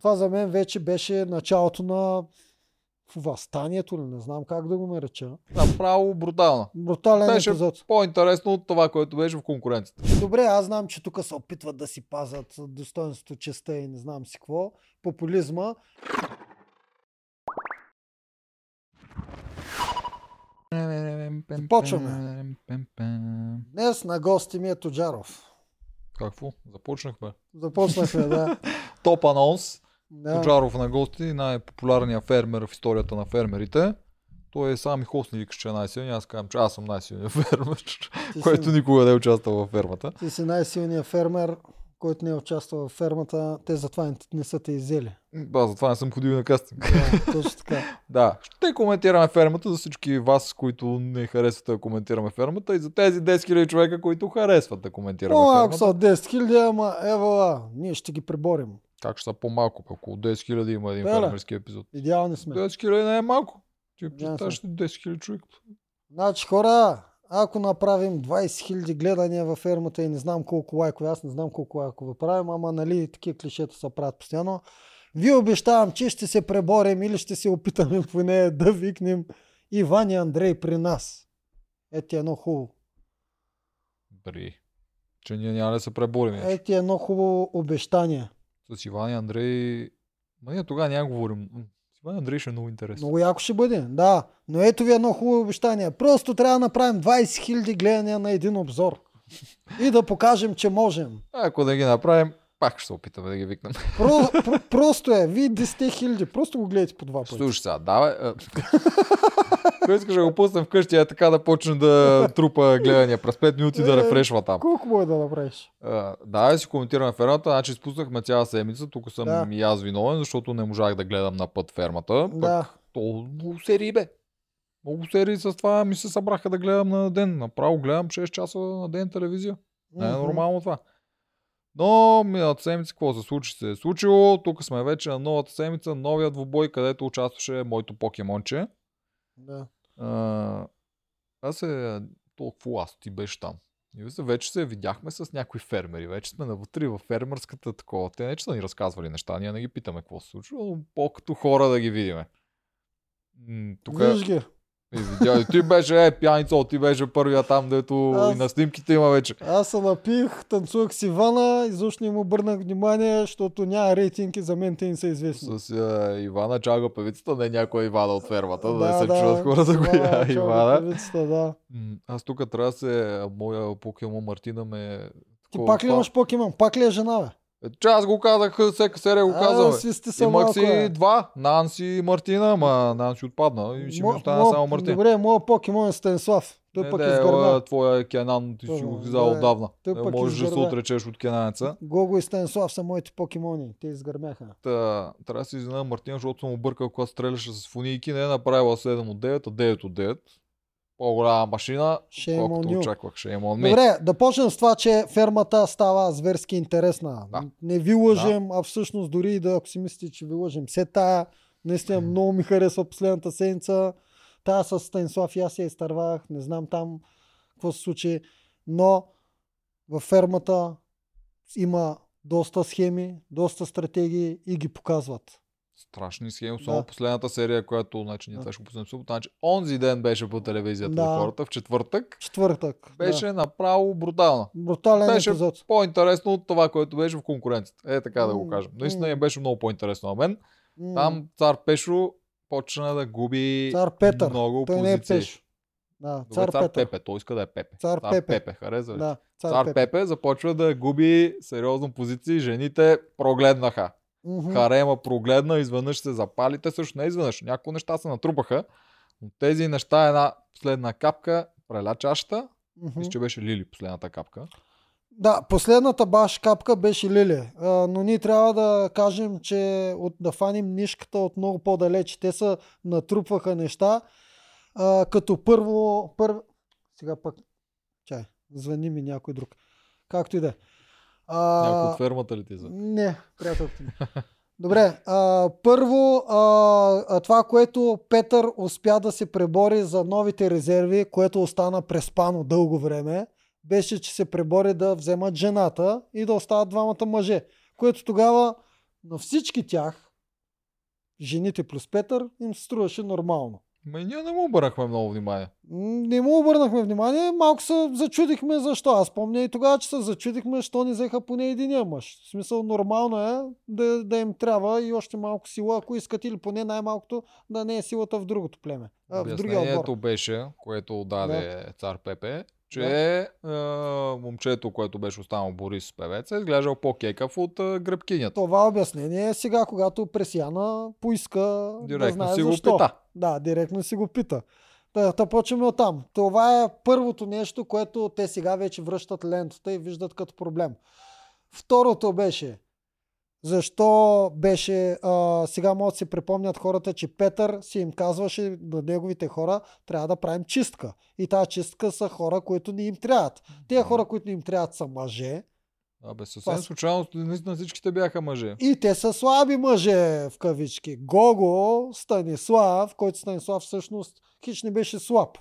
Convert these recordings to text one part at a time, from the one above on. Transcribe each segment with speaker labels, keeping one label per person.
Speaker 1: Това за мен вече беше началото на възстанието ли, не знам как да го нареча.
Speaker 2: Направо брутална.
Speaker 1: Брутален
Speaker 2: Беше
Speaker 1: епизод.
Speaker 2: по-интересно от това, което беше в конкуренцията.
Speaker 1: Добре, аз знам, че тук се опитват да си пазят достоинството, честа и не знам си какво. Популизма. Започваме. Днес на гости ми е Тоджаров.
Speaker 2: Какво? Започнахме.
Speaker 1: Започнахме, да.
Speaker 2: Топ анонс.
Speaker 1: Да.
Speaker 2: Тоджаров на гости, най-популярният фермер в историята на фермерите. Той е сам и хост, ни викаш, че е най-силният. Аз казвам, че аз съм най-силният фермер,
Speaker 1: Ти,
Speaker 2: който
Speaker 1: си,
Speaker 2: никога не е участвал във фермата.
Speaker 1: ти си най-силният фермер, който не е участвал в фермата. Те затова не, не са те изели.
Speaker 2: Аз затова не съм ходил на кастинг.
Speaker 1: Да, точно така.
Speaker 2: Да, ще коментираме фермата за всички вас, които не харесват да коментираме фермата и за тези 10 000 човека, които харесват да коментираме
Speaker 1: По-малко
Speaker 2: фермата.
Speaker 1: са 10 хиляди, ама евала, ние ще ги преборим.
Speaker 2: Как ще са по-малко? Около 10 000 има един
Speaker 1: Беле.
Speaker 2: фермерски епизод.
Speaker 1: Идеални сме.
Speaker 2: 10 000 не е малко. Ти представяш ли 10 000 човека?
Speaker 1: Значи хора, ако направим 20 000 гледания във фермата и не знам колко лайкове, аз не знам колко лайкове правим, ама нали такива клишета се правят постоянно. Ви обещавам, че ще се преборим или ще се опитаме поне да викнем Иван и Андрей при нас. Е ти едно хубаво.
Speaker 2: Бри. Че ние няма да се преборим.
Speaker 1: Е ти едно хубаво обещание.
Speaker 2: С Иван и Андрей... Ма ние тогава няма говорим. С Иван и Андрей ще е много интересно.
Speaker 1: Много яко ще бъде, да. Но ето ви едно хубаво обещание. Просто трябва да направим 20 000 гледания на един обзор. И да покажем, че можем.
Speaker 2: Ако да ги направим, пак ще се опитаме да ги викнем.
Speaker 1: Про, про, просто е, вие 10 хиляди, просто го гледайте по два пъти.
Speaker 2: Слушай сега, давай. а, Ако искаш да го пуснем вкъщи, е така да почне да трупа гледания през 5 минути да
Speaker 1: Е,
Speaker 2: рефрешва там.
Speaker 1: Колко може да направиш?
Speaker 2: А, Да, си коментираме фермата, значи спуснахме цяла седмица, тук съм
Speaker 1: Да.
Speaker 2: и аз виновен, защото не можах да гледам на път фермата. Пък
Speaker 1: Да.
Speaker 2: то много серии бе. Много серии с това ми се събраха да гледам на ден. Направо гледам 6 часа на ден телевизия. Не е нормално това. Но миналата седмица какво се случи? Се е случило. Тук сме вече на новата седмица, новия двубой, където участваше моето покемонче.
Speaker 1: Да.
Speaker 2: А, аз е толкова аз ти беше там. И вече се видяхме с някои фермери. Вече сме навътре в фермерската такова. Те не че са ни разказвали неща, ние не ги питаме какво се случва, но по-като хора да ги видиме. Тук
Speaker 1: Виж ги.
Speaker 2: И видя, и ти беше, е, пияница, ти беше първия там, дето
Speaker 1: Аз-
Speaker 2: и на снимките има вече.
Speaker 1: Аз се напих, танцувах с Ивана, изобщо не му обърнах внимание, защото няма рейтинги, за мен те не са известни.
Speaker 2: С е, Ивана Чага певицата, не някоя Ивана от фермата, да, да,
Speaker 1: Да,
Speaker 2: се
Speaker 1: да,
Speaker 2: чуят хората,
Speaker 1: Ивана,
Speaker 2: коя е Ивана.
Speaker 1: певицата, да.
Speaker 2: Аз тук трябва да се, моя покемон Мартина ме...
Speaker 1: Ти пак ли имаш покемон? Пак ли е жена, бе?
Speaker 2: Е, Че аз го казах, всека серия го казвам. бе.
Speaker 1: свисти се
Speaker 2: Имах си
Speaker 1: бе.
Speaker 2: два, Нанси и Мартина, ма Нанси отпадна и ще ми остана
Speaker 1: мо-
Speaker 2: само Мартин.
Speaker 1: Добре, моят покемон е Станислав. Той
Speaker 2: не,
Speaker 1: пък
Speaker 2: не,
Speaker 1: изгърмя.
Speaker 2: е, твоя Кенан, ти си го взял
Speaker 1: да,
Speaker 2: отдавна.
Speaker 1: той
Speaker 2: Не
Speaker 1: пък
Speaker 2: можеш да се отречеш от Кенанеца.
Speaker 1: Гого и Станислав са моите покемони. Те изгърмяха.
Speaker 2: Та, трябва да се извиня на Мартин, защото съм объркал, когато стреляше с фунийки. Не е направила 7 от 9, а 9 от 9. По-голяма машина, колкото очаквах.
Speaker 1: Добре, да почнем с това, че фермата става зверски интересна.
Speaker 2: Да.
Speaker 1: Не ви лъжем, а всъщност дори и да ако си мислите, че ви лъжем, все тая, наистина много ми харесва последната седмица. Тая с Станислав и аз я изтървах, не знам там какво се случи, но във фермата има доста схеми, доста стратегии и ги показват.
Speaker 2: Страшни схеми, особено
Speaker 1: Да.
Speaker 2: последната серия, която значи, ние
Speaker 1: Да.
Speaker 2: това ще го пуснем. Значи, онзи ден беше по телевизията
Speaker 1: Да.
Speaker 2: хората, в четвъртък.
Speaker 1: Четвъртък.
Speaker 2: Беше
Speaker 1: Да.
Speaker 2: направо брутална.
Speaker 1: Брутален
Speaker 2: беше
Speaker 1: епизод.
Speaker 2: по-интересно от това, което беше в конкуренцията. Е така да го кажем. Наистина ми беше много по-интересно на мен.
Speaker 1: М,
Speaker 2: Там цар Пешо почна да губи
Speaker 1: Цар Петър.
Speaker 2: много
Speaker 1: Той не е
Speaker 2: позиции.
Speaker 1: Пешо. Да,
Speaker 2: Добре,
Speaker 1: цар,
Speaker 2: цар
Speaker 1: Петър.
Speaker 2: Пепе, той иска да е Пепе.
Speaker 1: Цар
Speaker 2: цар
Speaker 1: Пепе.
Speaker 2: Пепе, харесва ли?
Speaker 1: Да, цар,
Speaker 2: Цар
Speaker 1: Пепе.
Speaker 2: Пепе започва да губи сериозно позиции. Жените прогледнаха.
Speaker 1: Мгм.
Speaker 2: Харема прогледна, изведнъж се запали. Те също не изведнъж. Някои неща се натрупаха. Но тези неща, една последна капка, преля чашата.
Speaker 1: Мгм.
Speaker 2: Мисля, че беше Лили последната капка.
Speaker 1: Да, последната баш капка беше Лили, а, но ние трябва да кажем, че от, да фаним нишката от много по-далеч. Те са натрупваха неща, а, като първо, първо, сега пък, чай, звъни ми някой друг. Както и да е. А,
Speaker 2: Някой от фермата ли ти за?
Speaker 1: Не, приятелка ми. Добре, а, първо а, това, което Петър успя да се пребори за новите резерви, което остана преспано дълго време, беше, че се пребори да вземат жената и да остават двамата мъже. Което тогава на всички тях, жените плюс Петър, им се струваше нормално.
Speaker 2: Ма и ние не му обърнахме много внимание.
Speaker 1: Не му обърнахме внимание, малко се зачудихме защо. Аз помня и тогава, че се зачудихме, защо ни взеха поне единия мъж. В смисъл нормално е да, да им трябва и още малко сила, ако искат, или поне най-малкото да не е силата в другото племе. А, в другия отбор.
Speaker 2: Беше, което даде цар Пепе, че е, момчето, което беше останал Борис певец, е изглеждал по-кекав от е, гръбкинята.
Speaker 1: Това обяснение е сега, когато Пресяна поиска да
Speaker 2: Директно
Speaker 1: знае
Speaker 2: си го
Speaker 1: защо.
Speaker 2: пита.
Speaker 1: Да, директно си го пита. Та, та почваме от там. Това е първото нещо, което те сега вече връщат лентата и виждат като проблем. Второто беше, защо беше, а, сега могат да се припомнят хората, че Петър си им казваше на неговите хора, трябва да правим чистка. И тази чистка са хора, които не им трябват. Тези хора, които не им трябват са мъже,
Speaker 2: Абе, съвсем
Speaker 1: Това-
Speaker 2: случайно, наистина всичките бяха мъже.
Speaker 1: И те са слаби мъже, в кавички. Гого, Станислав, който Станислав всъщност хич не беше слаб.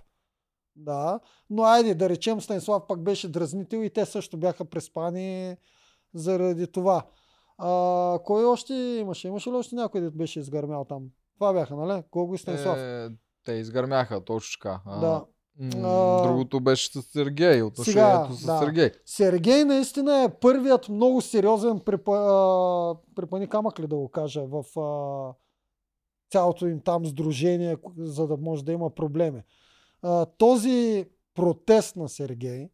Speaker 1: Да, но айде да речем Станислав пак беше дразнител и те също бяха преспани заради това. А, кой още имаше? Имаше ли още някой, да беше изгърмял там? Това бяха, нали? Гого и Станислав.
Speaker 2: Е, те изгърмяха, точно така. А,
Speaker 1: Да.
Speaker 2: м, Другото беше с Сергей, отношението с
Speaker 1: да.
Speaker 2: Сергей.
Speaker 1: Сергей наистина е първият много сериозен препа, а, препани камък ли да го кажа в а, цялото им там сдружение, за да може да има проблеми. А, този протест на Сергей,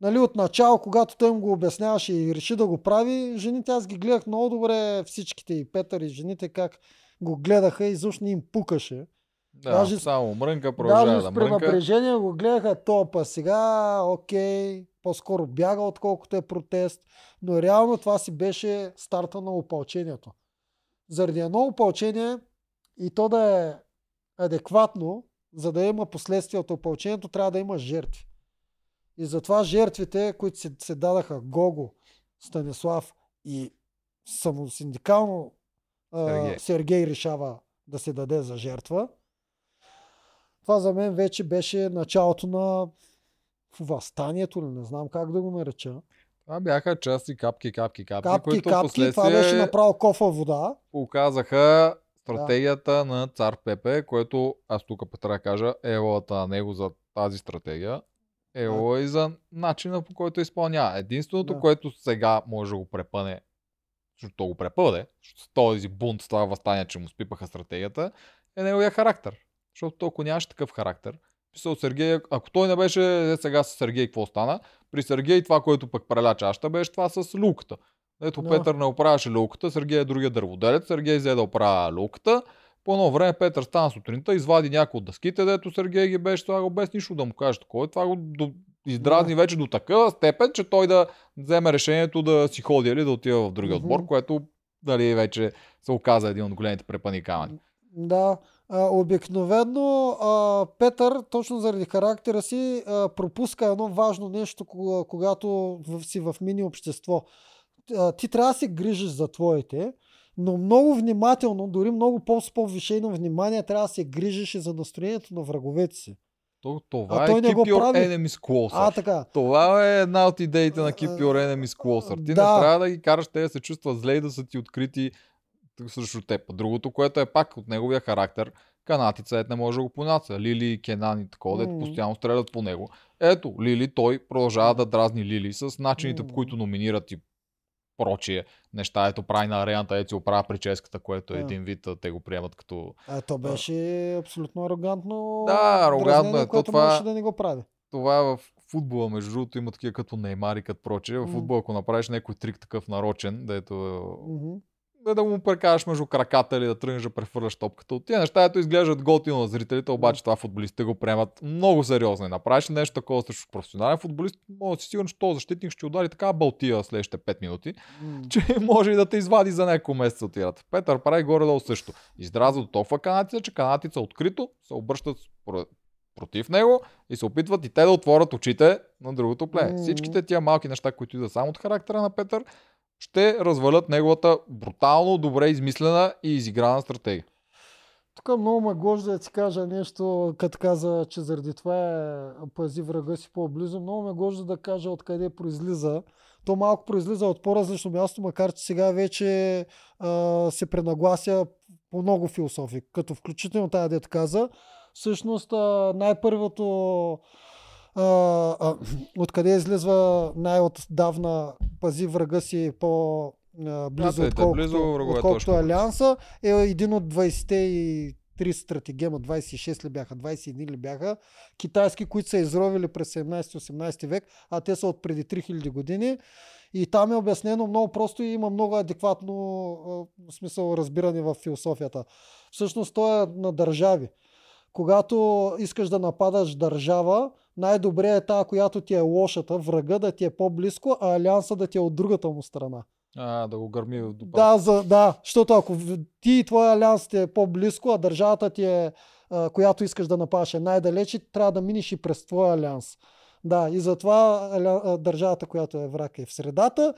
Speaker 1: нали, от начало, когато той им го обясняваше и реши да го прави, жените, аз ги гледах много добре всичките и Петър и жените как го гледаха и изобщо не им пукаше.
Speaker 2: Да,
Speaker 1: Даже
Speaker 2: само мрънка, продължава да
Speaker 1: с
Speaker 2: мрънка.
Speaker 1: пренапрежение го гледаха топа. Сега, окей, по-скоро бяга, отколкото е протест. Но реално това си беше старта на опълчението. Заради едно опълчение и то да е адекватно, за да има последствия от опълчението, трябва да има жертви. И затова жертвите, които се, се дадаха Гого, Станислав и самосиндикално
Speaker 2: Сергей.
Speaker 1: Сергей решава да се даде за жертва. Това за мен вече беше началото на възстанието, или не знам как да го нареча.
Speaker 2: Това бяха части капки, капки, капки,
Speaker 1: Капки,
Speaker 2: които
Speaker 1: капки, това
Speaker 2: впоследствие
Speaker 1: беше направо кофа вода.
Speaker 2: показаха стратегията на цар Пепе, което аз тук трябва да кажа елата на него за тази стратегия. Ело и за начина по който изпълнява. Единственото,
Speaker 1: Да.
Speaker 2: което сега може да го препъне, защото то го препъде, защото този бунт, това възстание, че му спипаха стратегията, е неговия характер. Защото то, ако нямаше такъв характер, писал Сергей, ако той не беше е, сега с Сергей, какво стана? При Сергей това, което пък преля чашата, беше това с люката. Ето
Speaker 1: Да.
Speaker 2: Петър не оправяше люката, Сергей е другия дърводелец, Сергей взе да оправя люката. По едно време Петър стана сутринта, извади някои от дъските, дето Сергей ги беше слагал без нищо да му каже такова. Това го до, издразни вече до такава степен, че той да вземе решението да си ходи или да отива в другия отбор, което дали вече се оказа един от големите препани камъни.
Speaker 1: Да, обикновено Петър, точно заради характера си, пропуска едно важно нещо, кога- когато си в мини общество. Ти трябва да се грижиш за твоите, но много внимателно, дори много по- с повишено внимание, трябва да се грижиш и за настроението на враговете си.
Speaker 2: То, това
Speaker 1: А
Speaker 2: е
Speaker 1: той
Speaker 2: Keep Your
Speaker 1: прави.
Speaker 2: Enemies Closer.
Speaker 1: А, така.
Speaker 2: Това е една от идеите на Keep Your Enemies Closer. Ти
Speaker 1: Да.
Speaker 2: не трябва да ги караш те да се чувстват зле и да са ти открити срещу теб. Другото, което е пак от неговия характер, канатица ед не може да го понася. Лили, Кенан и такова,
Speaker 1: М.
Speaker 2: постоянно стрелят по него. Ето, Лили, той продължава да дразни Лили с начините, по
Speaker 1: М.
Speaker 2: които номинират и прочие неща. Ето прави на арената, ето си оправя прическата, което е
Speaker 1: Да.
Speaker 2: един вид, те го приемат като
Speaker 1: А, то беше абсолютно арогантно.
Speaker 2: Да, арогантно е. То
Speaker 1: което
Speaker 2: това-
Speaker 1: можеше да не го прави.
Speaker 2: това е в футбола, между другото, има такива като Неймар и като прочее. В футбола, ако направиш някой трик такъв нарочен, дето
Speaker 1: Мгм.
Speaker 2: Да, да му прекараш между краката или да тръгнеш да прехвърляш топката. От тия неща, ето изглеждат готино на зрителите, обаче това футболистите го приемат много сериозно. И направиш ли нещо такова срещу професионален футболист, може да си сигурен, че този защитник ще удари така балтия следващите 5 минути,
Speaker 1: М.
Speaker 2: че може и да те извади за няколко месеца от играта. Петър прави горе-долу също. Издразва до толкова канатица, че канатица открито се обръщат против него и се опитват и те да отворят очите на другото племе.
Speaker 1: М.
Speaker 2: Всичките тия малки неща, които идват само от характера на Петър, ще развалят неговата брутално добре измислена и изиграна стратегия.
Speaker 1: Тук много ме гожда да ти кажа нещо, като каза, че заради това е пази врага си по-близо. Много ме гожда да кажа откъде произлиза. То малко произлиза от по-различно място, макар че сега вече а, се пренаглася по много философии, като включително тази дет каза. Всъщност най-първото а, а, откъде излизва най-отдавна пази врага си по а, близо,
Speaker 2: Напред е
Speaker 1: отколкото,
Speaker 2: близо, враговете
Speaker 1: отколкото. Алианса, е един от 20-те и 3 стратегема, 26 ли бяха, 21 ли бяха, китайски, които са изровили през 17-18 век, а те са от преди 3000 години. И там е обяснено много просто и има много адекватно в смисъл разбиране в философията. Всъщност то е на държави. Когато искаш да нападаш държава, най-добре е тази, която ти е лошата, врага да ти е по-близко, а алианса да ти е от другата му страна.
Speaker 2: А, да го гърми до
Speaker 1: Да, за, да, защото ако ти и твоя алианс ти е по-близко, а държавата ти е, а, която искаш да нападаш е най-далече, трябва да минеш и през твоя алианс. Да, и затова аля- държавата, която е враг е в средата,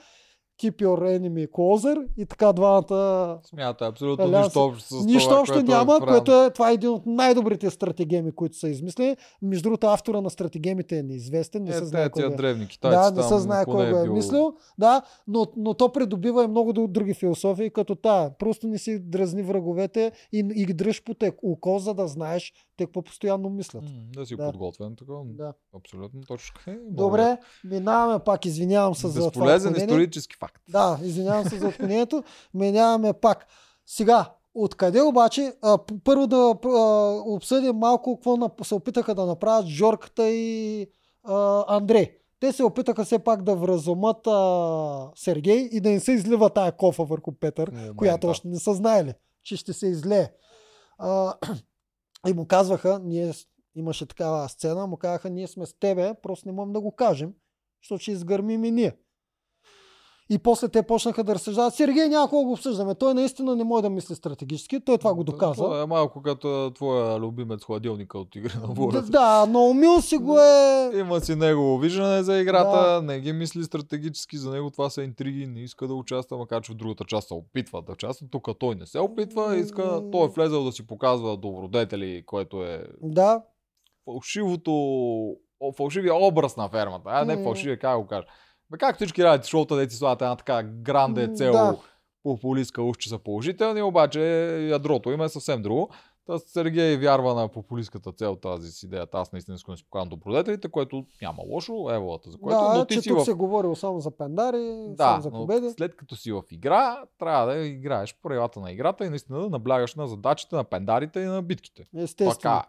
Speaker 1: keep your enemy closer и така двамата
Speaker 2: Смята абсолютно
Speaker 1: Алианс-
Speaker 2: нищо общо с
Speaker 1: Нищо
Speaker 2: това,
Speaker 1: общо
Speaker 2: което
Speaker 1: няма,
Speaker 2: е
Speaker 1: което е, това е един от най-добрите стратегеми, които са измислени. Между другото, автора на стратегемите е неизвестен, не
Speaker 2: Е,
Speaker 1: се знае кой е.
Speaker 2: древни китайци
Speaker 1: Да, не се знае кой го е
Speaker 2: бил-
Speaker 1: мислил. Да, но, но то придобива и много дру- други философии, като тая. Просто не си дразни враговете и, и ги дръж по тек око, за да знаеш те какво постоянно мислят.
Speaker 2: М, Да си
Speaker 1: Да.
Speaker 2: подготвен, така.
Speaker 1: Да.
Speaker 2: Абсолютно точно. Е,
Speaker 1: Добре, минаваме пак, извинявам се за това
Speaker 2: Безполезен исторически факт.
Speaker 1: Да, извинявам се за отклонението. Минаваме пак. Сега, откъде обаче, а, първо да а, обсъдим малко какво се опитаха да направят Жорката и а, Андрей. Те се опитаха все пак да вразумат а, Сергей и да не се излива тая кофа върху Петър,
Speaker 2: момента.
Speaker 1: която още не са знаели, че ще се излее. А, и му казваха, ние имаше такава сцена, му казаха, ние сме с тебе, просто не можем да го кажем, защото ще изгърмим и ние. И после те почнаха да разсъждават. Сергей да го обсъждаме. Той наистина не може да мисли стратегически. Той това го доказа.
Speaker 2: Това е малко като твоя любимец хладилника от игри на волята.
Speaker 1: да, но умил си го е.
Speaker 2: Има си негово виждане за играта,
Speaker 1: Да.
Speaker 2: не ги мисли стратегически, за него това са интриги, не иска да участва, макар че в другата част се опитва да участва. Тук той не се опитва, иска, той е влезъл да си показва добродетели, което е
Speaker 1: Да,
Speaker 2: фалшивото, фалшивия образ на фермата. А не фалшивия, как го кажа. Бе, как всички радите шоута, де ти слагат една така гранде цел
Speaker 1: да.
Speaker 2: популистка, уж че са положителни, обаче ядрото им е съвсем друго. Та Сергей вярва на популистската цел тази си идеята. Аз наистина искам да си покажам добродетелите, което няма лошо, еволата за което,
Speaker 1: да
Speaker 2: но ти
Speaker 1: че
Speaker 2: си
Speaker 1: тук
Speaker 2: в...
Speaker 1: се говорил само за пендари,
Speaker 2: Да,
Speaker 1: само за победи.
Speaker 2: след като си в игра, трябва да играеш правилата на играта и наистина да наблягаш на задачите, на пендарите и на битките.
Speaker 1: Естествено.
Speaker 2: Така.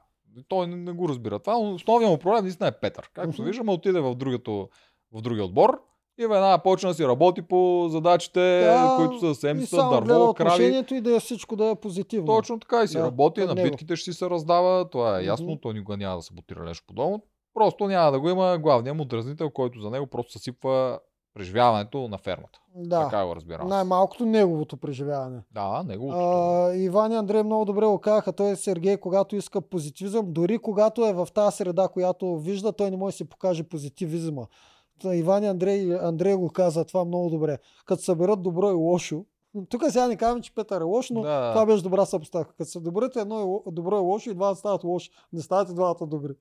Speaker 2: Той не, не го разбира това, но основният му проблем наистина е Петър. Както
Speaker 1: Мгм.
Speaker 2: виждаме, отиде в, другото, в другия отбор и веднага почна да си работи по задачите,
Speaker 1: Да,
Speaker 2: които са
Speaker 1: само гледа
Speaker 2: дърво, крави.
Speaker 1: и да е всичко да е позитивно.
Speaker 2: Точно така и си
Speaker 1: Да,
Speaker 2: работи,
Speaker 1: към
Speaker 2: на
Speaker 1: него.
Speaker 2: битките ще си се раздава, това е ясно, той никога няма да саботира нещо подобно. Просто няма да го има главният му дразнител, който за него просто съсипва преживяването на фермата.
Speaker 1: Да,
Speaker 2: Така го разбирам. аз.
Speaker 1: най-малкото неговото преживяване.
Speaker 2: Да, неговото.
Speaker 1: А, Иван и Андрей много добре го казаха. Той е Сергей, когато иска позитивизъм, дори когато е в тази среда, която вижда, той не може да си покаже позитивизма. Иван и Андрей, Андрей го каза това много добре. Като съберат добро и лошо, тук сега не казвам, че Петър е лош, но
Speaker 2: Да.
Speaker 1: това беше добра съпоставка. Като се добрите едно е добро и лошо и двамата стават лоши. Не стават и двамата добри.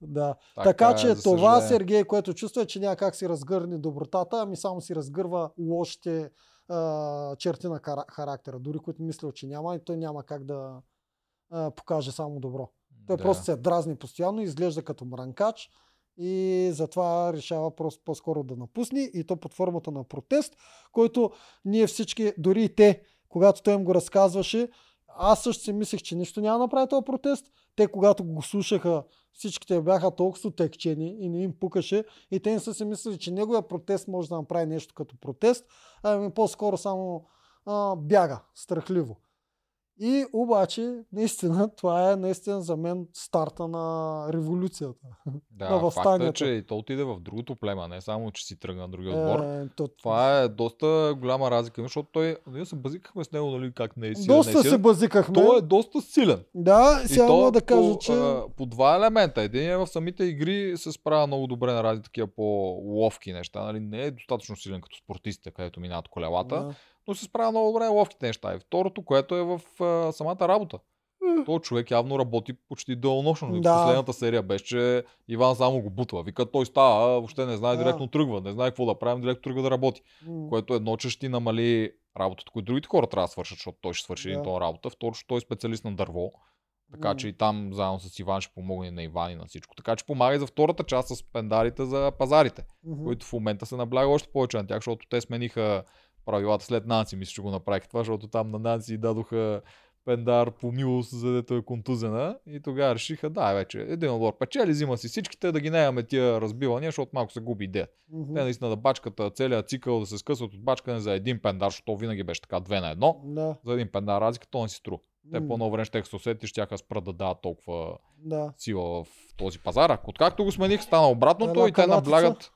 Speaker 1: Да. Така, така
Speaker 2: е,
Speaker 1: че това
Speaker 2: съжаление.
Speaker 1: Сергей, което чувства е, че няма как си разгърне добротата, ами само си разгърва лошите а, черти на хара- характера, дори които мисля, че няма и той няма как да а, покаже само добро. Той
Speaker 2: Да.
Speaker 1: просто се дразни постоянно, изглежда като мранкач и затова решава просто по-скоро да напусне и то под формата на протест, който ние всички, дори и те, когато той им го разказваше, аз също си мислех, че нищо няма да направи този протест. Те, когато го слушаха, всичките бяха толкова отекчени и не им пукаше. И те не са си мислили, че неговия протест може да направи нещо като протест, ами по-скоро само а, бяга страхливо. И обаче, наистина, това е наистина за мен старта на революцията.
Speaker 2: Да,
Speaker 1: на
Speaker 2: факт е,
Speaker 1: въстанието.
Speaker 2: че и то отиде в другото племе, не само, че си тръгна на другия отбор.
Speaker 1: Е, то,
Speaker 2: Това е доста голяма разлика, защото той, ние се базикахме с него, нали, как не е силен, е
Speaker 1: доста се
Speaker 2: силен.
Speaker 1: базикахме.
Speaker 2: Той е доста силен.
Speaker 1: Да, сега мога да кажа,
Speaker 2: по,
Speaker 1: че...
Speaker 2: по два елемента. Един е в самите игри се справя много добре на рази такива по-ловки неща. Нали? Не е достатъчно силен като спортистите, където минават колелата,
Speaker 1: Да.
Speaker 2: Но се справя много добре ловките неща. И второто, което е в а, самата работа. То човек явно работи почти делнощно.
Speaker 1: Да.
Speaker 2: Последната серия беше, че Иван само го бутва. Вика, той става, въобще не знае,
Speaker 1: Да.
Speaker 2: директно тръгва. Не знае какво да правим, директно тръгва да работи. Което едно, че ще намали работата, които другите хора трябва да свършат, защото той ще свърши
Speaker 1: Да.
Speaker 2: един тон работа. Второ, че той е специалист на дърво. Така че и там заедно с Иван ще помогне на Иван и на всичко. Така че помага и за втората част с пендарите за пазарите, които в момента се набляга още повече на тях, защото те смениха правилата след Нанси, мисля, че го направиха това, защото там на Нанси дадоха пендар по милост, за дето е контузена и тогава решиха, да, вече един отбор печели, взима си всичките, да ги нямаме тия разбивания, защото малко се губи идея.
Speaker 1: Мгм.
Speaker 2: Те наистина да бачкат целият цикъл, да се скъсват от бачкане за един пендар, защото то винаги беше така две на едно.
Speaker 1: Да.
Speaker 2: За един пендар разлика, то не си струва. Те по-ново време ще се усетят, ще да спрат да дават толкова
Speaker 1: Да.
Speaker 2: сила в този пазар. Откакто го смених, стана обратното
Speaker 1: Една
Speaker 2: и те наблягат.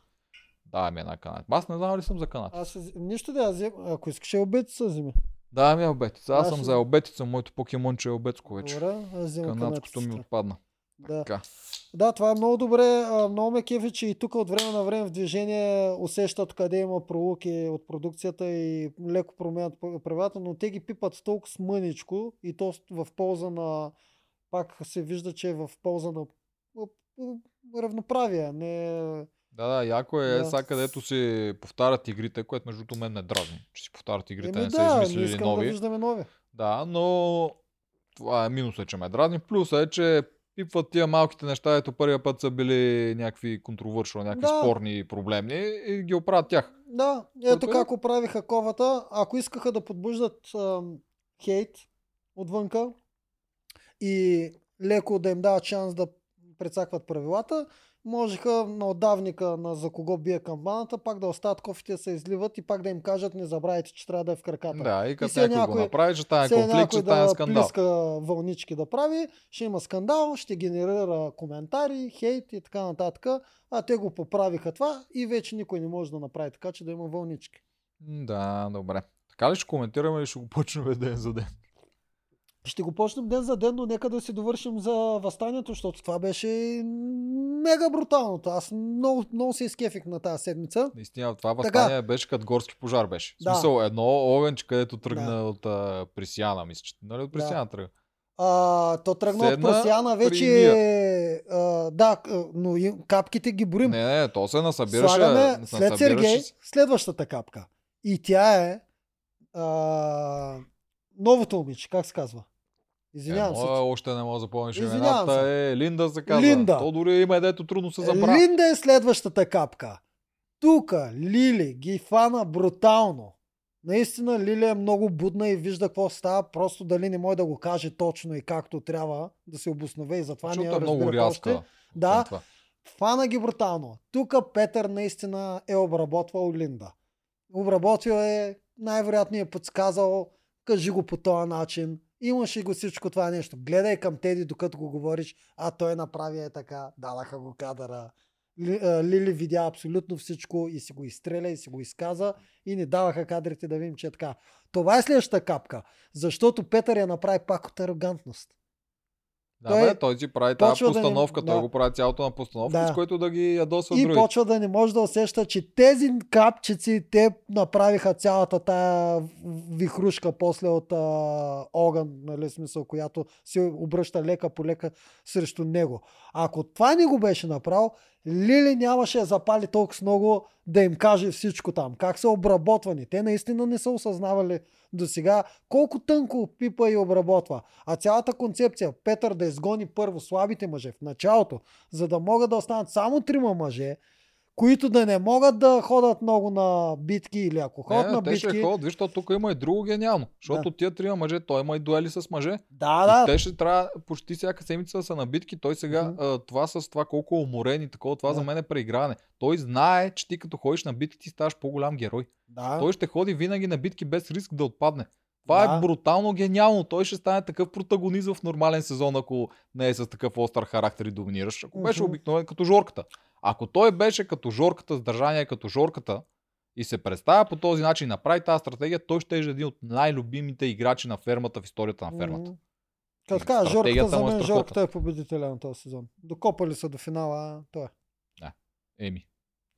Speaker 2: Да, ми една канат. Аз не знам ли съм за канат.
Speaker 1: Аз нищо да я взем. Ако искаш е обетица, вземи.
Speaker 2: Да, ми е обетица. Аз
Speaker 1: Аз
Speaker 2: съм
Speaker 1: ще-
Speaker 2: за обетица. Моето покемонче е обетско вече.
Speaker 1: Добре,
Speaker 2: Канадското ми отпадна.
Speaker 1: Да.
Speaker 2: Така.
Speaker 1: да, това е много добре. Много ме кефи, че и тук от време на време в движение усещат къде има пролуки от продукцията и леко променят правилата, но те ги пипат толкова смъничко и то с- в полза на... Пак се вижда, че е в полза на равноправие. Не...
Speaker 2: Да, да, яко е
Speaker 1: Да.
Speaker 2: сега където си повтарят игрите, което между другото мен не дразни, че си повтарят игрите,
Speaker 1: Еми
Speaker 2: не са
Speaker 1: да, не
Speaker 2: измислили
Speaker 1: да
Speaker 2: нови.
Speaker 1: виждаме нови.
Speaker 2: Да, но това е минусът, че ме дразни. Плюсът е, че пипват тия малките неща, ето първия път са били някакви контровършно, някакви
Speaker 1: Да.
Speaker 2: спорни проблемни и ги оправят тях.
Speaker 1: Да, ето
Speaker 2: Което е-
Speaker 1: как оправиха ковата. Ако искаха да подбуждат ам, хейт отвънка и леко да им дават шанс да прецакват правилата, можеха на отдавника на за кого бие камбаната, пак да остават кофите да се изливат и пак да им кажат не забравяйте, че трябва да е в краката.
Speaker 2: Да, и като някой, го направи, стане
Speaker 1: Все
Speaker 2: конфликт, ще стане
Speaker 1: да
Speaker 2: скандал.
Speaker 1: плиска вълнички да прави, ще има скандал, ще генерира коментари, хейт и така нататък. А те го поправиха това и вече никой не може да направи така, че да има вълнички.
Speaker 2: Да, добре. Така ли ще коментираме или ще го почнем ден за ден?
Speaker 1: Ще го почнем ден за ден, но нека да си довършим за възстанието, защото това беше мега бруталното. Аз много, много се изкефих на тази седмица.
Speaker 2: Наистина, това
Speaker 1: Така.
Speaker 2: възстание беше като горски пожар беше. В
Speaker 1: Да.
Speaker 2: смисъл, едно огънче, където тръгна
Speaker 1: Да.
Speaker 2: от а, Присяна, мисля, че. Нали от
Speaker 1: Да.
Speaker 2: Присяна тръгна?
Speaker 1: А, то тръгна от
Speaker 2: Седна
Speaker 1: Просяна
Speaker 2: при
Speaker 1: вече. А, да, но и капките ги броим.
Speaker 2: Не, не, то се насъбираше.
Speaker 1: Слагаме след
Speaker 2: насъбираше
Speaker 1: Сергей
Speaker 2: се-
Speaker 1: следващата капка. И тя е а, новото момиче, как се казва? Извинявам
Speaker 2: е,
Speaker 1: се.
Speaker 2: още не мога да запомниш имената. Е, Линда се казва.
Speaker 1: Линда.
Speaker 2: То дори има е, дето трудно се забравя.
Speaker 1: Линда е следващата капка. Тука Лили ги фана брутално. Наистина Лили е много будна и вижда какво става, просто дали не може да го каже точно и както трябва да се обоснове и затова не
Speaker 2: Защото
Speaker 1: я
Speaker 2: е много рязка.
Speaker 1: още. Да,
Speaker 2: това.
Speaker 1: Фана ги брутално. Тук Петър наистина е обработвал Линда. Обработил е, най-вероятно е подсказал, кажи го по този начин. Имаше го всичко това нещо. Гледай към Теди, докато го говориш, а той направи е така, дадаха го кадъра. Лили видя абсолютно всичко и си го изстреля и си го изказа и не даваха кадрите да видим, че е така. Това е следващата капка, защото Петър я направи пак от арогантност.
Speaker 2: Да,
Speaker 1: Той
Speaker 2: бе, той си прави тази
Speaker 1: почва да
Speaker 2: постановка, той
Speaker 1: да.
Speaker 2: го прави цялото на постановка,
Speaker 1: Да.
Speaker 2: с което да ги ядосва
Speaker 1: И
Speaker 2: другите.
Speaker 1: почва да не може да усеща, че тези капчици, те направиха цялата тая вихрушка после от а, огън, нали, смисъл, която се обръща лека по лека срещу него. Ако това не го беше направил, Лили нямаше да запали толкова много да им каже всичко там. Как са обработвани. Те наистина не са осъзнавали до сега колко тънко пипа и обработва. А цялата концепция Петър да изгони първо слабите мъже в началото, за да могат да останат само трима мъже, които да не могат да ходят много на битки или ако ходят
Speaker 2: Не,
Speaker 1: на
Speaker 2: те ще
Speaker 1: битки.
Speaker 2: ходят, виж, защото тук има и друго гениално. Защото тия трима мъже, той има и дуели с мъже.
Speaker 1: Да, да.
Speaker 2: те ще трябва почти всяка седмица да са на битки. Той сега, а, това с това колко е уморен и такова, това
Speaker 1: Да.
Speaker 2: за мен е преиграване. Той знае, че ти като ходиш на битки, ти ставаш по-голям герой.
Speaker 1: да.
Speaker 2: Той ще ходи винаги на битки без риск да отпадне. Това
Speaker 1: Да.
Speaker 2: е брутално гениално. Той ще стане такъв протагонист в нормален сезон, ако не е с такъв остър характер и доминираш. Ако беше обикновен като Жорката. Ако той беше като Жорката, с държание като Жорката и се представя по този начин, направи тази стратегия, той ще е един от най-любимите играчи на фермата в историята на фермата.
Speaker 1: Като така, Жорката за
Speaker 2: е
Speaker 1: мен,
Speaker 2: страхотна.
Speaker 1: Жорката е победителя на този сезон. Докопали са до финала, той е.
Speaker 2: Еми.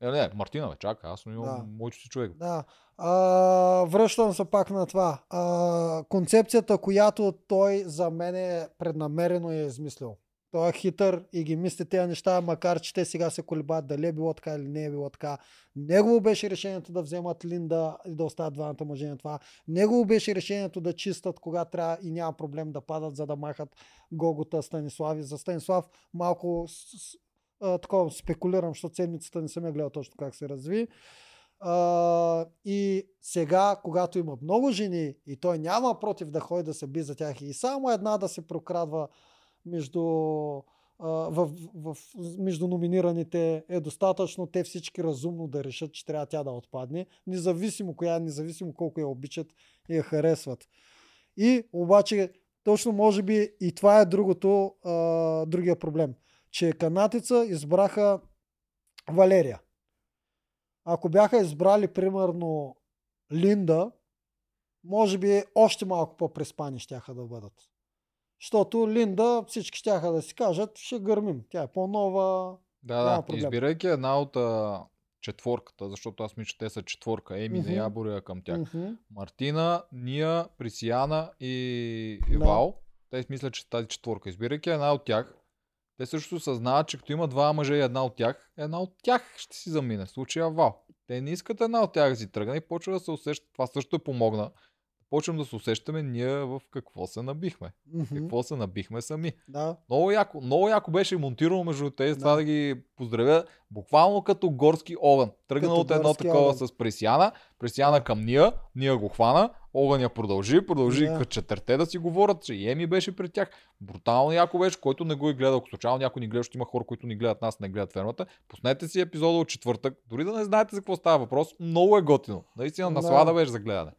Speaker 2: Е, не, Мартина, бе, чакай, аз съм имал
Speaker 1: Да.
Speaker 2: моето си човек.
Speaker 1: Да. А, връщам се пак на това. А, концепцията, която той за мен е преднамерено е измислил. Той е хитър и ги мисли тези неща, макар че те сега се колебаят дали е било така или не е било така. Негово беше решението да вземат Линда и да оставят двамата мъже на това. Негово беше решението да чистат кога трябва и няма проблем да падат, за да махат Гогота Станислави. За Станислав малко такова спекулирам, защото седмицата не съм я гледал точно как се разви. А, и сега, когато има много жени и той няма против да ходи да се би за тях и само една да се прокрадва между, в, в, между номинираните е достатъчно те всички разумно да решат, че трябва тя да отпадне, независимо коя, независимо колко я обичат и я харесват. И обаче, точно може би и това е другото, а, другия проблем, че канатица избраха Валерия. Ако бяха избрали примерно Линда, може би още малко по-преспани щяха да бъдат. Защото Линда всички щяха да си кажат, ще гърмим. Тя е по-нова.
Speaker 2: Да, да.
Speaker 1: проблем.
Speaker 2: Избирайки една от а, четворката, защото аз мисля, че те са четворка. Еми
Speaker 1: Мгм.
Speaker 2: не я боря към тях.
Speaker 1: Мгм.
Speaker 2: Мартина, Ния, Присияна и
Speaker 1: Да.
Speaker 2: Ивал. Те мислят, че тази четворка. Избирайки една от тях, те също съзнават, че като има два мъже и една от тях, една от тях ще си замине. В случая Вал. Те не искат една от тях да си тръгне и почва да се усеща. Това също е помогна. Почвам да се усещаме ние в какво се набихме.
Speaker 1: Мгм.
Speaker 2: Какво се набихме сами.
Speaker 1: Да.
Speaker 2: Много яко, много яко беше монтирано между тези,
Speaker 1: Да.
Speaker 2: това да ги поздравя. Буквално като горски огън. Тръгна
Speaker 1: Като
Speaker 2: от едно такова
Speaker 1: огън.
Speaker 2: с Пресяна, Пресяна към Ния, Ния го хвана, огън я продължи, продължи
Speaker 1: Да.
Speaker 2: като четирте да си говорят, че и Еми беше при тях. Брутално яко беше, който не го е гледал, ако случайно някой ни гледа, ще има хора, които ни гледат нас, не гледат фермата. Пуснете си епизода от четвъртък, дори да не знаете за какво става въпрос, много е готино. Наистина
Speaker 1: Да.
Speaker 2: наслада беше за гледане.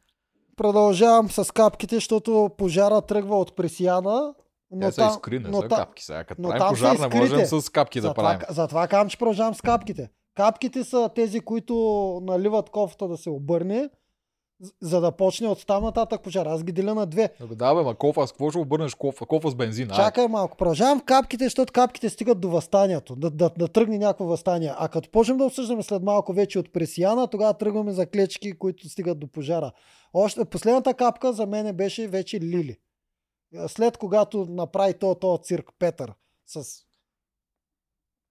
Speaker 1: Продължавам с капките, защото пожара тръгва от Пресияна. Но
Speaker 2: Те са
Speaker 1: там,
Speaker 2: изкри, не
Speaker 1: но
Speaker 2: са
Speaker 1: та-
Speaker 2: капки сега. Като
Speaker 1: но
Speaker 2: правим пожар, не можем с капки да
Speaker 1: затова,
Speaker 2: правим.
Speaker 1: затова казвам, че продължавам с капките. Капките са тези, които наливат кофта да се обърне, за да почне от там нататък пожар. Аз ги деля на две.
Speaker 2: Да, бе, ма кофа, с какво ще обърнеш кофа? Кофа с бензин. ай.
Speaker 1: Чакай малко. Продължавам капките, защото капките стигат до възстанието. Да, да, да тръгне някакво възстание. А като почнем да обсъждаме след малко вече от пресияна, тогава тръгваме за клечки, които стигат до пожара. Още, последната капка за мен беше вече Лили. След когато направи то, то цирк Петър с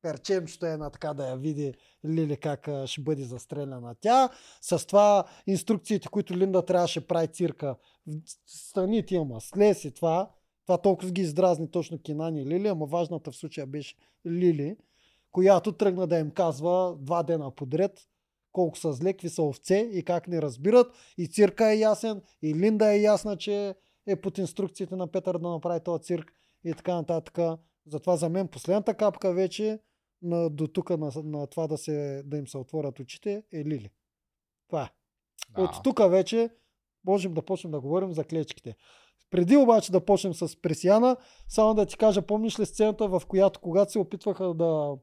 Speaker 1: перчемчето е на така да я види Лили как ще бъде застреляна тя. С това инструкциите, които Линда трябваше прави цирка. Стани ти, ама слез и това. Това толкова ги издразни точно Кинани и Лили, ама важната в случая беше Лили, която тръгна да им казва два дена подред колко са зле, какви са овце и как не разбират. И цирка е ясен, и Линда е ясна, че е под инструкциите на Петър да направи този цирк и така нататък. Затова за мен последната капка вече на, до тук на, на това да, се, да им се отворят очите е Лили. Това е.
Speaker 2: Да.
Speaker 1: От тук вече можем да почнем да говорим за клечките. Преди обаче да почнем с Пресияна, само да ти кажа, помниш ли сцената, в която когато се опитваха да,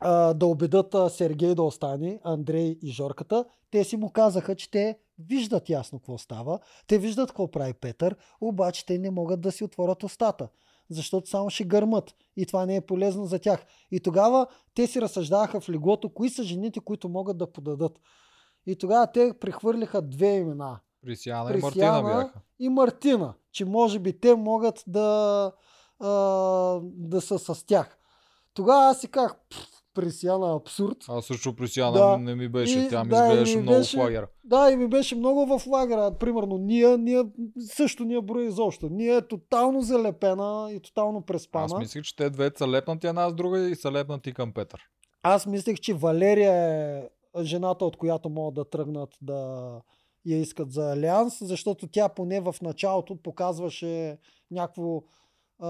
Speaker 1: а, да убедат Сергей да остане, Андрей и Жорката, те си му казаха, че те виждат ясно какво става, те виждат какво прави Петър, обаче те не могат да си отворят устата, защото само ще гърмат и това не е полезно за тях. И тогава те си разсъждаваха в леглото, кои са жените, които могат да подадат. И тогава те прехвърлиха две имена.
Speaker 2: Присяна и Мартина
Speaker 1: Присяна
Speaker 2: бяха.
Speaker 1: и Мартина, че може би те могат да, а, да са с тях. Тогава аз си казах, «Пф, Присяна абсурд.
Speaker 2: Аз също Присяна
Speaker 1: Да.
Speaker 2: не ми беше.
Speaker 1: И-
Speaker 2: Тя ми
Speaker 1: да,
Speaker 2: изглеждаше
Speaker 1: ми
Speaker 2: много
Speaker 1: беше-
Speaker 2: в лагера.
Speaker 1: Да, и ми беше много в лагера. Примерно, ние, ние също ние брои изобщо. Ние е тотално залепена и тотално преспана.
Speaker 2: Аз мислех, че те двете са лепнати една с друга и са лепнати към Петър.
Speaker 1: Аз мислех, че Валерия е жената, от която могат да тръгнат да я искат за Алианс, защото тя поне в началото показваше някакво а,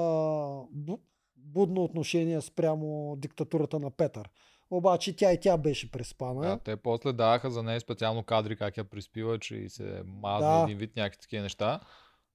Speaker 1: будно отношение спрямо диктатурата на Петър. Обаче тя и тя беше преспана.
Speaker 2: Да, те после даваха за нея специално кадри как я приспива, че и се мазва
Speaker 1: Да.
Speaker 2: един вид някакви такива неща.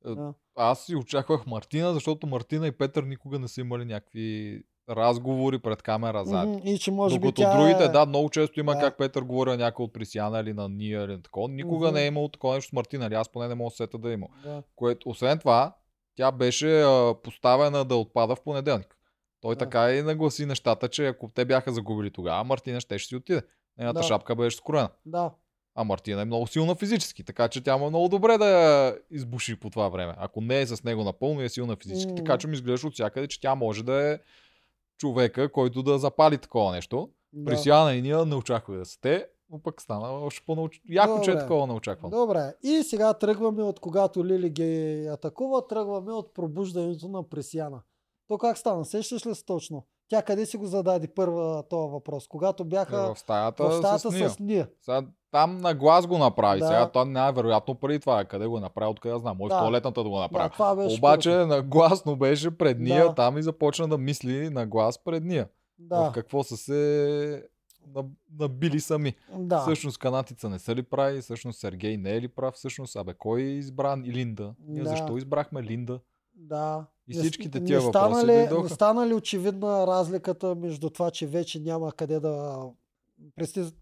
Speaker 2: Е,
Speaker 1: Да.
Speaker 2: Аз си очаквах Мартина, защото Мартина и Петър никога не са имали някакви разговори пред камера зад.
Speaker 1: И че може
Speaker 2: Докато
Speaker 1: би тя
Speaker 2: другите,
Speaker 1: е...
Speaker 2: да, много често има
Speaker 1: Да.
Speaker 2: как Петър говори на някой от Присяна или на Ния или на такова. Никога
Speaker 1: Мгм.
Speaker 2: не е имало такова нещо с Мартина, или аз поне не мога да се сета да има.
Speaker 1: Да.
Speaker 2: Което, освен това, тя беше а, поставена да отпада в понеделник. Той
Speaker 1: Да.
Speaker 2: така и нагласи нещата, че ако те бяха загубили тогава, Мартина ще си отиде. Нейната
Speaker 1: Да.
Speaker 2: шапка беше скроена.
Speaker 1: Да.
Speaker 2: А Мартина е много силна физически, така че тя му е много добре да я избуши по това време. Ако не е с него напълно е силна физически,
Speaker 1: М.
Speaker 2: така че ми изглеждаш от всякъде, че тя може да е човека, който да запали такова нещо.
Speaker 1: да.
Speaker 2: При Сиана и ние не очаквах да са те, но пък стана още по Яко, че е такова неочаквано.
Speaker 1: Добре. И сега тръгваме от когато Лили ги атакува, тръгваме от пробуждането на Пресияна. То как стана? Сещаш ли се точно? Тя къде си го зададе първа този въпрос? Когато бяха
Speaker 2: В стаята,
Speaker 1: в стаята
Speaker 2: с Ния.
Speaker 1: с Ния.
Speaker 2: Сега, там на глас го направи.
Speaker 1: Да.
Speaker 2: Сега той най-вероятно преди това. Къде го е направил, откъде да знам. Може
Speaker 1: Да.
Speaker 2: в туалетната да го
Speaker 1: Да,
Speaker 2: направи.
Speaker 1: беше
Speaker 2: Обаче
Speaker 1: първото.
Speaker 2: на гласно беше пред Ния
Speaker 1: Да.
Speaker 2: там и започна да мисли на глас пред Ния.
Speaker 1: Да,
Speaker 2: В какво са се набили сами.
Speaker 1: да.
Speaker 2: Всъщност канатица не са ли прави, всъщност Сергей не е ли прав, всъщност, абе кой е избран и Линда? Ние
Speaker 1: Да.
Speaker 2: защо избрахме Линда?
Speaker 1: Да.
Speaker 2: И
Speaker 1: Не-
Speaker 2: всичките
Speaker 1: не
Speaker 2: тия
Speaker 1: стана
Speaker 2: въпроси
Speaker 1: ли,
Speaker 2: дойдоха.
Speaker 1: Не стана ли очевидна разликата между това, че вече няма къде да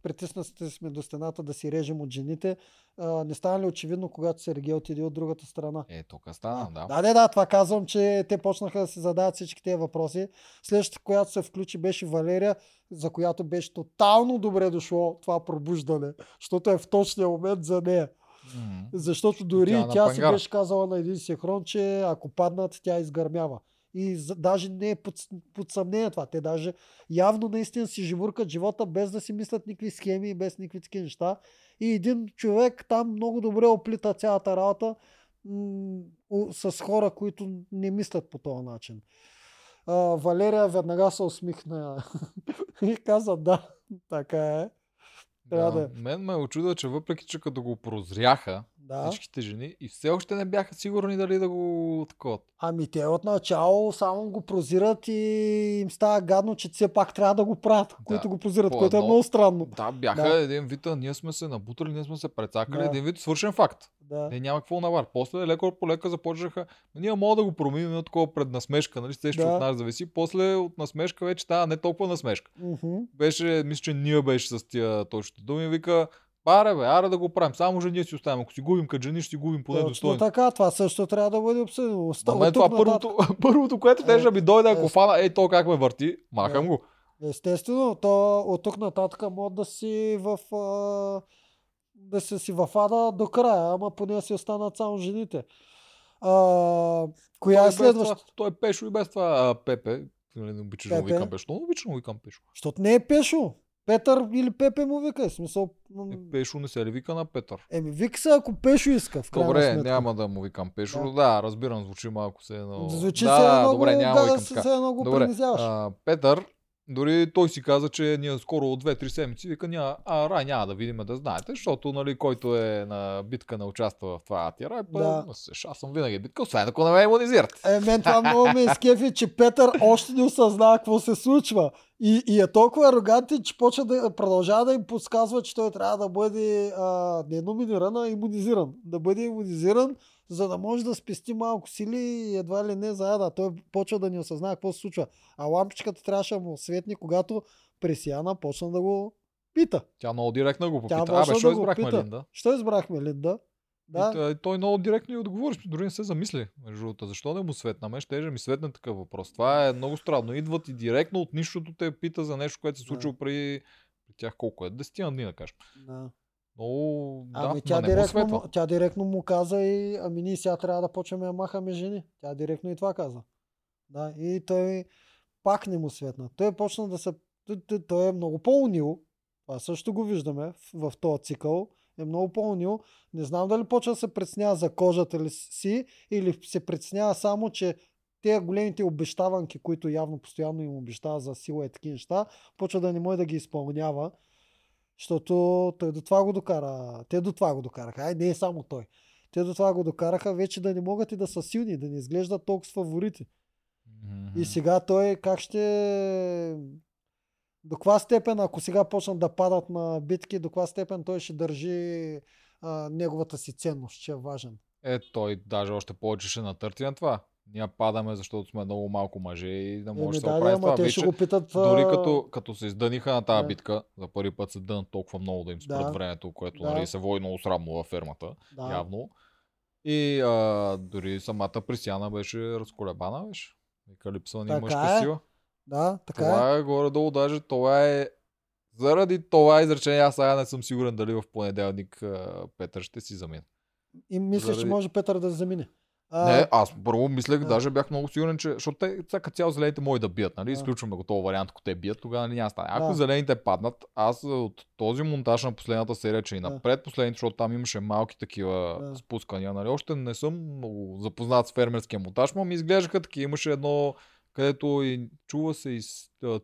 Speaker 1: притиснати сме до стената да си режем от жените? А, не стана ли очевидно, когато Сергей отиде от другата страна?
Speaker 2: Е, тук стана, да.
Speaker 1: Да, да, да, това казвам, че те почнаха да се задават всички тези въпроси. Следващата, която се включи, беше Валерия, за която беше тотално добре дошло това пробуждане, защото е в точния момент за нея.
Speaker 2: М.
Speaker 1: Защото дори
Speaker 2: Тя
Speaker 1: тя, си беше казала на един синхрон, че ако паднат, тя изгърмява. И за, даже не е под, под съмнение това. Те даже явно наистина си живуркат живота без да си мислят никакви схеми и без никакви такива неща. И един човек там много добре оплита цялата работа м- с хора, които не мислят по този начин. А, Валерия веднага се усмихна и каза да, така е. Трябва да е.
Speaker 2: Мен ме очудва, че въпреки, че като го прозряха
Speaker 1: Да.
Speaker 2: всичките жени и все още не бяха сигурни дали да го такова.
Speaker 1: Ами те отначало само го прозират и им става гадно, че все пак трябва да го правят, които го прозират,
Speaker 2: по
Speaker 1: което е много странно.
Speaker 2: Да, бяха
Speaker 1: Да.
Speaker 2: един вид, а ние сме се набутали, ние сме се прецакали,
Speaker 1: Да.
Speaker 2: един вид свършен факт.
Speaker 1: Да.
Speaker 2: Не, няма какво навар. После леко по лека започнаха. «Ма Ние мога да го променим на такова пред насмешка, нали? Се
Speaker 1: Да.
Speaker 2: от нас зависи. После от насмешка вече става не толкова насмешка.
Speaker 1: Мгм.
Speaker 2: Беше, мисля, че ние беше с тия точните думи. Вика, Аре бе, аре да го правим. Само жени си оставим. Ако си губим като жени, ще си губим поне достойно.
Speaker 1: така, това също трябва да бъде обсъдено. Оста-
Speaker 2: На мен това първото, първото, което
Speaker 1: Е,
Speaker 2: ще ми дойде, ако
Speaker 1: е,
Speaker 2: фана, ей то как ме върти, махам
Speaker 1: Да.
Speaker 2: го.
Speaker 1: Естествено, то от тук нататък може да си в да си, си в ада до края, ама поне си останат само жените. А, коя
Speaker 2: Той
Speaker 1: е следващата?
Speaker 2: Той е Пешо и без това а, Пепе. Нали, Не обичаш да
Speaker 1: Пепе.
Speaker 2: викам Пешо. Много обичам да викам Пешо.
Speaker 1: Защото не е Пешо. Петър или Пепе му вика. В Смисъл,
Speaker 2: Е, Пешо не се ли вика на Петър?
Speaker 1: Еми, вика се, ако Пешо иска. В
Speaker 2: Добре,
Speaker 1: сметка.
Speaker 2: няма да му викам Пешо.
Speaker 1: Да.
Speaker 2: Да, разбирам, звучи малко се едно...
Speaker 1: Звучи
Speaker 2: да,
Speaker 1: се едно
Speaker 2: добре, няма да
Speaker 1: да, се, едно го
Speaker 2: Добре, а, Петър, дори той си каза, че ние скоро от 2-3 седмици вика, няма, а рай няма да видим да знаете, защото нали, който е на битка не участва в това тира,
Speaker 1: Да.
Speaker 2: да. аз съм винаги битка, освен ако не ме иммунизират.
Speaker 1: Е, мен това много ме изкефи, че Петър още не осъзнава какво се случва. И, и е толкова арогантен, че почва да продължава да им подсказва, че той трябва да бъде а, не номиниран, а иммунизиран. Да бъде иммунизиран, за да може да спести малко сили и едва ли не заеда. Той почва да не осъзнава какво се случва. А лампичката трябваше да му светни, когато Пресияна почна да го пита.
Speaker 2: Тя много директно го
Speaker 1: Тя
Speaker 2: попита. Абе, що
Speaker 1: да
Speaker 2: избрахме
Speaker 1: пита.
Speaker 2: Линда?
Speaker 1: Що избрахме Линда?
Speaker 2: Да. И
Speaker 1: Да.
Speaker 2: той, той много директно и отговори, дори не се замисли. Между другото, защо да му светна? Ме ще ми светне такъв въпрос. Това е много странно. Идват и директно от нищото те пита за нещо, което се
Speaker 1: Да.
Speaker 2: случило при, при тях колко е? Десетина дни, да кажем.
Speaker 1: да.
Speaker 2: Много, да,
Speaker 1: Ами тя,
Speaker 2: не
Speaker 1: директно, му, тя директно му каза и ами ние сега трябва да почваме да махаме жени. Тя директно и това каза. Да, и той пак не му светна. Той почна да се... Той е много по-унил. Това също го виждаме в, в този цикъл. Е много по-унил. Не знам дали почва да се преценява за кожата ли си или се преценява само, че те големите обещаванки, които явно постоянно им обещава за сила и такива неща, почва да не може да ги изпълнява. Защото той до това го докара. Те до това го докараха. Ай, не е само той. Те до това го докараха вече да не могат и да са силни, да не изглеждат толкова с фаворити.
Speaker 2: Мгм.
Speaker 1: И сега той как ще... До каква степен, ако сега почнат да падат на битки, до каква степен той ще държи а, неговата си ценност, че е важен.
Speaker 2: Е, той даже още повече ще натърти на това. Ние падаме, защото сме много малко мъже и да може да се оправи това.
Speaker 1: те ще го питат...
Speaker 2: дори като, като се издъниха на тази
Speaker 1: Да.
Speaker 2: битка, за първи път се дънат толкова много да им спрат
Speaker 1: Да.
Speaker 2: времето, което
Speaker 1: Да.
Speaker 2: нали, се води много срамно във фермата,
Speaker 1: Да.
Speaker 2: явно. И а, дори самата Присяна беше разколебана, беше. Вика липсва ни мъжка
Speaker 1: е.
Speaker 2: сила.
Speaker 1: Да, така е.
Speaker 2: Това е горе-долу, даже това е заради това изречение, аз сега не съм сигурен дали в понеделник а, Петър ще си замине.
Speaker 1: И мисля, че
Speaker 2: заради-
Speaker 1: може Петър да замине. А,
Speaker 2: Не, аз първо мислех,
Speaker 1: а.
Speaker 2: даже бях много сигурен, че, защото те всяка цяло зелените може да бият, нали? Изключваме го този вариант, ако те бият, тогава няма стане. Ако
Speaker 1: Да.
Speaker 2: зелените паднат, аз от този монтаж на последната серия, че и
Speaker 1: Да.
Speaker 2: напред последните, защото там имаше малки такива
Speaker 1: Да.
Speaker 2: спускания, нали? Още не съм много запознат с фермерския монтаж, но ми изглеждаха такива. Имаше едно, където и чува се и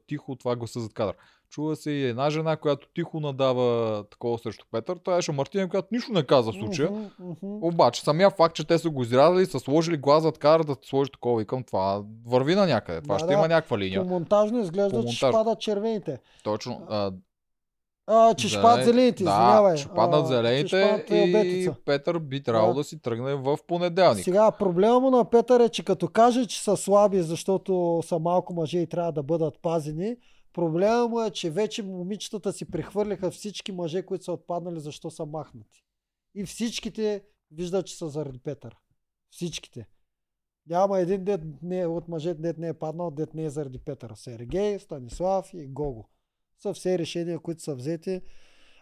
Speaker 2: тихо това гласа зад кадър. Чува се и една жена, която тихо надава такова срещу Петър. Това беше Мартина, която нищо не каза в случая.
Speaker 1: мгм, мгм.
Speaker 2: Обаче самия факт, че те са го изрязали, са сложили глас зад кара да сложи такова, викам, това върви на някъде. Това
Speaker 1: Да,
Speaker 2: ще
Speaker 1: да.
Speaker 2: има някаква
Speaker 1: По
Speaker 2: линия.
Speaker 1: монтажно изглежда,
Speaker 2: По
Speaker 1: че
Speaker 2: монтаж.
Speaker 1: падат червените.
Speaker 2: Точно. А,
Speaker 1: А, че ще падат зелените,
Speaker 2: да,
Speaker 1: извинявай.
Speaker 2: ще паднат
Speaker 1: ще
Speaker 2: зелените
Speaker 1: падат
Speaker 2: и
Speaker 1: обетица.
Speaker 2: Петър би трябвало
Speaker 1: Да.
Speaker 2: да. си тръгне в понеделник.
Speaker 1: Сега проблема му на Петър е, че като каже, че са слаби, защото са малко мъже и трябва да бъдат пазени, проблема му е, че вече момичетата си прехвърляха всички мъже, които са отпаднали, защо са махнати. И всичките виждат, че са заради Петър. Всичките. Няма един дет не, от мъжете, дет не е паднал, дет не е заради Петър. Сергей, Станислав и Гого. Са все решения, които са взети.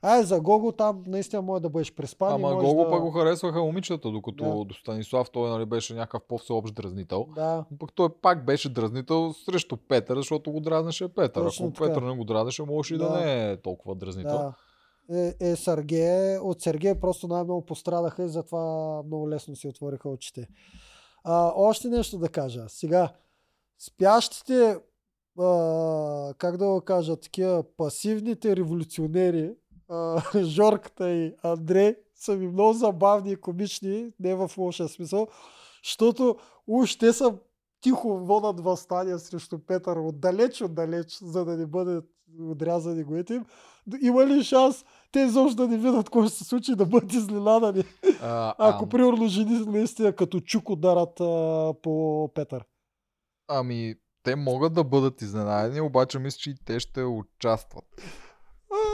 Speaker 1: Ай, за Гого там наистина може да бъдеш преспан.
Speaker 2: Ама Гого
Speaker 1: да...
Speaker 2: пък го харесваха момичетата, докато
Speaker 1: Да.
Speaker 2: до Станислав той нали, беше някакъв по-всеобщ дразнител.
Speaker 1: Да.
Speaker 2: Пък той пак беше дразнител срещу Петър, защото го дразнеше Петър.
Speaker 1: Точно
Speaker 2: Ако
Speaker 1: така.
Speaker 2: Петър не го дразнеше, можеше и да.
Speaker 1: Да.
Speaker 2: не е толкова дразнител.
Speaker 1: Да. Е, е, Сергей, от Сергей просто най-много пострадаха и затова много лесно си отвориха очите. А, още нещо да кажа. Сега, спящите, а, как да го кажа, такива пасивните революционери, а, Жорката и Андрей, са ми много забавни и комични, не в лошия смисъл, защото уж те са тихо водят възстания срещу Петър отдалеч, отдалеч, за да не бъдат отрязани главите им. Има ли шанс те изобщо да не видят какво ще се случи, да бъдат изненадани?
Speaker 2: А,
Speaker 1: Ако
Speaker 2: ам-
Speaker 1: примерно жени наистина като чук ударат а, по Петър.
Speaker 2: Ами, те могат да бъдат изненадени, обаче мисля, че и те ще участват.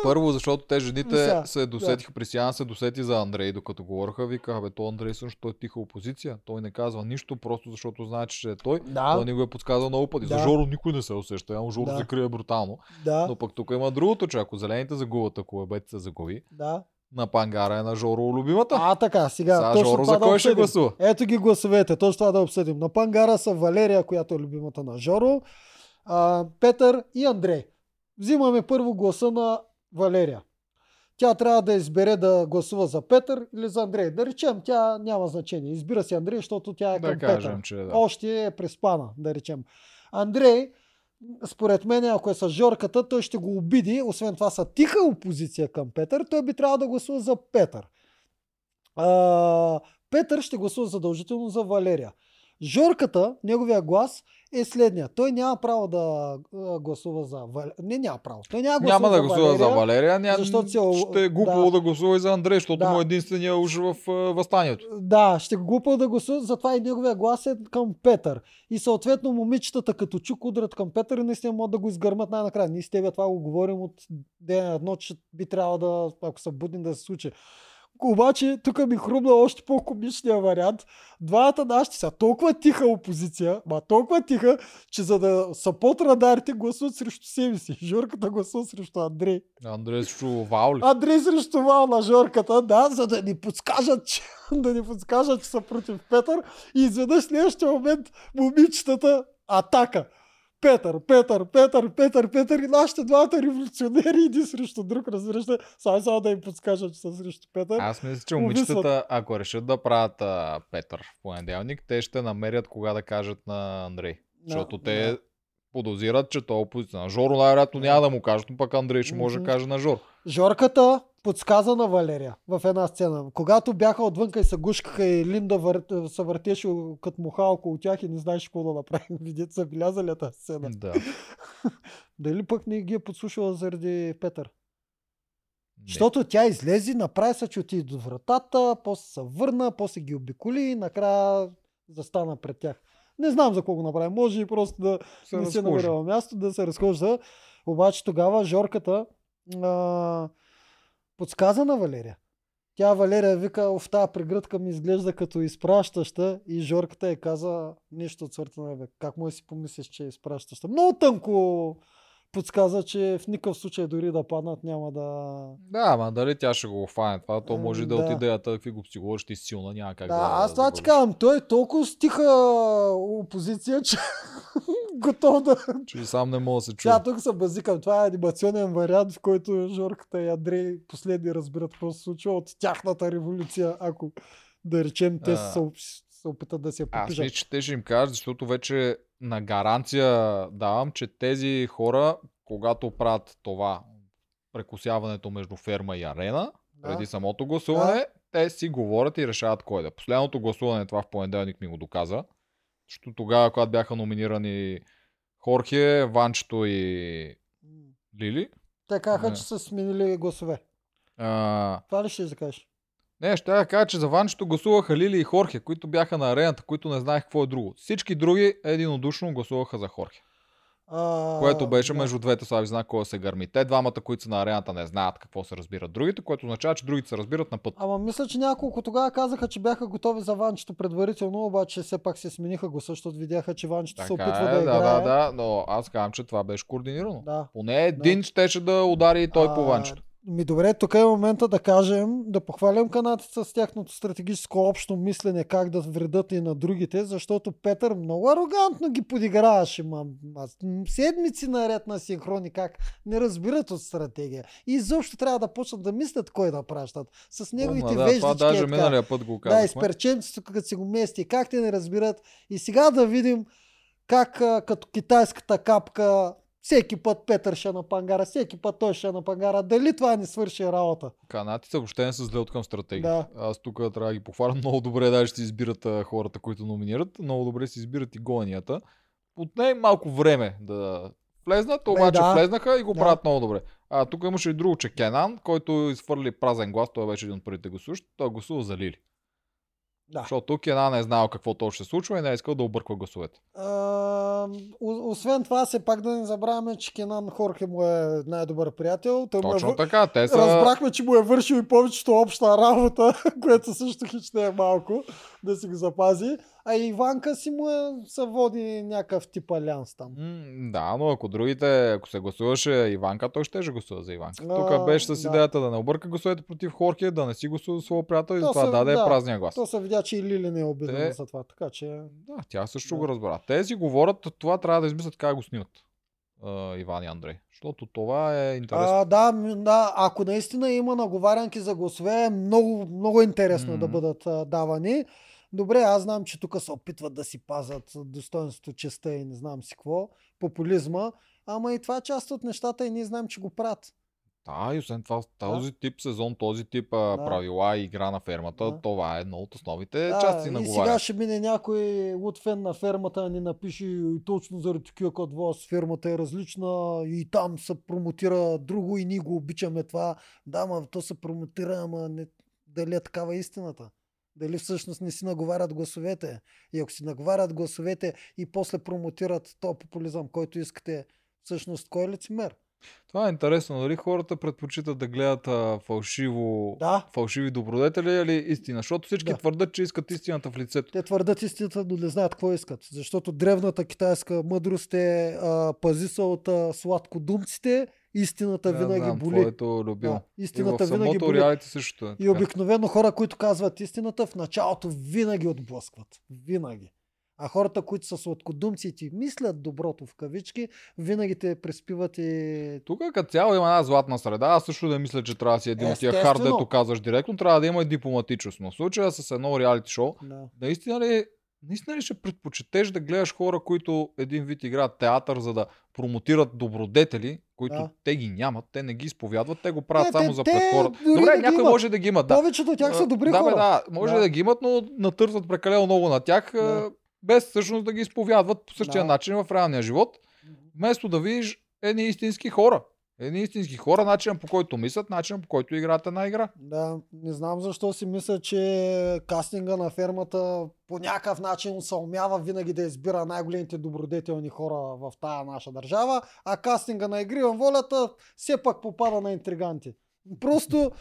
Speaker 2: Първо, защото те жените се досетиха, при Сиана се досети за Андрей, докато говореха, вика, бе, то Андрей също е тиха опозиция. Той не казва нищо, просто защото знае, че е той.
Speaker 1: Да,
Speaker 2: Той ни го е подсказал много пъти.
Speaker 1: Да.
Speaker 2: За Жоро никой не се усеща, ама Жоро
Speaker 1: Да.
Speaker 2: се крие брутално.
Speaker 1: да,
Speaker 2: Но пък тук има другото, че ако зелените загубят, ако Ебет се загуби,
Speaker 1: да.
Speaker 2: На Пангара е на Жоро любимата.
Speaker 1: А, така, сега.
Speaker 2: Сега
Speaker 1: точно
Speaker 2: Жоро
Speaker 1: това
Speaker 2: за
Speaker 1: да
Speaker 2: кой ще
Speaker 1: обсъдим.
Speaker 2: гласува?
Speaker 1: Ето ги гласовете, точно това да обсъдим. На Пангара са Валерия, която е любимата на Жоро, а, Петър и Андрей. Взимаме първо гласа на Валерия. Тя трябва да избере да гласува за Петър или за Андрей. Да речем, тя няма значение. Избира си Андрей, защото тя е
Speaker 2: Да
Speaker 1: към
Speaker 2: кажем,
Speaker 1: Петър.
Speaker 2: че да.
Speaker 1: Още е преспана, да речем. Андрей, според мен, ако е с Жорката, той ще го обиди. Освен това са тиха опозиция към Петър. Той би трябвало да гласува за Петър. А, Петър ще гласува задължително за Валерия. Жорката, неговия глас е следния. Той няма право да гласува за Валерия. Не, няма право. Той няма,
Speaker 2: Няма да гласува
Speaker 1: Валерия,
Speaker 2: за Валерия, ня...
Speaker 1: защото си
Speaker 2: ще е глупо
Speaker 1: да.
Speaker 2: да. гласува и за Андрей, защото
Speaker 1: Да.
Speaker 2: му е единствения уж в възстанието.
Speaker 1: Да, ще го глупа да гласува, затова и неговия глас е към Петър. И съответно момичетата като чук удрят към Петър и наистина могат да го изгърмат най-накрая. Ние с тебе това го говорим от ден едно, че би трябвало да, ако са будни, да се случи. Обаче, тук ми хрумна още по-комичния вариант. Двамата нашите са толкова тиха опозиция, ма толкова тиха, че за да са под радарите гласуват срещу себе си. Журката гласува срещу Андрей.
Speaker 2: Андрей срещу Ваули.
Speaker 1: Андрей срещу Вал на Жорката, да, за да ни подскажат, че, да ни подскажат, че са против Петър. И изведнъж в следващия момент момичетата атака. Петър, Петър, Петър, Петър, Петър и нашите двамата революционери един срещу друг, разбираш ли? Само, само да им подскажат, че са срещу Петър.
Speaker 2: Аз мисля, че момичетата, ако решат да правят а, Петър в понеделник, те ще намерят кога да кажат на Андрей. Защото те
Speaker 1: да.
Speaker 2: Подозират, че той е опозиция. На Жоро най-вероятно няма да му кажат, но пък Андрей ще може да каже на Жоро.
Speaker 1: Жорката подсказа на Валерия в една сцена. Когато бяха отвънка и се гушкаха и Линда вър... се въртеше като муха около тях и не знаеше какво да направи. Видите, са белязали тази сцена.
Speaker 2: Да.
Speaker 1: Дали пък не ги е подслушала заради Петър?
Speaker 2: Не.
Speaker 1: Защото тя излезе, направи се, че отиде до вратата, после се върна, после ги обиколи и накрая застана пред тях. Не знам за какво го направи. Може и просто да
Speaker 2: се
Speaker 1: не се намирала място, да се разхожда. Обаче тогава Жорката а, подсказа на Валерия. Тя Валерия вика, в тази прегръдка ми изглежда като изпращаща и Жорката е каза нещо от сорта на. Как му си помислиш, че е изпращаща? Много тънко подсказа, че в никакъв случай дори да паднат няма да...
Speaker 2: Да, ама дали тя ще го фане това, то може да,
Speaker 1: Да.
Speaker 2: отиде, а какви го психологиш, ти си силна, няма как да...
Speaker 1: Да, аз това
Speaker 2: да
Speaker 1: ти казвам, той е толкова стиха опозиция, че готов да...
Speaker 2: Че сам не мога да се чуя.
Speaker 1: Тя тук се базикам. Това е анимационен вариант, в който Жорката и Андрей последни разбират какво се случва от тяхната революция, ако да речем те
Speaker 2: А.
Speaker 1: оп- се опитат да се
Speaker 2: Аз
Speaker 1: попижат.
Speaker 2: мисля, че те ще им кажат, защото вече на гаранция давам, че тези хора, когато правят това прекусяването между ферма и арена,
Speaker 1: Да.
Speaker 2: преди самото гласуване, те си говорят и решават кой да. е. Последното гласуване, това в понеделник ми го доказа, защото тогава, когато бяха номинирани Хорхе, Ванчето и Лили,
Speaker 1: Те казаха, че са сменили гласове.
Speaker 2: а,
Speaker 1: Това ли ще да кажеш?
Speaker 2: Не, ще да кажа, че за Ванчето гласуваха Лили и Хорхе, които бяха на арената, които не знаех какво е друго. Всички други единодушно гласуваха за Хорхе.
Speaker 1: А,
Speaker 2: Което беше
Speaker 1: да.
Speaker 2: между двете слави знак, кой да се гърми. Те двамата, които са на арената, не знаят какво се разбират другите, което означава, че другите се разбират на път.
Speaker 1: Ама мисля, че няколко тогава казаха, че бяха готови за Ванчето предварително, обаче все пак се смениха гласа, защото видяха, че Ванчето се
Speaker 2: Така
Speaker 1: опитва
Speaker 2: е,
Speaker 1: да
Speaker 2: да,
Speaker 1: играе.
Speaker 2: да, да, но аз казвам, че това беше координирано.
Speaker 1: да.
Speaker 2: Поне един щеше да удари и той по
Speaker 1: А,
Speaker 2: Ванчето.
Speaker 1: Ми добре, тук е момента да кажем, да похвалям канадците с тяхното стратегическо общо мислене как да вредат и на другите, защото Петър много арогантно ги подиграваше. Ма, аз, м, седмици наред на синхрони как не разбират от стратегия. И изобщо трябва да почнат да мислят кой да пращат. С неговите
Speaker 2: Помня, да,
Speaker 1: веждички.
Speaker 2: това даже
Speaker 1: е
Speaker 2: миналия път го
Speaker 1: Да,
Speaker 2: казахме.
Speaker 1: и с перченцето, като си го мести, как те не разбират. И сега да видим как като китайската капка всеки път Петър ще на пангара, всеки път той ще на пангара. Дали това не свърши работа?
Speaker 2: Канатите въобще не са зле от към стратегия.
Speaker 1: Да.
Speaker 2: Аз тук трябва да ги похваля. Много добре даже си избират а, хората, които номинират. Много добре си избират и гоненията. Отне малко време да влезнат, обаче
Speaker 1: да.
Speaker 2: влезнаха и го
Speaker 1: Да.
Speaker 2: правят много добре. А тук имаше и друго, че Кенан, който изфърли празен глас, той беше един от първите гласуващи, той гласува за Лили.
Speaker 1: Да.
Speaker 2: Защото Кенан не е знаел какво точно ще се случва и не е искал да обърква гласовете.
Speaker 1: А, освен това, все пак да не забравяме, че Кенан Хорхе му е най-добър приятел. Той му е
Speaker 2: Точно
Speaker 1: вър-
Speaker 2: така, те са...
Speaker 1: Разбрахме, че му е вършил и повечето обща работа, което също хич не е малко, да си го запази. А Иванка си му е, се води някакъв тип алианс там.
Speaker 2: М, Да, но ако другите, ако се гласуваше Иванка, той ще гласува за Иванка.
Speaker 1: А,
Speaker 2: Тук беше с
Speaker 1: да.
Speaker 2: идеята да не обърка гласовете против Хорхе, да не си гласува за своя приятел и
Speaker 1: То
Speaker 2: затова даде
Speaker 1: да.
Speaker 2: празния глас.
Speaker 1: То се видя, че и Лили не е обидена
Speaker 2: Те-
Speaker 1: за това, така че...
Speaker 2: Да, тя също
Speaker 1: Да.
Speaker 2: го разбра. Те си говорят, това трябва да измислят как го снимат. Uh, Иван и Андрей. Защото това е интересно.
Speaker 1: А, да, да, ако наистина има наговарянки за гласове, е много, много интересно
Speaker 2: Мгм.
Speaker 1: да бъдат а, давани. Добре, аз знам, че тук се опитват да си пазят достоинството, честа и не знам си какво, популизма, ама и това е част от нещата и ние знаем, че го правят.
Speaker 2: Да, и освен това, този тип сезон, този тип а,
Speaker 1: Да.
Speaker 2: правила и игра на фермата,
Speaker 1: Да.
Speaker 2: това е едно от основните
Speaker 1: Да,
Speaker 2: части на
Speaker 1: и сега
Speaker 2: говоря.
Speaker 1: ще мине някой луд фен на фермата, да ни напише точно заради такива като вас фермата е различна и там се промотира друго и ние го обичаме това. Да, ма то се промотира, ама не, дали е такава истината? Дали всъщност не си наговарят гласовете? И ако си наговарят гласовете и после промотират то популизъм, който искате, всъщност кой е лицемер?
Speaker 2: Това е интересно. Дали хората предпочитат да гледат а, фалшиво,
Speaker 1: Да,
Speaker 2: фалшиви добродетели или истина? Защото всички
Speaker 1: Да.
Speaker 2: твърдят, че искат истината в лицето.
Speaker 1: Те твърдат истината, но не знаят какво искат. Защото древната китайска мъдрост е а, пази се от а, сладкодумците, истината
Speaker 2: Да,
Speaker 1: винаги
Speaker 2: знам,
Speaker 1: боли.
Speaker 2: твоето любимо.
Speaker 1: Да, истината
Speaker 2: и в
Speaker 1: винаги боли.
Speaker 2: реалити също е.
Speaker 1: И
Speaker 2: така.
Speaker 1: обикновено хора, които казват истината, в началото винаги отблъскват. Винаги. А хората, които са сладкодумци и ти мислят доброто в кавички, винаги те преспиват и...
Speaker 2: Тук като цяло има една златна среда. Аз също не мисля, че трябва да си един от тия хард, дето казваш директно. Трябва да има и дипломатичност. Но в случая с едно реалити шоу,
Speaker 1: Да.
Speaker 2: наистина ли, наистина ли ще предпочетеш да гледаш хора, които един вид играят театър, за да промотират добродетели, които
Speaker 1: Да.
Speaker 2: те ги нямат, те не ги изповядват, те го правят
Speaker 1: Не,
Speaker 2: само
Speaker 1: те-
Speaker 2: за пред хората. Добре,
Speaker 1: да
Speaker 2: някой може да ги имат, да.
Speaker 1: Повечето от тях са добри
Speaker 2: да,
Speaker 1: хора.
Speaker 2: Да, може
Speaker 1: Да.
Speaker 2: да. ги имат, но натърсват прекалено много на тях,
Speaker 1: Да.
Speaker 2: без всъщност да ги изповядват по същия
Speaker 1: Да.
Speaker 2: начин в реалния живот вместо да видиш едни истински хора. Едни истински хора, начинът по който мислят, начинът по който играят една игра.
Speaker 1: Да, не знам защо си мисля, че кастинга на фермата по някакъв начин се умява винаги да избира най-големите добродетелни хора в тая наша държава, а кастинга на игри във волята все пак попада на интриганти. Просто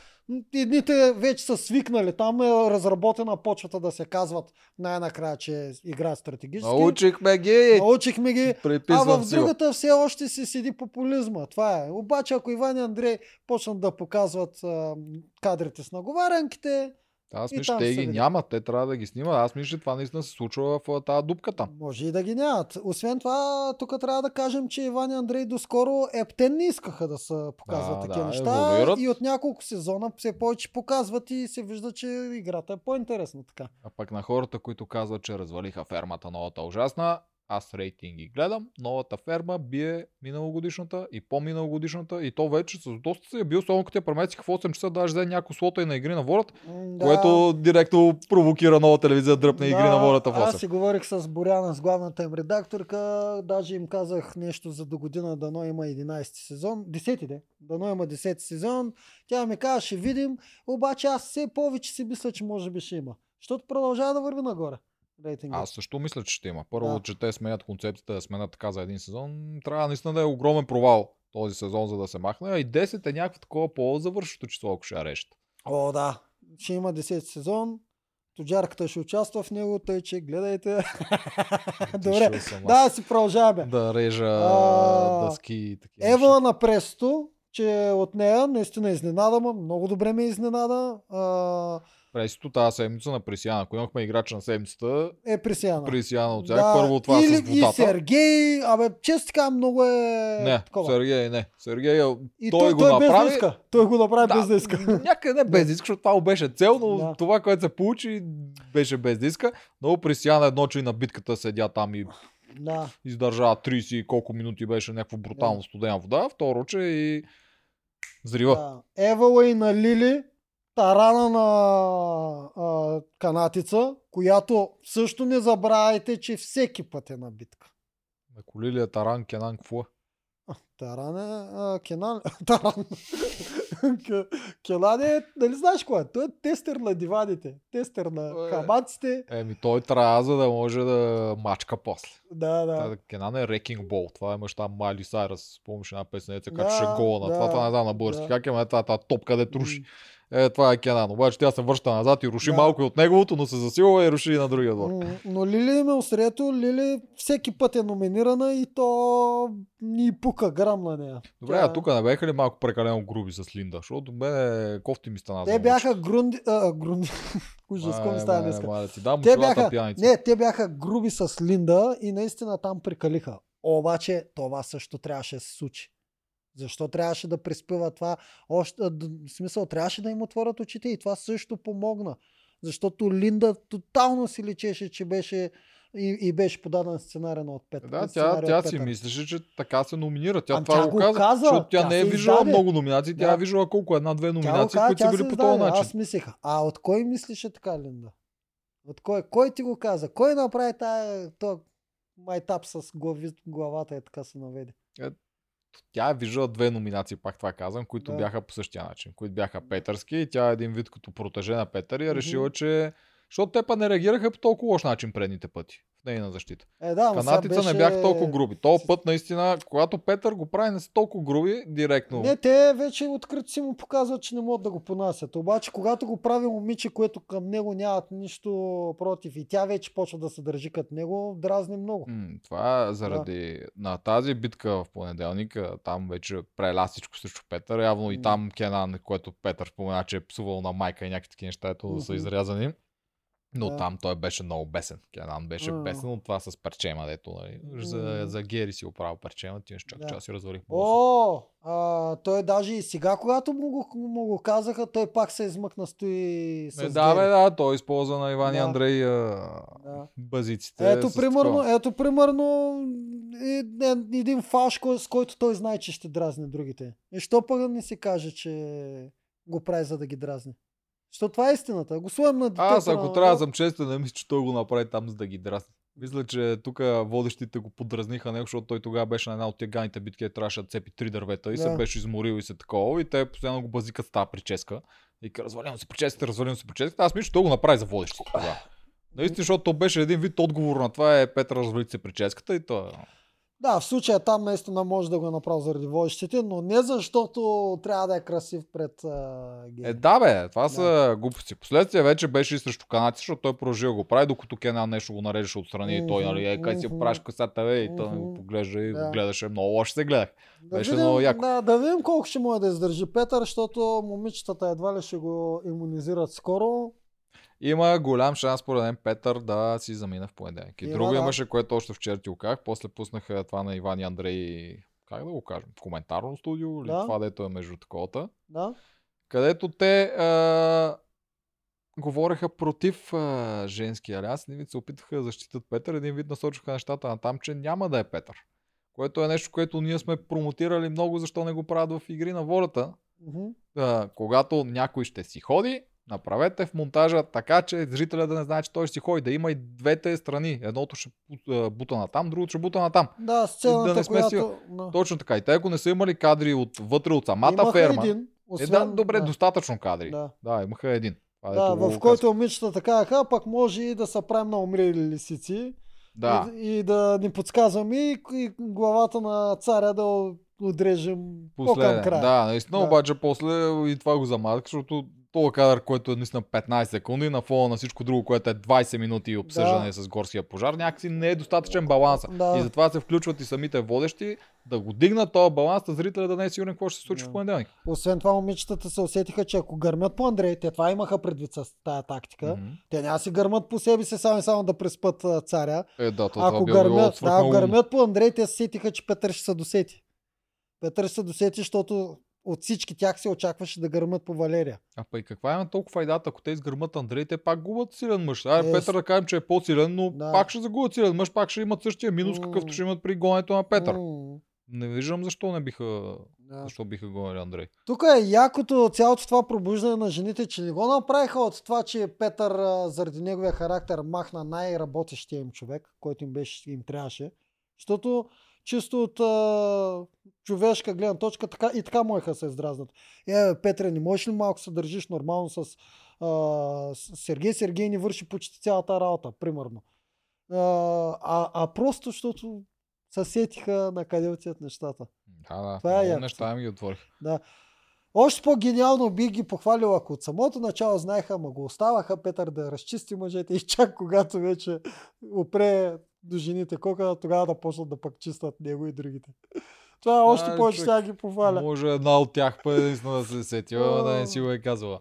Speaker 1: едните вече са свикнали. Там е разработена почвата да се казват най-накрая, че играят стратегически.
Speaker 2: Научихме ги!
Speaker 1: Научихме ги. А
Speaker 2: Приписвам
Speaker 1: в
Speaker 2: си го.
Speaker 1: другата все още си седи популизма. Това е. Обаче, ако Иван и Андрей почнат да показват а, кадрите с наговарянките,
Speaker 2: Аз мисля, те ги нямат, те трябва да ги снимат. Аз мисля, че това наистина се случва в тази дупка там.
Speaker 1: може и да ги нямат. Освен това, тук трябва да кажем, че Иван и Андрей доскоро ептен не искаха да се показват
Speaker 2: Да,
Speaker 1: такива
Speaker 2: да,
Speaker 1: неща.
Speaker 2: еволюират.
Speaker 1: И от няколко сезона все повече показват и се вижда, че играта е по-интересна така.
Speaker 2: А пък на хората, които казват, че развалиха фермата новата ужасна, аз рейтинги гледам. Новата ферма бие миналогодишната и по-миналогодишната и то вече с доста се е бил, само като я преместиха в 8 часа, даже взе някои слота и на игри на волята,
Speaker 1: да.
Speaker 2: което директно провокира нова телевизия да дръпне игри на волята в 8.
Speaker 1: Аз си говорих с Боряна, с главната им редакторка, даже им казах нещо за до година, дано има 11 сезон, 10 де, дано има 10 сезон. Тя ми каза, ще видим, обаче аз все повече си мисля, че може би ще има. Защото продължава да върви нагоре. Рейтинга.
Speaker 2: Аз също мисля, че ще има. Първо,
Speaker 1: Да.
Speaker 2: че те сменят концепцията да сменят така за един сезон. Трябва наистина да е огромен провал този сезон, за да се махне. А и 10 е някакво такова по-завършващо число, ако ще я решат.
Speaker 1: О, да. Ще има 10 сезон. Тоджарката ще участва в него, тъй че гледайте. Добре. Да, си продължаваме.
Speaker 2: да режа
Speaker 1: А,
Speaker 2: дъски и такива.
Speaker 1: Ева на престо, че от нея наистина изненада, много добре ме изненада. А,
Speaker 2: Пресито тази седмица на Пресияна. Ако имахме играча на седмицата,
Speaker 1: е Пресяна.
Speaker 2: Пресияна от тях. Първо това
Speaker 1: Или,
Speaker 2: с водата.
Speaker 1: И Сергей, абе, често така много е
Speaker 2: Не,
Speaker 1: такова.
Speaker 2: Сергей не. Сергей, е-
Speaker 1: И
Speaker 2: той,
Speaker 1: той,
Speaker 2: го
Speaker 1: той без да
Speaker 2: направи.
Speaker 1: иска. Той го направи
Speaker 2: Да,
Speaker 1: без да иска.
Speaker 2: Някъде не без да иска, защото това беше цел, но
Speaker 1: Да.
Speaker 2: това, което се получи, беше без да иска. Но Пресияна едно, че и на битката седя там и
Speaker 1: Да.
Speaker 2: издържа 30 и колко минути беше някаква брутално
Speaker 1: Да.
Speaker 2: студена вода. Второ, че и взрива.
Speaker 1: да. Евала на Лили, тарана на а, канатица, която също не забравяйте, че всеки път е на битка.
Speaker 2: На колилия Таран Кенан, какво е?
Speaker 1: Таран е... А, Кенан... Таран. Ке- Кенан е... Нали знаеш кой е? Той е тестер на диваните. Тестер на
Speaker 2: Е.
Speaker 1: хамаците.
Speaker 2: Еми, той трябва, за да може да мачка после.
Speaker 1: Да, да.
Speaker 2: Да. Кенан е Wrecking Ball. Това е мъща Майли Сайрас. Помниш една песенеца,
Speaker 1: Да,
Speaker 2: качеше гола на
Speaker 1: да,
Speaker 2: това. Това не знам на български.
Speaker 1: да.
Speaker 2: Как е, ме, това, това топка де руши. Е, това е Кенан. Обаче тя се връща назад и руши
Speaker 1: Да.
Speaker 2: малко от неговото, но се засилва и руши и на другия двор.
Speaker 1: М, Но Лили им е острето. Лили всеки път е номинирана и то ни пука грам на нея.
Speaker 2: Добре,
Speaker 1: Тя-
Speaker 2: а тук не беха ли малко прекалено груби с Линда? Защото мене кофти ми стана.
Speaker 1: Те бяха грунди... А, грунди... Ужас, ми става днеска?
Speaker 2: Да ти дам
Speaker 1: Те бяха,
Speaker 2: пияница.
Speaker 1: не, те бяха груби с Линда и наистина там прикалиха. Обаче това също трябваше да се случи. Защо трябваше да приспива това? Още, а, в смисъл, трябваше да им отворят очите и това също помогна. Защото Линда тотално си личеше, че беше и, и беше подаден сценария на от Петър.
Speaker 2: Да, тя, тя си мислеше, че така се номинира. Тя
Speaker 1: Ами
Speaker 2: това
Speaker 1: тя
Speaker 2: го каза,
Speaker 1: каза,
Speaker 2: защото тя,
Speaker 1: тя
Speaker 2: не е виждала
Speaker 1: издаде.
Speaker 2: много номинации, тя
Speaker 1: Да.
Speaker 2: е виждала колко една-две номинации,
Speaker 1: каза,
Speaker 2: които са били по този начин.
Speaker 1: Аз мислех, а от кой мислеше така, Линда? От кой? Кой ти го каза? Кой направи тая, то майтап с глави, главата е така се наведе?
Speaker 2: Тя е виждала две номинации, пак това казвам, които
Speaker 1: Да.
Speaker 2: бяха по същия начин, които бяха петърски и тя е един вид като протеже на Петър и е решила, че защото те па не реагираха по толкова лош начин предните пъти в нейна защита.
Speaker 1: Е, да,
Speaker 2: Канатица
Speaker 1: беше...
Speaker 2: не бяха толкова груби. Този път наистина, когато Петър го прави, не са толкова груби директно.
Speaker 1: Не, те вече открито си му показват, че не могат да го понасят. Обаче, когато го прави момиче, което към него нямат нищо против и тя вече почва да се държи като него, дразни много.
Speaker 2: М, това е заради на тази битка в понеделник, там вече преля всичко срещу Петър. Явно и там Кенан, което Петър спомена, че е псувал на майка и някакви такива неща, ето са
Speaker 1: Мгм.
Speaker 2: изрязани. Но
Speaker 1: Да.
Speaker 2: там той беше много бесен. Кенан беше
Speaker 1: А.
Speaker 2: бесен от това с перчема, дето нали. За, за Гери си оправил перчема, ти ще чак
Speaker 1: Да.
Speaker 2: час си развалих.
Speaker 1: О, а, той даже и сега, когато му го, му го казаха, той пак се измъкна стои с
Speaker 2: Ме, да, бе, да, той използва на Иван и
Speaker 1: Да.
Speaker 2: Андрей а,
Speaker 1: Да.
Speaker 2: базиците.
Speaker 1: Ето примерно,
Speaker 2: такова.
Speaker 1: ето примерно е- е- един кой- с който той знае, че ще дразни другите. И що пък не си каже, че го прави за да ги дразни? Защото това е истината. Го слоем на детето.
Speaker 2: Аз ако
Speaker 1: на-
Speaker 2: трябва да съм честен, не мисля, че той го направи там, за да ги драсне. Мисля, че тук водещите го подразниха него, защото той тогава беше на една от тия ганите битки, трябваше да цепи три дървета и се
Speaker 1: Да.
Speaker 2: беше изморил и се такова. И те постоянно го базикат с тази прическа. И развалям се прическата, развалям се прическата. Аз мисля, че той го направи за водещите тогава. Наистина, защото то беше един вид отговор на това е Петър развали се прическата и то.
Speaker 1: Да, в случая там наистина може да го направи заради водещите, но не защото трябва да е красив пред гей.
Speaker 2: Е, да, бе, това са глупости. Последствие вече беше и срещу канадци, защото той продължи да го прави, докато Кенан нещо го нарежеше отстрани и той, нали, е, кай си
Speaker 1: мгм.
Speaker 2: правиш косата, бе, и той
Speaker 1: Мгм.
Speaker 2: го поглежда и
Speaker 1: Да.
Speaker 2: го гледаше много лошо се гледах.
Speaker 1: да,
Speaker 2: беше
Speaker 1: видим,
Speaker 2: много яко.
Speaker 1: Да, да видим колко ще може да издържи Петър, защото момичетата едва ли ще го иммунизират скоро.
Speaker 2: Има голям шанс, според мен, Петър да си замина в понеделник. И
Speaker 1: Има,
Speaker 2: друго
Speaker 1: да.
Speaker 2: имаше, което още вчера ти го казах. После пуснаха това на Иван и Андрей, как да го кажем, в коментарно студио или
Speaker 1: Да.
Speaker 2: това, дето е между таковата.
Speaker 1: Да?
Speaker 2: където те а, говореха против а, женския алианс. Един вид се опитаха да защитат Петър, един вид насочиха нещата на там, че няма да е Петър. Което е нещо, което ние сме промотирали много, защо не го правят в игри на волята.
Speaker 1: Мгм.
Speaker 2: А, когато някой ще си ходи, направете в монтажа така, че зрителя да не знае, че той ще си ходи. Да има и двете страни. Едното ще бута на там, другото ще бута на там.
Speaker 1: Да, сцената,
Speaker 2: да не сме
Speaker 1: която... Да.
Speaker 2: Точно така. И те, ако не са имали кадри от вътре от самата
Speaker 1: Имаха
Speaker 2: ферма.
Speaker 1: един,
Speaker 2: Е,
Speaker 1: освен...
Speaker 2: да, добре,
Speaker 1: да.
Speaker 2: достатъчно кадри.
Speaker 1: Да.
Speaker 2: Да, имаха един. Това,
Speaker 1: Да,
Speaker 2: дето го
Speaker 1: в който момичетата казаха, пак може и да се правим на умрели лисици
Speaker 2: Да.
Speaker 1: и, и да ни подсказваме и, и главата на царя да отрежем по-към края.
Speaker 2: Да, наистина,
Speaker 1: Да.
Speaker 2: обаче после и това го замазах, защото този кадър, който е наистина 15 секунди, на фона на всичко друго, което е 20 минути обсъждане
Speaker 1: Да.
Speaker 2: с горския пожар, някакси не е достатъчен баланс.
Speaker 1: Да.
Speaker 2: И затова се включват и самите водещи да го дигнат този баланс, да зрителя да не е сигурен какво ще се случи
Speaker 1: Да.
Speaker 2: в понеделник.
Speaker 1: Освен това, момичетата се усетиха, че ако гърмят по Андрей, те това имаха предвид с тая тактика,
Speaker 2: Мгм.
Speaker 1: те няма си гърмат по себе си само и само да преспат а, царя.
Speaker 2: Е, да, то, това
Speaker 1: Ако
Speaker 2: било
Speaker 1: гърмят, да, гърмят по Андрей, те се сетиха, че Петър ще се досети. Петър ще се досети, защото от всички тях се очакваше да гърмят по Валерия.
Speaker 2: А па и каква е толкова файдата, ако те изгърмат Андрей, те пак губят силен мъж. Ай,
Speaker 1: Е,
Speaker 2: Петър да кажем, че е по-силен, но
Speaker 1: Да.
Speaker 2: пак ще загубят силен мъж, пак ще имат същия минус,
Speaker 1: М.
Speaker 2: какъвто ще имат при гонето на Петър.
Speaker 1: М,
Speaker 2: Не виждам защо не биха,
Speaker 1: да.
Speaker 2: защо биха гонили Андрей.
Speaker 1: Тук е якото цялото това пробуждане на жените, че не го направиха от това, че Петър заради неговия характер махна най-работещия им човек, който им, беше, им трябваше. Защото чисто от а, човешка гледна точка така, и така можеха да се издразнат. Е, Петре, не можеш ли малко се държиш нормално с, а, Сергей? Сергей ни върши почти цялата работа, примерно. А, а, просто защото се сетиха на къде отиват нещата.
Speaker 2: Да, да.
Speaker 1: Това е
Speaker 2: много неща ми ги отворих.
Speaker 1: Да. Още по-гениално бих ги похвалил, ако от самото начало знаеха, ма го оставаха Петър да разчисти мъжете и чак когато вече опре до жените кока, тогава да почнат да пък чистят него и другите. Това още
Speaker 2: Ай,
Speaker 1: повече сега ги похваля.
Speaker 2: Може една от тях па наистина да се сетила, да не си го е казала.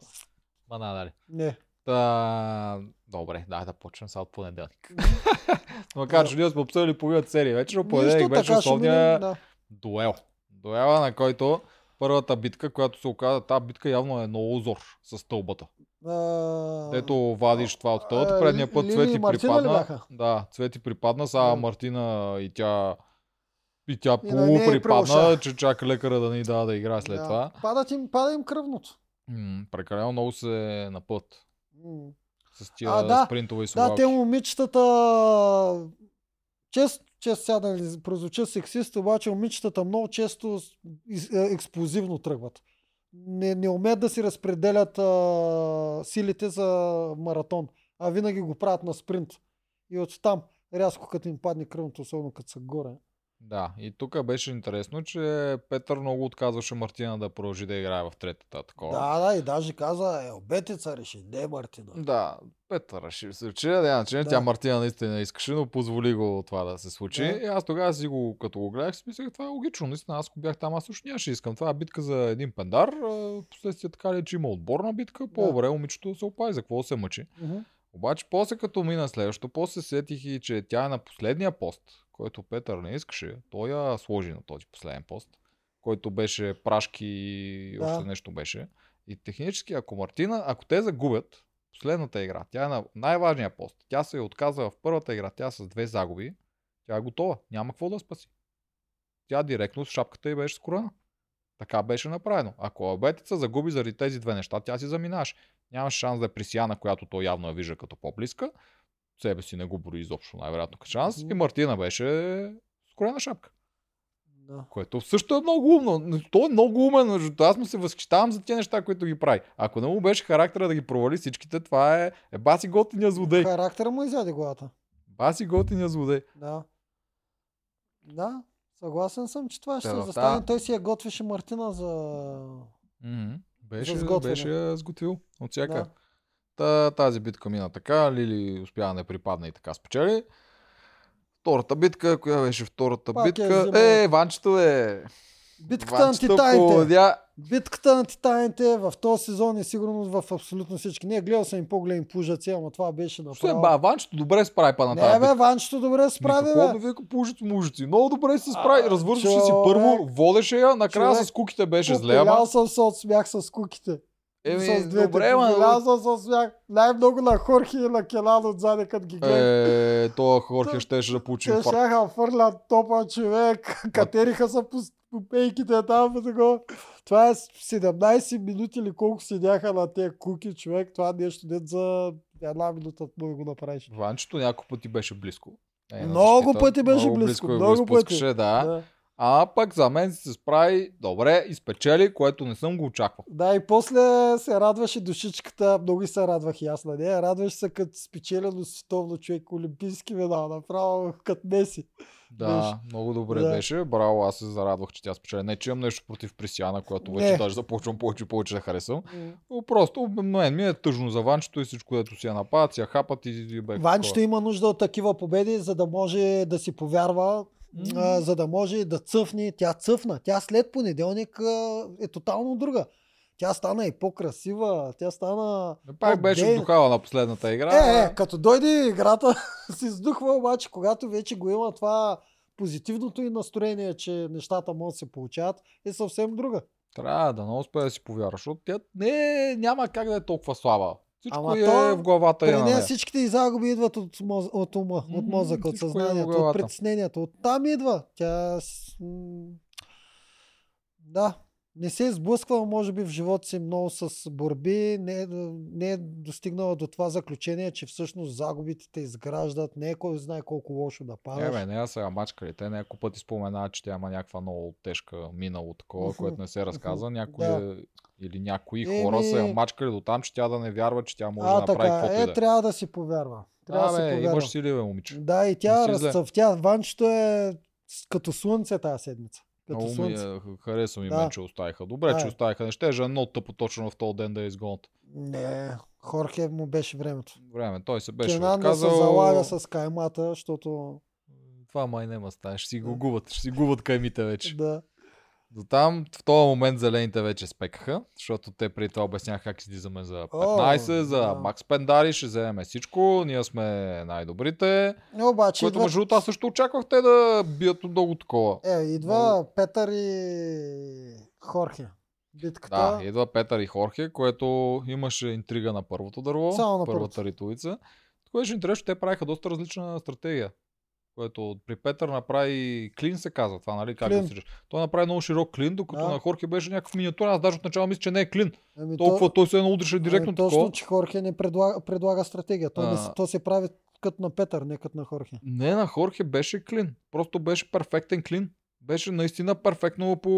Speaker 2: Ма да, дали.
Speaker 1: Не.
Speaker 2: Та... Добре, дай да почнем сега от понеделник. Макар, че ние сме обсъдили половината серия вече, но понеделник беше
Speaker 1: ще
Speaker 2: основния
Speaker 1: да.
Speaker 2: дуел. Дуела, на който първата битка, която се оказа, тази битка явно е много узор с стълбата.
Speaker 1: А,
Speaker 2: Ето вадиш това от стълбата,
Speaker 1: а,
Speaker 2: предния път
Speaker 1: Лили
Speaker 2: Цвети припадна. Да, Цвети припадна, сега. Мартина и тя и тя
Speaker 1: на нея
Speaker 2: полуприпадна,
Speaker 1: прилуша.
Speaker 2: че чака лекара да ни дава да играе след
Speaker 1: да.
Speaker 2: това.
Speaker 1: Падат им, пада им кръвното.
Speaker 2: М, прекалено много се напът
Speaker 1: М.
Speaker 2: с тия
Speaker 1: А, да.
Speaker 2: спринтове и
Speaker 1: Да, те момичетата, често, често сега да не прозвуча сексист, обаче момичетата много често е, експлозивно тръгват. Не, не умеят да си разпределят а, силите за маратон, а винаги го правят на спринт. И оттам, рязко като им падне кръвното, особено като са горе.
Speaker 2: Да, и тук беше интересно, че Петър много отказваше Мартина да продължи да играе в третата такова.
Speaker 1: Да, да, и даже каза, е, обетица реши, не Мартина.
Speaker 2: Да, Петър реши се че да, иначе
Speaker 1: Да.
Speaker 2: тя Мартина наистина искаше, но позволи го това да се случи.
Speaker 1: Да.
Speaker 2: И аз тогава си го, като го гледах, си мислех, това е логично. Наистина, аз ако бях там, аз също нямаше искам. Това е битка за един пендар. Последствие така ли, че има отборна битка, по-добре момичето да се опази, за какво се мъчи.
Speaker 1: Мгм.
Speaker 2: Обаче после като мина следващото, после сетих и, че тя е на последния пост, който Петър не искаше. Той я сложи на този последен пост, който беше прашки и
Speaker 1: Да.
Speaker 2: още нещо беше. И технически, ако Мартина, ако те загубят последната игра, тя е на най-важния пост. Тя се е отказала в първата игра, тя с две загуби, тя е готова. Няма какво да спаси. Тя директно с шапката и беше скорена. Така беше направено. Ако Абетица загуби заради тези две неща, тя си заминаш. Нямаш шанс да е при Сиана, която той явно я вижда като по-близка. Себе си не го брои изобщо най-вероятно като шанс. И. Мартина беше скорена шапка.
Speaker 1: Да.
Speaker 2: Което също е много умно. Той е много умен. Аз му се възхищавам за тези неща, които ги прави. Ако не му беше характера да ги провали всичките, това е, е баси готиния злодей.
Speaker 1: Характера му изяде главата.
Speaker 2: Баси готиния злодей.
Speaker 1: Да. Да. Съгласен съм, че това ще
Speaker 2: Та,
Speaker 1: се
Speaker 2: да.
Speaker 1: застане. Той си я готвеше Мартина за...
Speaker 2: Мгм. Беше, беше сготвил от всяка.
Speaker 1: Да.
Speaker 2: Та, тази битка мина така, Лили успя да не припадне и така спечели. Втората битка, коя беше втората
Speaker 1: Пак я
Speaker 2: битка?
Speaker 1: взима.
Speaker 2: Е, Ванчето е!
Speaker 1: Битката на титаните.
Speaker 2: поводя.
Speaker 1: Битката на титаните в този сезон е сигурно в абсолютно всички. Не, гледал съм и по-големи пужаци, ама това беше направо.
Speaker 2: ба, Ванчето добре справи па на тази
Speaker 1: Не, бе. Ванчето добре справи,
Speaker 2: какво да вика пужици мужици? Много добре се справи.
Speaker 1: А,
Speaker 2: Развършваше си
Speaker 1: човек.
Speaker 2: първо, водеше я, накрая
Speaker 1: Човек,
Speaker 2: с куките беше зле, ама...
Speaker 1: Съм се от смях с куките.
Speaker 2: Еми,
Speaker 1: с двете.
Speaker 2: добре, ма...
Speaker 1: Се от смях. Най-много на Хорхи и на Келан отзаде, като ги гледах.
Speaker 2: Е, това Хорхе
Speaker 1: Та-
Speaker 2: щеше да получи
Speaker 1: Те щяха фърлят топа човек, катериха се по пейките там. такова. Това е с 17 минути или колко седяха на тези куки, човек. Това нещо не за една минута да го направиш.
Speaker 2: Ванчето няколко пъти беше близко. Е,
Speaker 1: Много
Speaker 2: защита.
Speaker 1: пъти беше
Speaker 2: много
Speaker 1: близко,
Speaker 2: го
Speaker 1: много пъти.
Speaker 2: Да.
Speaker 1: Да.
Speaker 2: А пък за мен се справи добре и спечели, което не съм го очаквал.
Speaker 1: Да, и после се радваше душичката, много и се радвах и аз на нея. Радваше се като спечелено световно човек, олимпийски медал, направо като Меси.
Speaker 2: Да,
Speaker 1: Беше.
Speaker 2: много добре
Speaker 1: Да.
Speaker 2: беше. Браво, аз се зарадвах, че тя спечели. Не, че имам нещо против Присяна, която вече
Speaker 1: Не.
Speaker 2: даже започвам повече и повече да харесвам. Но просто мен ми е тъжно за Ванчето и всичко, което си я нападат, си я хапат и, и бе.
Speaker 1: Ванчето има нужда от такива победи, за да може да си повярва, А, за да може да цъфне. Тя цъфна. Тя след понеделник а, е тотално друга. Тя стана и по-красива, тя стана...
Speaker 2: Пак беше вдухала на последната игра.
Speaker 1: Е, е, като дойде играта, си издухва, обаче когато вече го има това позитивното и настроение, че нещата могат да се получават, е съвсем друга.
Speaker 2: Трябва да не успее да си повярва, защото тя не, няма как да е толкова слаба. Всичко
Speaker 1: Ама
Speaker 2: е
Speaker 1: то
Speaker 2: в главата
Speaker 1: При нея всичките и загуби идват от, моз, от ума, от мозъка, от
Speaker 2: е
Speaker 1: съзнанието, от
Speaker 2: главата.
Speaker 1: притеснението. От там идва. Тя... Да, не се е сблъсквала, може би, в живота си много с борби, не е, не е достигнала до това заключение, че всъщност загубите те изграждат, не е кой знае колко лошо да падаш.
Speaker 2: Не, бе, не, са мачкали. Те няколко пъти споменават, че тя има някаква много тежка минало такова,
Speaker 1: Мгм,
Speaker 2: което не се разказва.
Speaker 1: мгм,
Speaker 2: Някои
Speaker 1: да.
Speaker 2: е- или някои
Speaker 1: Еми-
Speaker 2: хора са я мачкали до там, че тя да не вярва, че тя може
Speaker 1: а,
Speaker 2: да направи
Speaker 1: така,
Speaker 2: каквото и
Speaker 1: е,
Speaker 2: да е.
Speaker 1: трябва да си повярва. Трябва да,
Speaker 2: Да,
Speaker 1: си
Speaker 2: бе,
Speaker 1: повярва.
Speaker 2: имаш сили, бе, момиче.
Speaker 1: Да, и тя разцъфтя. Ванчето е като слънце тази седмица. Като
Speaker 2: Много ми е, харесва ми
Speaker 1: Да.
Speaker 2: мен, че оставиха. Добре, че
Speaker 1: Да.
Speaker 2: оставиха. Не ще е много тъпо точно в този ден да я изгонят.
Speaker 1: Не, Хорхе му беше времето.
Speaker 2: Време, той се беше
Speaker 1: Кенан да се
Speaker 2: отказал.
Speaker 1: залага с каймата, защото
Speaker 2: Това май няма стане. Ще си го губят. Ще си губят каймите вече.
Speaker 1: да.
Speaker 2: До там, в този момент зелените вече спекаха, защото те преди това обясняха как излизаме за 15,
Speaker 1: О,
Speaker 2: за
Speaker 1: да.
Speaker 2: Макс Пендари, ще вземем всичко, ние сме най-добрите.
Speaker 1: Не, обаче
Speaker 2: Което
Speaker 1: идва,
Speaker 2: между другото аз също очаквах те да бият много такова.
Speaker 1: е, идва Петър и Хорхе. Битката.
Speaker 2: Да, идва Петър и Хорхе, което имаше интрига на първото дърво,
Speaker 1: Само на
Speaker 2: първата ритовица. Което беше интересно, те правиха доста различна стратегия. Което при Петър направи клин се казва това, нали? Как
Speaker 1: Клин.
Speaker 2: да Той направи много широк клин, докато
Speaker 1: Да.
Speaker 2: на Хорхе беше някакъв миниатюр. Аз даже отначало мисля, че не е клин.
Speaker 1: Ами,
Speaker 2: Толкова
Speaker 1: то,
Speaker 2: той се наудрише директно
Speaker 1: ами, точно,
Speaker 2: такова.
Speaker 1: че Хорхе не предлага, предлага стратегия. То, не,
Speaker 2: А.
Speaker 1: се- то се прави като на Петър, не като на Хорхе.
Speaker 2: Не, на Хорхе беше клин. Просто беше перфектен клин. Беше наистина перфектно по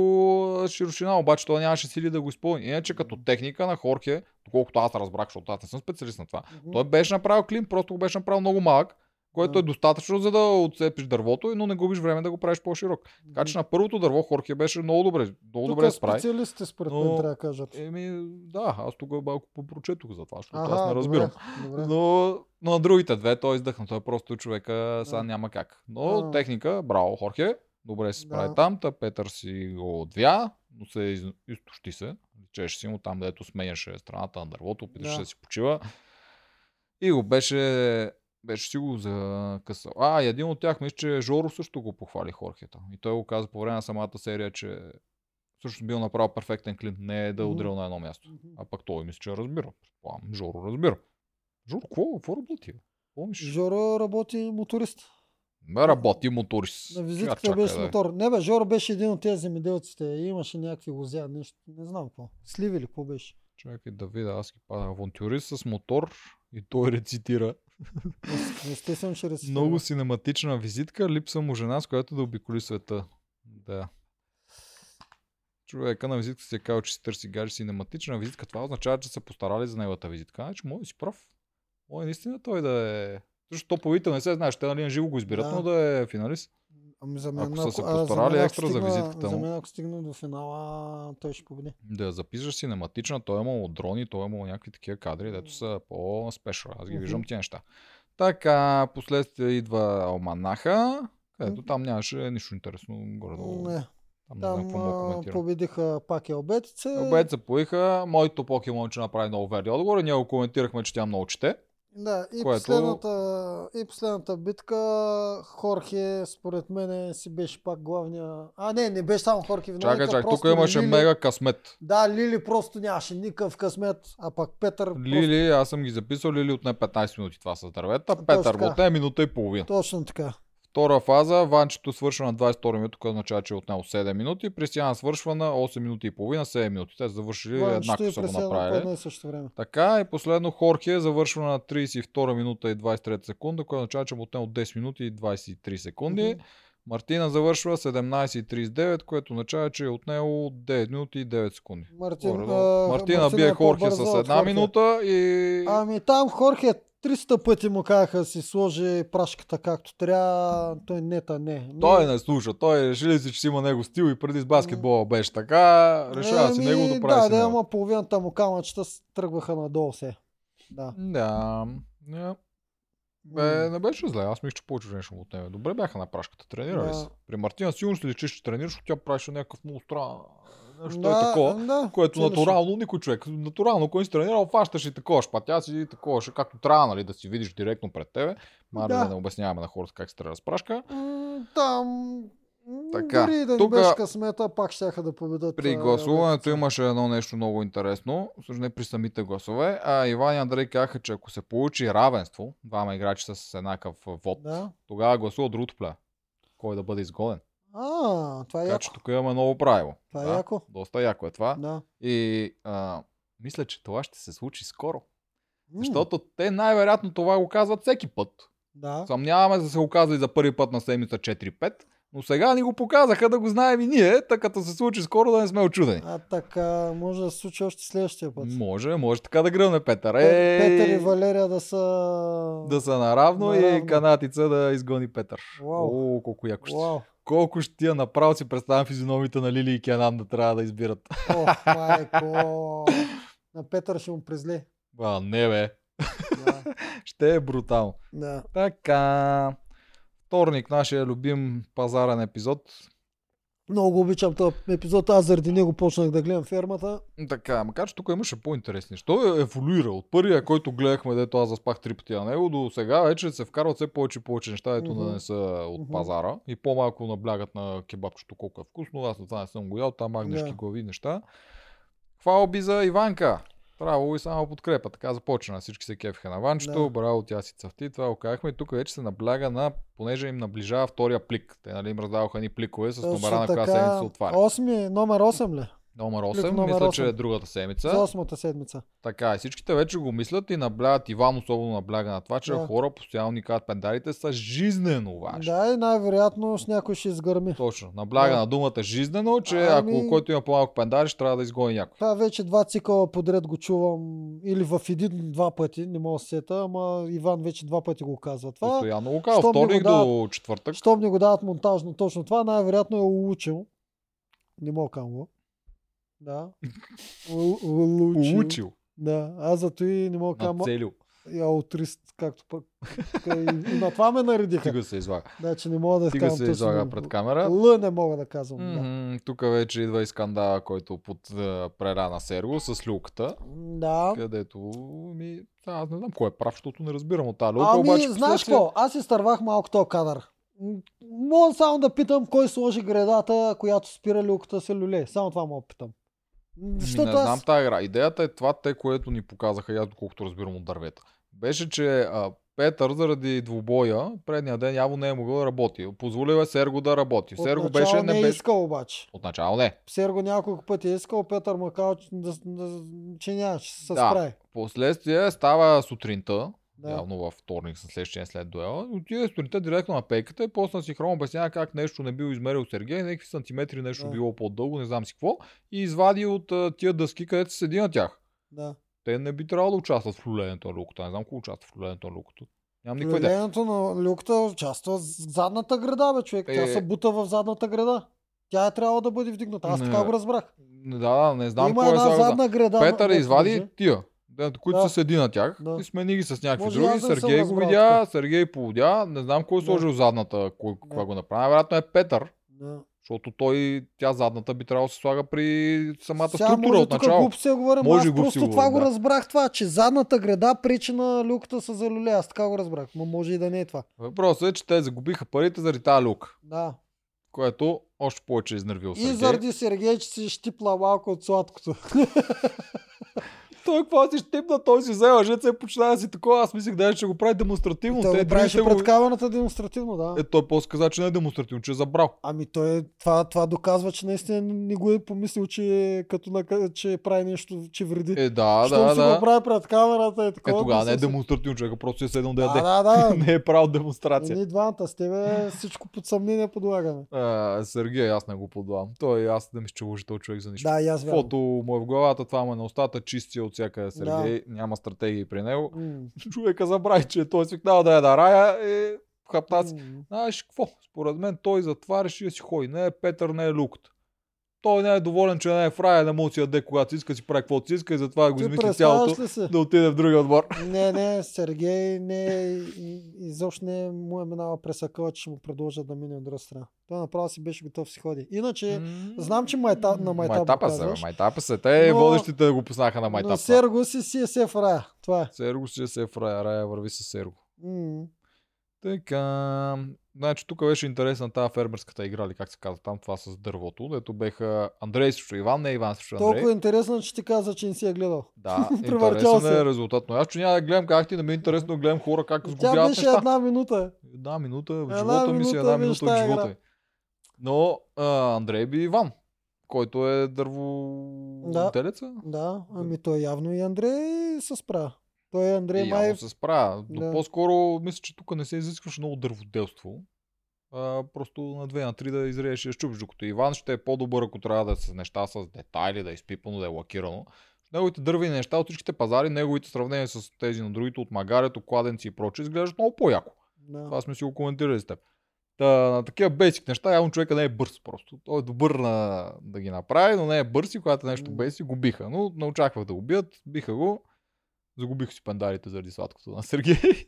Speaker 2: широчина, обаче той нямаше сили да го изпълни. Иначе като техника на Хорхе, доколкото аз разбрах, защото аз не съм специалист на това, той беше направил клин, просто го беше направил много малък, което е достатъчно за да отцепиш дървото, но не губиш време да го правиш по-широк. Така че на първото дърво Хорхе беше много добре. Много
Speaker 1: Тук
Speaker 2: добре се справи.
Speaker 1: специалистите според
Speaker 2: Но-
Speaker 1: мен трябва да кажат.
Speaker 2: Еми, да, аз тук малко попрочетох за това, защото аз не разбирам.
Speaker 1: Добре, добре.
Speaker 2: Но, но на другите две той издъхна. Той просто човека сега няма как. Но
Speaker 1: А.
Speaker 2: техника, браво, Хорхе. Добре се справи
Speaker 1: Да.
Speaker 2: там. Та Петър си го отвя, но се из... изтощи се. Личеше си му там, дето сменяше страната на дървото, опитваше
Speaker 1: Да.
Speaker 2: да си почива. И го беше, беше си го закъсал. А, и един от тях, мисля, че Жоро също го похвали Хорхета. И той го каза по време на самата серия, че също бил направил перфектен клин, не е да е удрил на едно място. А пък той мисля, че разбира. Предполагам, Жоро разбира. Жоро, какво, какво работи? Помниш?
Speaker 1: Жоро работи моторист.
Speaker 2: Ме работи моторист.
Speaker 1: На визитката
Speaker 2: чакай
Speaker 1: беше
Speaker 2: да
Speaker 1: мотор. Не бе, Жоро беше един от тези земеделците. Имаше някакви лозя, нещо. Не знам какво. Сливи ли, какво беше?
Speaker 2: Чакай да видя, аз ги пада. Авантюрист с мотор и той рецитира.
Speaker 1: Ес- Естествено, рецитира.
Speaker 2: Много синематична визитка, липса му жена, с която да обиколи света. Да. Човека на визитка си е казал, че си търси гадже синематична визитка. Това означава, че са постарали за неговата визитка. Значи, може да си прав. Може наистина той да е... Защото то победител не се знае, ще нали на живо го избират,
Speaker 1: Да.
Speaker 2: но да е финалист.
Speaker 1: Ами за мен,
Speaker 2: Ако са се
Speaker 1: а, за
Speaker 2: постарали
Speaker 1: ако
Speaker 2: екстра за визитката
Speaker 1: За
Speaker 2: му.
Speaker 1: мен, ако стигна до финала, той ще победи.
Speaker 2: Да запишеш синематична, той е имал дрони, той е имал някакви такива кадри, дето са по-спешъл. Аз ги
Speaker 1: Мгм.
Speaker 2: виждам тия неща. Така, последствие идва Алманаха, където там нямаше нищо интересно горе-долу.
Speaker 1: Не,
Speaker 2: Там не знам
Speaker 1: там а,
Speaker 2: коментирам.
Speaker 1: победиха пак е обетице.
Speaker 2: Обед се поиха, моето покемонче направи много верни отговори, ние го коментирахме, че тя много чете.
Speaker 1: Да, и,
Speaker 2: Което-
Speaker 1: последната, и последната битка, Хорхе, според мен си беше пак главния... А, не, не беше само Хорхе виновника.
Speaker 2: Чакай, чакай, тук
Speaker 1: просто
Speaker 2: имаше
Speaker 1: Лили...
Speaker 2: мега късмет.
Speaker 1: Да, Лили просто нямаше никакъв късмет, а пак Петър...
Speaker 2: Лили, аз съм ги записал, Лили отне 15 минути това с дървета, Петър отне минута и половина.
Speaker 1: Просто, точно така.
Speaker 2: Втора фаза, Ванчето свършва на 22 минути, което означава, че е отнел 7 минути. Пристияна свършва на 8 минути и половина, 7 минути. Те са завършили еднакво са го направили.
Speaker 1: и също време.
Speaker 2: Така и последно Хорхе завършва на 32 минута и 23 секунда, което означава, че му отнел 10 минути и 23 секунди.
Speaker 1: Мгм.
Speaker 2: Мартина завършва 17.39, което означава, че е отнело 9 минути и 9 секунди.
Speaker 1: Мартин,
Speaker 2: Горе-долу.
Speaker 1: а,
Speaker 2: Мартина
Speaker 1: Мартина
Speaker 2: бие
Speaker 1: е
Speaker 2: Хорхе с една
Speaker 1: Хорхе.
Speaker 2: минута и...
Speaker 1: Ами там Хорхе 300 пъти му казаха да си сложи прашката както трябва. Той нета не.
Speaker 2: Той не слуша. Той реши ли си, че си има него стил и преди с баскетбола беше така. Решава си
Speaker 1: Еми,
Speaker 2: неговото прави
Speaker 1: Да,
Speaker 2: си
Speaker 1: да,
Speaker 2: него.
Speaker 1: ама половината му камъчета тръгваха надолу все. Да.
Speaker 2: Да. Не. Бе, не беше зле. Аз мисля, че време ще му отнеме. Добре бяха на прашката. Тренирали
Speaker 1: Да.
Speaker 2: се. При Мартина сигурно си личиш, че тренираш, тя правеше някакъв много странен. Нещо
Speaker 1: да,
Speaker 2: е такова.
Speaker 1: Да,
Speaker 2: Което натурално никой човек. Натурално, кой си тренирал, фащаш и такова. Шпатя си такова, ще както трябва, нали, да си видиш директно пред тебе. Мара да. Не обясняваме на хората как се трябва да спрашка.
Speaker 1: Там.
Speaker 2: Така,
Speaker 1: Дори и да не беше късмета, пак щяха да победат.
Speaker 2: При гласуването
Speaker 1: Обетица.
Speaker 2: имаше едно нещо много интересно, всъщност не при самите гласове, а Иван и Андрей казаха, че ако се получи равенство, двама играчи с еднакъв вод,
Speaker 1: Да.
Speaker 2: тогава гласува другото племе. Кой да бъде изгоден.
Speaker 1: А, това е
Speaker 2: Така
Speaker 1: яко.
Speaker 2: че тук имаме ново правило.
Speaker 1: Това е
Speaker 2: да,
Speaker 1: яко.
Speaker 2: Доста яко е това.
Speaker 1: Да.
Speaker 2: И а, мисля, че това ще се случи скоро.
Speaker 1: М,
Speaker 2: Защото те най-вероятно това го казват всеки път.
Speaker 1: Да.
Speaker 2: Съмняваме да се го казали за първи път на седмица 4-5, но сега ни го показаха да го знаем и ние, така като се случи скоро да не сме очудени.
Speaker 1: А така, може да се случи още следващия път.
Speaker 2: Може, може така да гръмне Петър.
Speaker 1: Пе-
Speaker 2: Ей,
Speaker 1: Петър и Валерия да са...
Speaker 2: Да са наравно, и
Speaker 1: Наравно.
Speaker 2: канатица да изгони Петър.
Speaker 1: Вау.
Speaker 2: О, колко яко ще.
Speaker 1: Вау.
Speaker 2: Колко ще тия направо си представям физиономите на Лили и Кенан да трябва да избират.
Speaker 1: О, майко. На Петър ще му презле.
Speaker 2: А, не бе.
Speaker 1: Да.
Speaker 2: Ще е брутално.
Speaker 1: да.
Speaker 2: Така. Вторник, нашия любим пазарен епизод.
Speaker 1: Много обичам този епизод. Аз заради него почнах да гледам фермата.
Speaker 2: Така, макар че тук имаше по-интересни. Що е еволюира от първия, който гледахме, дето аз заспах три пъти на него, до сега вече се вкарват все повече и повече неща, дето да
Speaker 1: Мгм.
Speaker 2: не са от
Speaker 1: Мгм.
Speaker 2: пазара. И по-малко наблягат на кебабчето колко е вкусно. Аз на това не съм го ял, там агнешки
Speaker 1: Да.
Speaker 2: глави неща. Хвала би за Иванка. Браво и само подкрепа. Така започна. Всички се кефиха на Ванчето.
Speaker 1: Да.
Speaker 2: Браво, тя си цъфти. Това го казахме. И тук вече се набляга на, понеже им наближава втория плик. Те нали, им раздаваха ни пликове с номера на коя седмица се отваря.
Speaker 1: Осми, номер 8 ли?
Speaker 2: Номер 8,
Speaker 1: Плик номер
Speaker 2: мисля, че
Speaker 1: 8.
Speaker 2: е другата седмица.
Speaker 1: За осмата седмица.
Speaker 2: Така, и всичките вече го мислят и наблягат. Иван особено набляга на това, че
Speaker 1: Да.
Speaker 2: хора постоянно ни казват пендарите са жизнено важни.
Speaker 1: Да, и най-вероятно с някой ще изгърми.
Speaker 2: Точно. Набляга
Speaker 1: Да.
Speaker 2: на думата жизнено, че
Speaker 1: Ами-
Speaker 2: ако който има по-малко пендари, ще трябва да изгони някой.
Speaker 1: Това вече два цикъла подред го чувам. Или в един-два пъти, не мога да се сета, ама Иван вече два пъти го казва. Това,
Speaker 2: Постоянно го казва. Вторник до четвъртък.
Speaker 1: щом ни го дават монтажно точно това, най-вероятно е улучил. Не мога кам го. Да. Улучил.
Speaker 2: Получил.
Speaker 1: Да, аз зато и не мога кам.
Speaker 2: Нацелил.
Speaker 1: Я утрист, както пък. и, и на това ме наредиха.
Speaker 2: Стига се излага.
Speaker 1: Да, че не мога да
Speaker 2: Стига
Speaker 1: казвам
Speaker 2: се излага пред камера.
Speaker 1: Л не мога да казвам. Да.
Speaker 2: Тук вече идва и скандала, който под е, прерана Серго с люката,
Speaker 1: да.
Speaker 2: където ми... Аз не знам кой е прав, защото не разбирам от тази люка,
Speaker 1: Ами,
Speaker 2: обаче
Speaker 1: знаеш какво? Аз изтървах малко този кадър. Мога само да питам кой сложи гредата, която спира люката се люле. Само това мога да питам. М,
Speaker 2: Ми,
Speaker 1: Защото
Speaker 2: не знам
Speaker 1: аз...
Speaker 2: тази игра. Идеята е това, те, което ни показаха, аз доколкото разбирам от дървета. Беше, че а, Петър заради двубоя предния ден явно не е могъл да работи. Позволил е Серго да работи. Серго
Speaker 1: Отначало
Speaker 2: беше
Speaker 1: не
Speaker 2: не
Speaker 1: е
Speaker 2: беше...
Speaker 1: искал обаче.
Speaker 2: Отначало не.
Speaker 1: Серго няколко пъти е искал, Петър му казал, че, да, да, че няма, че се
Speaker 2: Да.
Speaker 1: справи.
Speaker 2: Последствие става сутринта,
Speaker 1: Да.
Speaker 2: явно във вторник, със следващия след дуела. Отиде сутринта директно на пейката и после на синхрон обяснява как нещо не бил измерил Сергей, някакви сантиметри нещо
Speaker 1: Да.
Speaker 2: било по-дълго, не знам си какво. И извади от а, тия дъски, където се седи на тях.
Speaker 1: Да.
Speaker 2: Те не би трябвало да участват в люлението на люката. Не знам кой участва в люлението на люката. Нямам никаква идея.
Speaker 1: На люката участва с задната града, бе, човек. Тя
Speaker 2: Е.
Speaker 1: се бута в задната града. Тя е трябвало да бъде вдигната. Аз
Speaker 2: Не.
Speaker 1: така го разбрах.
Speaker 2: Да, не знам
Speaker 1: Има
Speaker 2: кой е
Speaker 1: една
Speaker 2: слагал.
Speaker 1: задна града.
Speaker 2: Петър извади тия, да, които
Speaker 1: Да.
Speaker 2: са седи на тях
Speaker 1: Да.
Speaker 2: и смени ги с някакви
Speaker 1: Може и
Speaker 2: други.
Speaker 1: да
Speaker 2: Сергей го видя. Сергей поводя, не знам кой е
Speaker 1: Да.
Speaker 2: сложил задната, кой,
Speaker 1: Да.
Speaker 2: кога го направи. Вероятно е Петър,
Speaker 1: Да.
Speaker 2: защото той, тя задната би трябвало да се слага при самата
Speaker 1: Сега
Speaker 2: структура от начало.
Speaker 1: глупости да говорим.
Speaker 2: Може
Speaker 1: аз просто това го
Speaker 2: да.
Speaker 1: разбрах това, че задната града пречи на люката с залюля. Аз така го разбрах. Но може и да не е това.
Speaker 2: Въпросът е, че те загубиха парите заради тази люка,
Speaker 1: Да.
Speaker 2: което още повече е изнервил
Speaker 1: И
Speaker 2: Сергей.
Speaker 1: заради Сергей, че си щипла малко от сладкото.
Speaker 2: Той какво си щипна, той си взе лъжеца и почна да си такова. Аз мислих да ще го прави демонстративно.
Speaker 1: Той
Speaker 2: Те
Speaker 1: го правеше
Speaker 2: другите
Speaker 1: пред камерата демонстративно, да.
Speaker 2: Е, той после каза, че не е демонстративно, че е забрал.
Speaker 1: Ами той, е- това, това доказва, че наистина не го е помислил, че, като, нака- че прави нещо, че вреди.
Speaker 2: Е, да,
Speaker 1: Щом
Speaker 2: да,
Speaker 1: си го
Speaker 2: да.
Speaker 1: прави пред камерата и
Speaker 2: Е,
Speaker 1: такова.
Speaker 2: тогава не е демонстративно, човека просто си е седнал да яде.
Speaker 1: да, да.
Speaker 2: не е правил демонстрация.
Speaker 1: Ние двамата с тебе всичко под съмнение подлагаме.
Speaker 2: А, Сергей, аз не го подавам. Той аз да ми ще човек за нищо.
Speaker 1: Да, аз.
Speaker 2: Фото му е в главата, това му е на устата, чисти от всяка Сергей, няма стратегии при него.
Speaker 1: М.
Speaker 2: Човека забрави, че той е свикнал да е да рая и хапта си.
Speaker 1: М.
Speaker 2: Знаеш какво? Според мен той затова реши да си ходи. Не е Петър, не е Люката. Той не е доволен, че не е в рая, не му си яде когато си иска, си прави каквото си иска и затова го измисли цялото
Speaker 1: се?
Speaker 2: да отиде в другия отбор.
Speaker 1: Не, не, Сергей не е, изобщо не му е минала през акъла, че ще му предложат да мине от друга страна. Той направо си беше готов си ходи. Иначе, знам, че майта- на
Speaker 2: Майтапа се, бе,
Speaker 1: казваш.
Speaker 2: майтапа се. Те
Speaker 1: Но-
Speaker 2: водещите го познаха на
Speaker 1: но
Speaker 2: майтапа.
Speaker 1: Серго си си е се в рая. Това е.
Speaker 2: Серго си се е в рая, рая върви с Серго. Така, значи тук беше интересна тази фермерската игра, или как се казва там, това с дървото, дето беха Андрей срещу Иван, не Иван срещу Андрей.
Speaker 1: Толкова интересно, че ти каза, че не си я гледал.
Speaker 2: Да, интересен
Speaker 1: се.
Speaker 2: е резултат. Но аз че няма да гледам как ти, не ми е интересно да гледам хора как
Speaker 1: Тя
Speaker 2: сгубяват
Speaker 1: беше
Speaker 2: неща.
Speaker 1: една минута.
Speaker 2: Една минута в живота ми си, една минута в живота ми. Но а, Андрей би Иван, който е дърво...
Speaker 1: Да.
Speaker 2: Делеца?
Speaker 1: Да, ами той явно и Андрей се справя. Той е Андрей
Speaker 2: И
Speaker 1: май...
Speaker 2: явно се справя. Но
Speaker 1: Да.
Speaker 2: по-скоро мисля, че тук не се изискваше много дърводелство. А, просто на две на три да изрееш да щупиш, докато Иван ще е по-добър, ако трябва да е с неща с детайли, да е изпипано, да е лакирано. Неговите дървени неща от всичките пазари, неговите сравнения с тези на другите от магарето, кладенци и прочее, изглеждат много по-яко.
Speaker 1: Да.
Speaker 2: Това сме си го коментирали с теб. Та, на такива бейсик неща, явно човека не е бърз просто. Той е добър на, да ги направи, но не е бърз и когато е нещо бейсик, го биха. Но не очаквах да го бият, биха го. Загубих си пендарите заради сладкото на Сергей.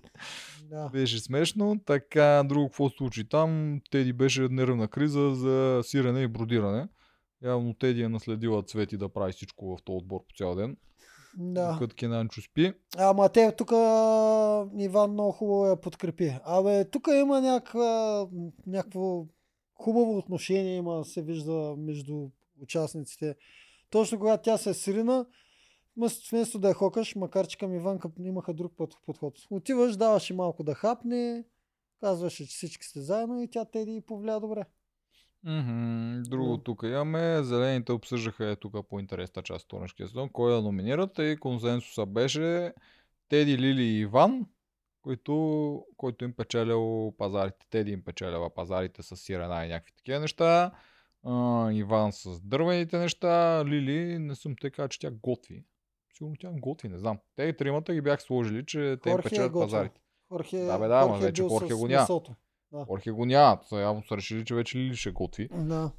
Speaker 1: да.
Speaker 2: беше смешно. Така, друго какво случи там? Теди беше нервна криза за сирене и бродиране. Явно Теди е наследила Цвети да прави всичко в този отбор по цял ден.
Speaker 1: да.
Speaker 2: Докато Кенанчо спи.
Speaker 1: Ама те тук Иван много хубаво я подкрепи. Абе, тук има някаква, някакво хубаво отношение, има, се вижда между участниците. Точно когато тя се срина, вместо да я хокаш, макар че към Иванка имаха друг път подход. Отиваш, даваш и малко да хапне, казваше, че всички сте заедно и тя Теди повлия добре.
Speaker 2: Мгм, Друго тук имаме. Зелените обсъждаха е тук по интересната част от Тонешкия сезон. Кой да номинират и консенсуса беше Теди, Лили и Иван, който, който им печелял пазарите. Теди им печеляла пазарите с сирена и някакви такива неща. А, Иван с дървените неща. Лили, не съм казал, че тя готви. Сигурно тя готви, не знам. Те и тримата ги бях сложили, че те им
Speaker 1: е
Speaker 2: печелят
Speaker 1: готвил.
Speaker 2: пазарите.
Speaker 1: Хорхе,
Speaker 2: Да, бе, да,
Speaker 1: Хорхе
Speaker 2: вече
Speaker 1: бил
Speaker 2: Хорхе го няма. Хорхе го нямат. Са Явно са решили, че вече Лили ще готви.
Speaker 1: Да.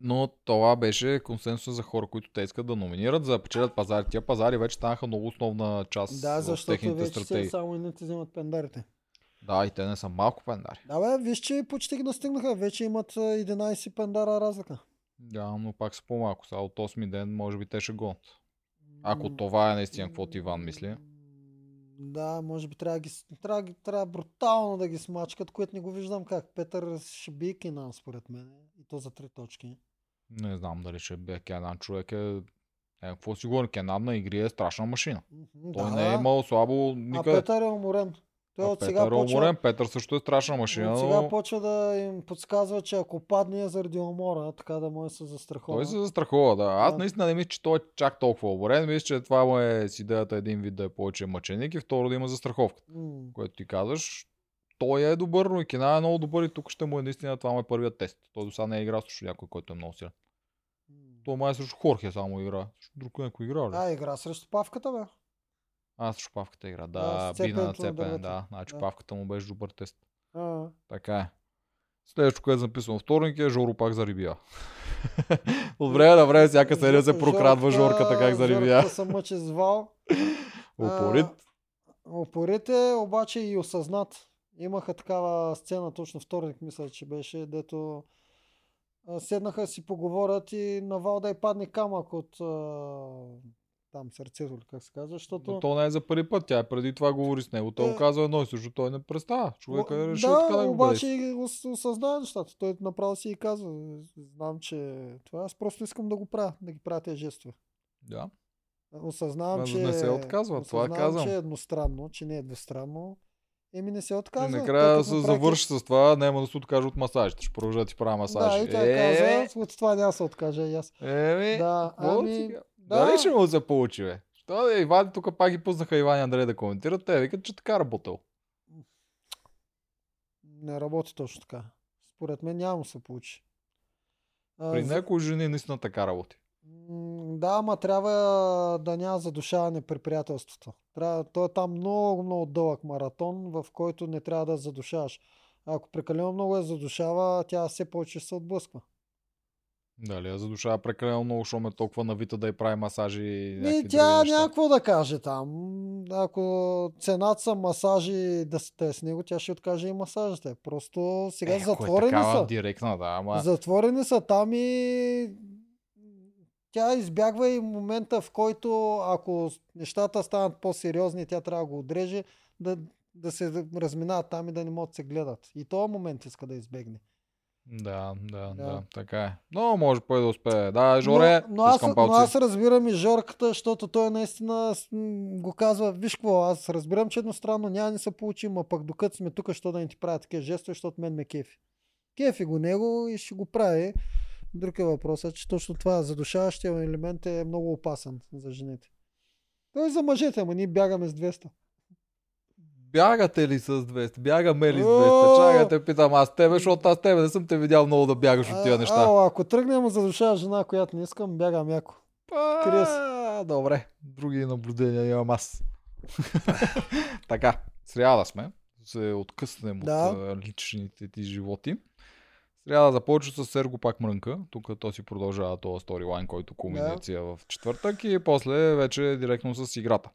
Speaker 2: Но това беше консенсус за хора, които те искат да номинират, за да печелят пазари. Тия пазари вече станаха много основна част
Speaker 1: Да, защото
Speaker 2: техните
Speaker 1: вече те
Speaker 2: стратегии.
Speaker 1: само едните вземат пендарите.
Speaker 2: Да, и те не са малко пендари.
Speaker 1: Да бе, виж, че почти ги настигнаха. Вече имат а, 11 пендара разлика.
Speaker 2: Да, но пак са по-малко. Сега от 8 ден може би те ще гонят. Ако това е наистина каквото Иван мисли.
Speaker 1: Да, може би трябва, да ги, трябва, трябва брутално да ги смачкат, което не го виждам как. Петър ще би Кинан, според мен. И то за три точки.
Speaker 2: Не знам дали ще бе Кенан човек е... Е, какво си говори? Кенан на игри е страшна машина. Той
Speaker 1: да,
Speaker 2: не е имал слабо
Speaker 1: А
Speaker 2: никъде.
Speaker 1: Петър е уморен. Той
Speaker 2: А
Speaker 1: от сега,
Speaker 2: Петър е
Speaker 1: почва,
Speaker 2: уморен. Петър също е страшна машина,
Speaker 1: от сега
Speaker 2: но
Speaker 1: почва да им подсказва, че ако падне е заради умора, така да може да се застрахова.
Speaker 2: той се застрахова. Да. Аз
Speaker 1: Да.
Speaker 2: наистина не мисля, че той е чак толкова уморен. Мисля, че това му е с идеята един вид да е повече мъченик и второ да има застраховка.
Speaker 1: М,
Speaker 2: което ти казваш, той е добър, но и Кена е много добър и тук ще му е наистина, това му е първият тест. Той до сега не е играл срещу някой, който е много силен. Той май е срещу Хорхе само игра. Срещу друг някой игра ли?
Speaker 1: А, игра срещу павката, бе.
Speaker 2: А, с чупавката игра.
Speaker 1: Да, с
Speaker 2: би на цепене, да. Значи
Speaker 1: Да.
Speaker 2: чупавката му беше добър тест.
Speaker 1: А,
Speaker 2: Така е. Следващото, което е записано вторник е Жоро пак зарибия. От време на време всяка серия се прокрадва Жорката как зарибия.
Speaker 1: Жорката се мъчи с Вал. Опорит е, обаче и осъзнат. Имаха такава сцена точно вторник, мисля, че беше, дето а, седнаха си поговорят и на Вал да й падне камък от а, там сърцето, или как се казва, защото...
Speaker 2: Но то не е за първи път, тя преди това говори с него. Той му
Speaker 1: Е.
Speaker 2: казва едно и също, той не представя. Човек е решил
Speaker 1: да,
Speaker 2: така да го
Speaker 1: обаче осъзнава нещата. Той направо си и казва, знам, че това аз просто искам да го правя, да ги правя тези жестове.
Speaker 2: Да.
Speaker 1: Осъзнавам, че...
Speaker 2: не се отказва, това
Speaker 1: осъзнавам,
Speaker 2: казвам.
Speaker 1: че е едностранно, че не е двустранно. Еми не се отказва.
Speaker 2: И накрая
Speaker 1: като
Speaker 2: се
Speaker 1: направи-
Speaker 2: завърши с това, няма да се откаже от масажите. Ще продължа да ти правя масажи.
Speaker 1: Да, и тя
Speaker 2: Е,
Speaker 1: каза, от това няма да се откажа и аз.
Speaker 2: Еми,
Speaker 1: Да, ами? Да.
Speaker 2: Дали ще му се получи, бе? Що да Иван, тук пак ги пуснаха Иван и Андрей да коментират. Те викат, че така работил.
Speaker 1: Не работи точно така. Според мен няма да се получи.
Speaker 2: При
Speaker 1: за-
Speaker 2: някои жени наистина така работи.
Speaker 1: Да, ама трябва да няма задушаване при приятелството. Трябва, той е там много, много дълъг маратон, в който не трябва да задушаваш. Ако прекалено много я задушава, тя все повече се отблъсква.
Speaker 2: Дали я задушава прекалено много, защото ме толкова навита да й прави масажи и
Speaker 1: И
Speaker 2: някакви
Speaker 1: тя някакво да каже там. Ако цената са масажи да сте с него, тя ще откаже и масажите. Просто сега
Speaker 2: Е, е
Speaker 1: затворени
Speaker 2: такава
Speaker 1: са.
Speaker 2: директна, да, ама...
Speaker 1: Затворени са там и тя избягва и момента, в който ако нещата станат по-сериозни, тя трябва да го отреже, да, да се разминават там и да не могат да се гледат. И този момент иска да избегне.
Speaker 2: Да, да, да,
Speaker 1: Да.
Speaker 2: така е. Но може пой да успее. Да, Жоре,
Speaker 1: но, но, аз, но аз разбирам и Жорката, защото той наистина го казва, виж какво, аз разбирам, че едностранно няма да ни се получи, ма пък докато сме тук, що да не ти правя такива жестове, защото мен ме кефи. Кефи го него и ще го прави. Друг е въпросът, че точно това задушаващия елемент е много опасен за жените. Той е за мъжете, ама ние бягаме с 200.
Speaker 2: Бягате ли с 200? Бягаме ли с
Speaker 1: О!
Speaker 2: 200? Чакай, те питам аз тебе, защото аз тебе не съм те видял много да бягаш от тия
Speaker 1: А,
Speaker 2: неща.
Speaker 1: ало, ако тръгнем задушава жена, която не искам, бягам яко. крия се.
Speaker 2: А, добре, други наблюдения имам аз. така, сряда сме. Се откъснем
Speaker 1: Да.
Speaker 2: от а, личните ти животи. Сряда започва с Серго пак мрънка. Тук то си продължава този сторилайн, който кулминация в четвъртък и после вече директно с играта.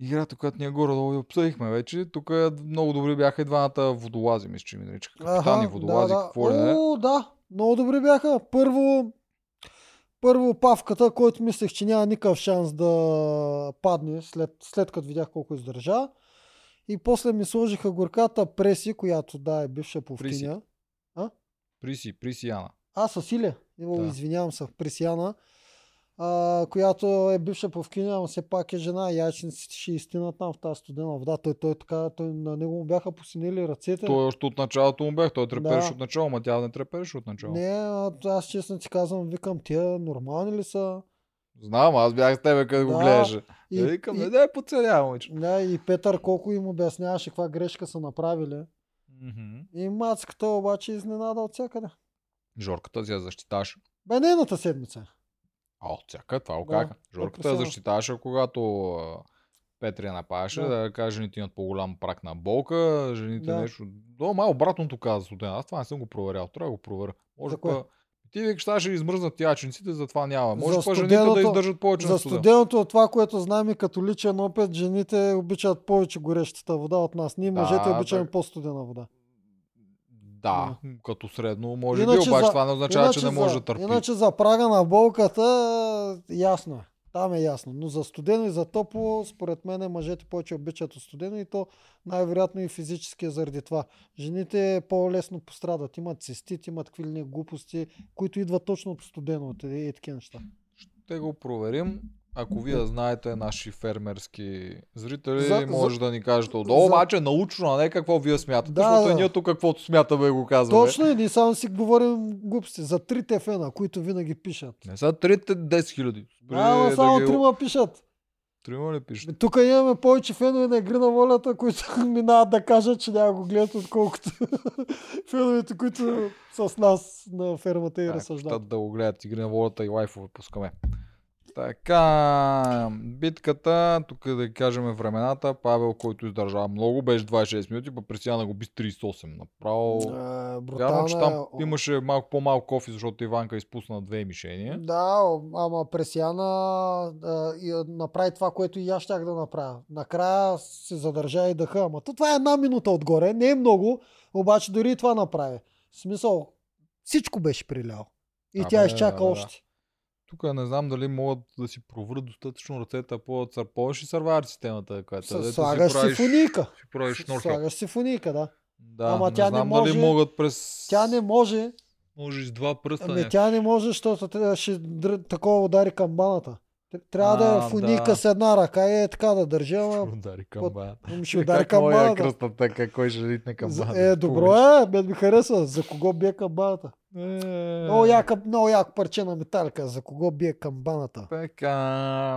Speaker 2: Играта, която ние горе-долу обсъдихме вече, тук много добри бяха и двамата водолази, мисля, че ми наричаха. Капитани, водолази, какво ли не.
Speaker 1: О, да, много добри бяха. Първо, първо Павката, който мислех, че няма никакъв шанс да падне, след, след като видях колко издържа. И после ми сложиха горката Преси, която да е бивша повтиня.
Speaker 2: Приси, Приси Яна.
Speaker 1: А, с Иля. О,
Speaker 2: Да.
Speaker 1: Извинявам се, Пресияна. А, която е бивша повкиня, но все пак е жена. Яйчниците ще изтинат там в тази студена вода. Той, той, така, той, на него му бяха посинили ръцете.
Speaker 2: Той още от началото му бях, той трепереше
Speaker 1: Да.
Speaker 2: от начало, ма тя не трепереше от начало.
Speaker 1: Не, аз честно ти казвам, викам, тия нормални ли са?
Speaker 2: Знам, аз бях с тебе, го
Speaker 1: Да.
Speaker 2: гледаше.
Speaker 1: И,
Speaker 2: И, викам,
Speaker 1: и,
Speaker 2: не да я подценя, момиче.
Speaker 1: да, и Петър колко им обясняваше каква грешка са направили.
Speaker 2: Мгм.
Speaker 1: И мацката обаче изненада от всякъде.
Speaker 2: Жорката си я защитаваше.
Speaker 1: Бе, нейната седмица.
Speaker 2: От всяка, това го
Speaker 1: Да,
Speaker 2: казаха. Жорката
Speaker 1: последно.
Speaker 2: защитаваше, когато Петри я напаваше,
Speaker 1: Да.
Speaker 2: да, каже, жените имат по-голям прак на болка, жените
Speaker 1: Да.
Speaker 2: нещо. До, май обратното каза студена. Аз това не съм го проверял, трябва да го проверя. Може
Speaker 1: За
Speaker 2: па... Ти викаш, сега ще измръзнат ячениците, затова няма. Може
Speaker 1: За
Speaker 2: па жените да
Speaker 1: студеното-
Speaker 2: издържат повече
Speaker 1: За
Speaker 2: на студен.
Speaker 1: студеното от това, което знаем и като личен опит, жените обичат повече горещата вода от нас. Ние
Speaker 2: Да,
Speaker 1: мъжете обичаме
Speaker 2: так.
Speaker 1: по-студена вода.
Speaker 2: Да, като средно може би,
Speaker 1: Иначе
Speaker 2: обаче
Speaker 1: за-
Speaker 2: това не означава, че не може
Speaker 1: за,
Speaker 2: да търпи.
Speaker 1: Иначе за прага на болката, ясно е. Там е ясно. Но за студено и за топло, според мен, мъжете повече обичат от студено и то най-вероятно и физически е заради това. Жените по-лесно пострадат. Имат цистит, имат какви глупости, които идват точно от студено, и такива неща.
Speaker 2: Ще го проверим. Ако вие знаете наши фермерски зрители,
Speaker 1: За-
Speaker 2: може
Speaker 1: за-
Speaker 2: да ни кажете отдолу,
Speaker 1: за-
Speaker 2: обаче научно, а не какво вие смятате,
Speaker 1: Да,
Speaker 2: защото
Speaker 1: да.
Speaker 2: ние тук каквото смятаме го казваме.
Speaker 1: Точно и ние само си говорим глупости. За трите фена, които винаги пишат.
Speaker 2: Не са трите 10 хиляди.
Speaker 1: Да, ама само трима пишат.
Speaker 2: Трима ли пишат?
Speaker 1: Тук имаме повече фенове на Игри на волята, които минават да кажат, че няма го гледат, отколкото феновете, които с нас на фермата и
Speaker 2: Ако
Speaker 1: разсъждават.
Speaker 2: щат да го гледат игри на волята и лайфове пускаме. Така, битката, тук да кажем времената, Павел, който издържа много, беше 26 минути, па Пресяна го би с 38. Направо...
Speaker 1: А,
Speaker 2: Вярвам,
Speaker 1: брутална
Speaker 2: че
Speaker 1: е.
Speaker 2: там имаше малко по-малко кофи, защото Иванка изпусна две мишения.
Speaker 1: Да, ама Пресяна а, и, а, направи това, което и аз щях да направя. Накрая се задържа и дъха. Ама то това е една минута отгоре, не е много, обаче дори и това направи. В смисъл, всичко беше прилял. И
Speaker 2: Абе,
Speaker 1: тя изчака
Speaker 2: да, да. Тук не знам дали могат да си проврат достатъчно ръцете, а по-църповаш и сървар системата, която
Speaker 1: С-
Speaker 2: дето си
Speaker 1: Слагаш
Speaker 2: правиш-
Speaker 1: сифонийка.
Speaker 2: си правиш.
Speaker 1: Слагаш сифонийка, да.
Speaker 2: Да,
Speaker 1: Ама
Speaker 2: не
Speaker 1: тя не
Speaker 2: знам
Speaker 1: може-
Speaker 2: дали могат през...
Speaker 1: Тя не може,
Speaker 2: Може с два пръста.
Speaker 1: ами тя не може, защото ще др- такова удари камбаната. Тр- Трябва да
Speaker 2: А,
Speaker 1: е фуника
Speaker 2: да.
Speaker 1: с една ръка и е така да държи, ама
Speaker 2: Удари към
Speaker 1: под-
Speaker 2: бая.
Speaker 1: ами ще удари
Speaker 2: моя
Speaker 1: камбаната.
Speaker 2: кръста така, кой ще ритне бая?
Speaker 1: Е, добро е, мен ми харесва. За кого бие камбаната?
Speaker 2: Е,
Speaker 1: Много яка, много як парче на металика. За кого бие камбаната?
Speaker 2: Така,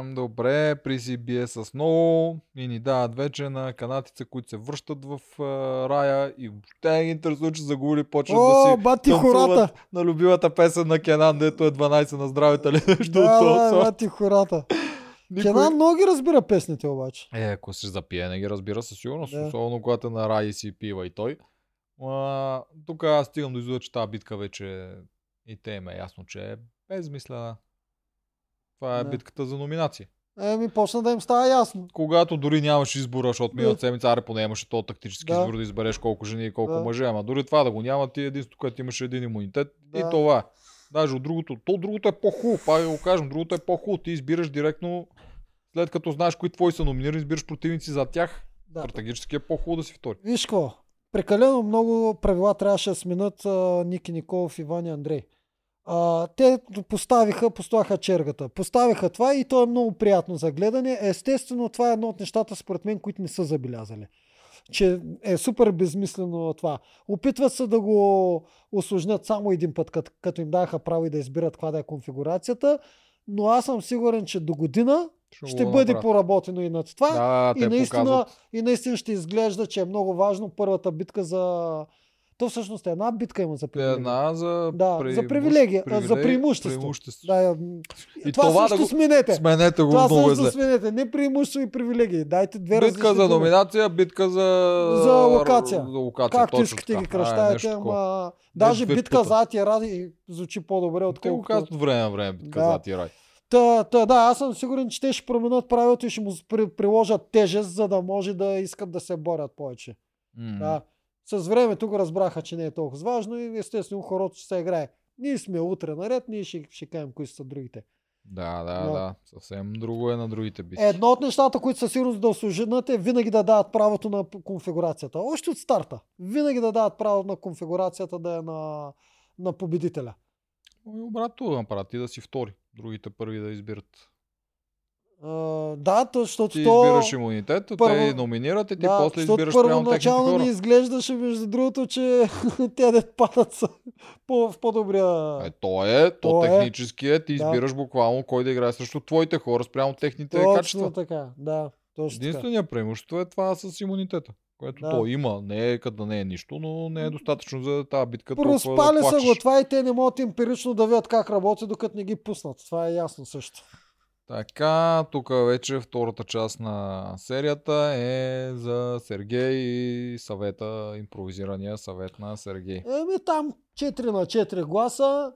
Speaker 2: добре, при си бие с много и ни дават вече на канатица, които се връщат в а, рая и въобще ги интересува, че загубили, почват
Speaker 1: О,
Speaker 2: да си
Speaker 1: бати хората!
Speaker 2: на любимата песен на Кенан, дето е 12 на здравето или нещо
Speaker 1: Да,
Speaker 2: от
Speaker 1: да, бати хората.
Speaker 2: Никой-
Speaker 1: Кенан много ги разбира песните обаче.
Speaker 2: Е, ако се запие, не ги разбира със сигурност,
Speaker 1: Да.
Speaker 2: особено когато е на рай и си пива и той. А, тук аз стигам до извода, че тази битка вече и те им е ясно, че е безмислена. Това е
Speaker 1: Да.
Speaker 2: битката за номинации.
Speaker 1: Еми, почна да им става ясно.
Speaker 2: когато дори нямаш избора, защото миналата седмица аре поне имаше то тактически
Speaker 1: Да.
Speaker 2: избор да избереш колко жени и колко
Speaker 1: Да.
Speaker 2: мъже, ама дори това да го няма, ти единството, което имаш е един имунитет и
Speaker 1: Да.
Speaker 2: това. е. Даже от другото, то другото е по-хубаво, пак го кажем, другото е по-хубаво, ти избираш директно, след като знаеш кои твои са номинирани, избираш противници за тях,
Speaker 1: Да.
Speaker 2: стратегически е по-хубаво да си втори.
Speaker 1: Виж какво, прекалено много правила трябваше да сменят Ники Николов, и Андрей. А, те поставиха, поставиха чергата. Поставиха това и то е много приятно за гледане. Естествено, това е едно от нещата, според мен, които не са забелязали. Че е супер безмислено това. Опитват се да го осложнят само един път, като, като им даха право и да избират каква да е конфигурацията. Но аз съм сигурен, че до година ще
Speaker 2: го
Speaker 1: бъде поработено и над това.
Speaker 2: Да,
Speaker 1: И наистина,
Speaker 2: показват.
Speaker 1: и наистина ще изглежда, че е много важно първата битка за... То всъщност е една битка има за привилегия.
Speaker 2: Една за,
Speaker 1: Да, за привилегия, а, за преимущество.
Speaker 2: преимущество.
Speaker 1: Да,
Speaker 2: И
Speaker 1: това,
Speaker 2: това да
Speaker 1: също
Speaker 2: го-
Speaker 1: сменете.
Speaker 2: Сменете го
Speaker 1: Това
Speaker 2: много е
Speaker 1: също
Speaker 2: зле.
Speaker 1: сменете. Не преимущество и привилегии. Дайте две
Speaker 2: Битка
Speaker 1: различни
Speaker 2: за номинация, битка за...
Speaker 1: За локация.
Speaker 2: За локация
Speaker 1: Както
Speaker 2: точно
Speaker 1: искате
Speaker 2: така.
Speaker 1: ги
Speaker 2: е,
Speaker 1: кръщаете,
Speaker 2: такова.
Speaker 1: ама... Даже битка за Атия Ради звучи по-добре,
Speaker 2: Те го
Speaker 1: отколкото...
Speaker 2: казват време на време, битка
Speaker 1: Да.
Speaker 2: за Атирай.
Speaker 1: Та, та, да, аз съм сигурен, че те ще променят правилото и ще му при, приложат тежест, за да може да искат да се борят повече.
Speaker 2: М.
Speaker 1: Да. С времето го разбраха, че не е толкова важно и естествено хорото ще се играе. Ние сме утре наред, ние ще, ще кажем кои са другите.
Speaker 2: Да, да,
Speaker 1: Да.
Speaker 2: да. Съвсем друго е на другите битки.
Speaker 1: Едно от нещата, които със сигурност да осложнят е винаги да дават правото на конфигурацията. Още от старта. Винаги да дават право на конфигурацията да е на, на победителя.
Speaker 2: И обратно да направят ти да си втори. Другите първи да избират.
Speaker 1: А, да, то, защото
Speaker 2: Ти
Speaker 1: то...
Speaker 2: избираш имунитет,
Speaker 1: първо-
Speaker 2: те номинират и ти
Speaker 1: да,
Speaker 2: после избираш прямо
Speaker 1: първоначално
Speaker 2: хора.
Speaker 1: ни изглеждаше, между другото, че те да падат са по, в по-добрия...
Speaker 2: Е, то е, то,
Speaker 1: То е.
Speaker 2: технически е, ти
Speaker 1: Да.
Speaker 2: избираш буквално кой да играе срещу твоите хора спрямо техните
Speaker 1: Точно
Speaker 2: качества.
Speaker 1: така, да. Точно.
Speaker 2: Единственият преимущество е това с имунитета. Което
Speaker 1: Да.
Speaker 2: то има, не е като да не е нищо, но не е достатъчно за тази битка.
Speaker 1: Проспали
Speaker 2: да
Speaker 1: са го това и те не могат емпирично да видят как работи, докато не ги пуснат. Това е ясно също.
Speaker 2: Така, тук вече втората част на серията е за Сергей и съвета, импровизирания съвет на Сергей.
Speaker 1: Еми там 4 на 4 гласа.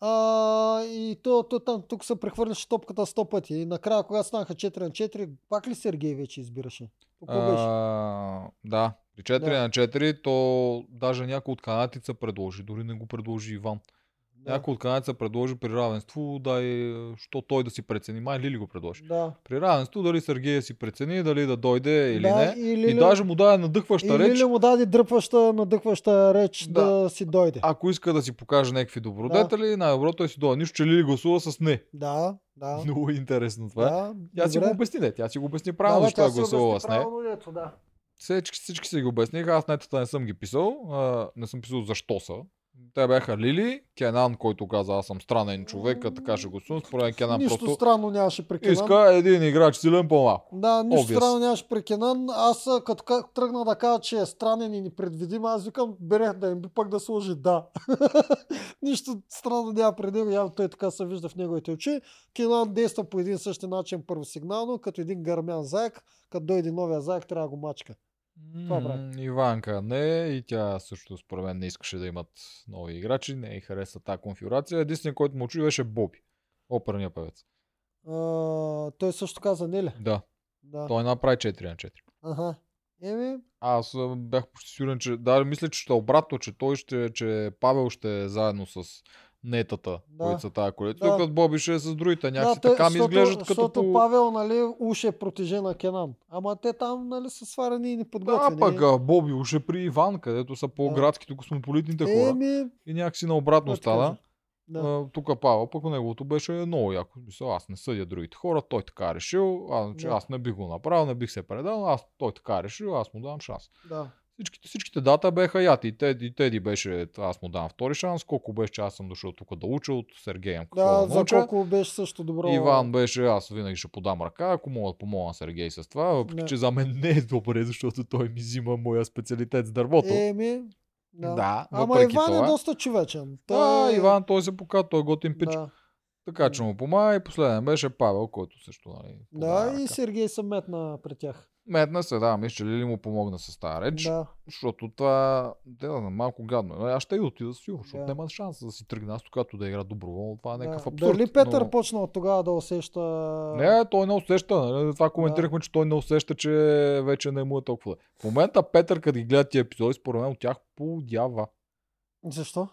Speaker 1: А, и то, то, там, тук се прехвърляше топката 100 пъти. И накрая, когато станаха 4 на 4, пак ли Сергей вече избираше? Беше?
Speaker 2: А, да, при 4
Speaker 1: Да.
Speaker 2: на 4 то даже някой от канатица предложи, дори не го предложи Иван.
Speaker 1: Да.
Speaker 2: Някой от канатица предложи при равенство, дай, що той да си прецени. Май Лили го предложи.
Speaker 1: Да.
Speaker 2: При равенство дали Сергей да си прецени, дали да дойде или
Speaker 1: да,
Speaker 2: не.
Speaker 1: Или,
Speaker 2: И даже му даде надъхваща
Speaker 1: или
Speaker 2: реч.
Speaker 1: ли му даде дръпваща, надъхваща реч да.
Speaker 2: Да.
Speaker 1: си дойде.
Speaker 2: Ако иска да си покаже някакви добродетели, най-доброто е си дойде. Нищо, че Лили гласува с не.
Speaker 1: Да, да.
Speaker 2: Много интересно това. е.
Speaker 1: да
Speaker 2: Тя си го обясни, не. Тя си го обясни правилно,
Speaker 1: да,
Speaker 2: защо е гласувала с не.
Speaker 1: правилно, ето, да.
Speaker 2: Всички, всички си го обясниха, аз нетата не съм ги писал. А, не съм писал защо са. Те бяха Лили, Кенан, който каза, аз съм странен човек, а така ще го сум. Според мен Кенан
Speaker 1: Нищо
Speaker 2: просто
Speaker 1: странно нямаше при Кенан.
Speaker 2: иска един играч силен по-малко.
Speaker 1: Да, нищо
Speaker 2: Obvious.
Speaker 1: странно нямаше при Кенан. Аз като ка- тръгна да кажа, че е странен и непредвидим, аз викам, берех да им би пък да сложи да. нищо странно няма при него, явно той така се вижда в неговите очи. Кенан действа по един същи начин първосигнално, като един гърмян заек. Като дойде новия заек, трябва да го мачка. Това прави.
Speaker 2: М, Иванка не, и тя също според мен не искаше да имат нови играчи, не й хареса тази конфигурация. Единственият, който му чуи беше Боби, оперният певец.
Speaker 1: А, той също каза, не ли?
Speaker 2: Да,
Speaker 1: Да.
Speaker 2: той направи 4 на 4.
Speaker 1: Ага. Еми,
Speaker 2: Аз бях почти сигурен, че да, мисля, че ще е обратно, че той ще, че Павел ще е заедно с нетата,
Speaker 1: Да.
Speaker 2: които са тази коалиция,
Speaker 1: Да.
Speaker 2: докато Боби ще е с другите. Някакси
Speaker 1: той-
Speaker 2: така ми
Speaker 1: защото-
Speaker 2: изглеждат като
Speaker 1: Защото
Speaker 2: по...
Speaker 1: Павел, нали, уж е протеже на Кенан. Ама те там, нали, са сварени и
Speaker 2: Да,
Speaker 1: неподготвени.
Speaker 2: пък а, Боби уж е при Иван, където са по-градските космополитните хора.
Speaker 1: Еми,
Speaker 2: И някакси наобратно
Speaker 1: какво ти
Speaker 2: стана.
Speaker 1: Да.
Speaker 2: Тук Павел, пък неговото беше много яко. Мисля, аз не съдя другите хора, той така решил, а, че
Speaker 1: Да.
Speaker 2: аз не бих го направил, не бих се предал, аз, той така решил, аз му давам шанс.
Speaker 1: да.
Speaker 2: Всичките, всичките дата беха яти. И Теди, Теди беше, аз му давам втори шанс. Колко беше, че аз съм дошъл тук да уча от Сергеем.
Speaker 1: Да,
Speaker 2: да,
Speaker 1: за колко беше също добро.
Speaker 2: Иван беше, аз винаги ще подам ръка, ако мога да помогна на Сергей с това, въпреки че за мен не е добре, защото той ми взима моя специалитет с дървото.
Speaker 1: Еми, да.
Speaker 2: Да,
Speaker 1: Ама Иван
Speaker 2: това.
Speaker 1: е доста човечен.
Speaker 2: Да,
Speaker 1: е...
Speaker 2: Иван, той се пока, той е готин пич.
Speaker 1: Да,
Speaker 2: Така че му помага и последен беше Павел, който също нали,
Speaker 1: да и
Speaker 2: ръка.
Speaker 1: Сергей се метна при тях.
Speaker 2: Метна се, да, мисля, че Лили му помогна с тази реч,
Speaker 1: Да.
Speaker 2: защото това да, да, малко гадно. е. Но Аз ще и отида сигурно, защото
Speaker 1: Да.
Speaker 2: няма шанс да си тръгне. Аз когато да игра доброволно, това е
Speaker 1: да.
Speaker 2: някакъв абсурд.
Speaker 1: Дали Петър
Speaker 2: но...
Speaker 1: почна от тогава да усеща...
Speaker 2: Не, той не усеща. Нали? Това коментирахме, че той не усеща, че вече не му е толкова. В момента Петър, като ги гледа тия епизоди, според мен от тях подява.
Speaker 1: Защо?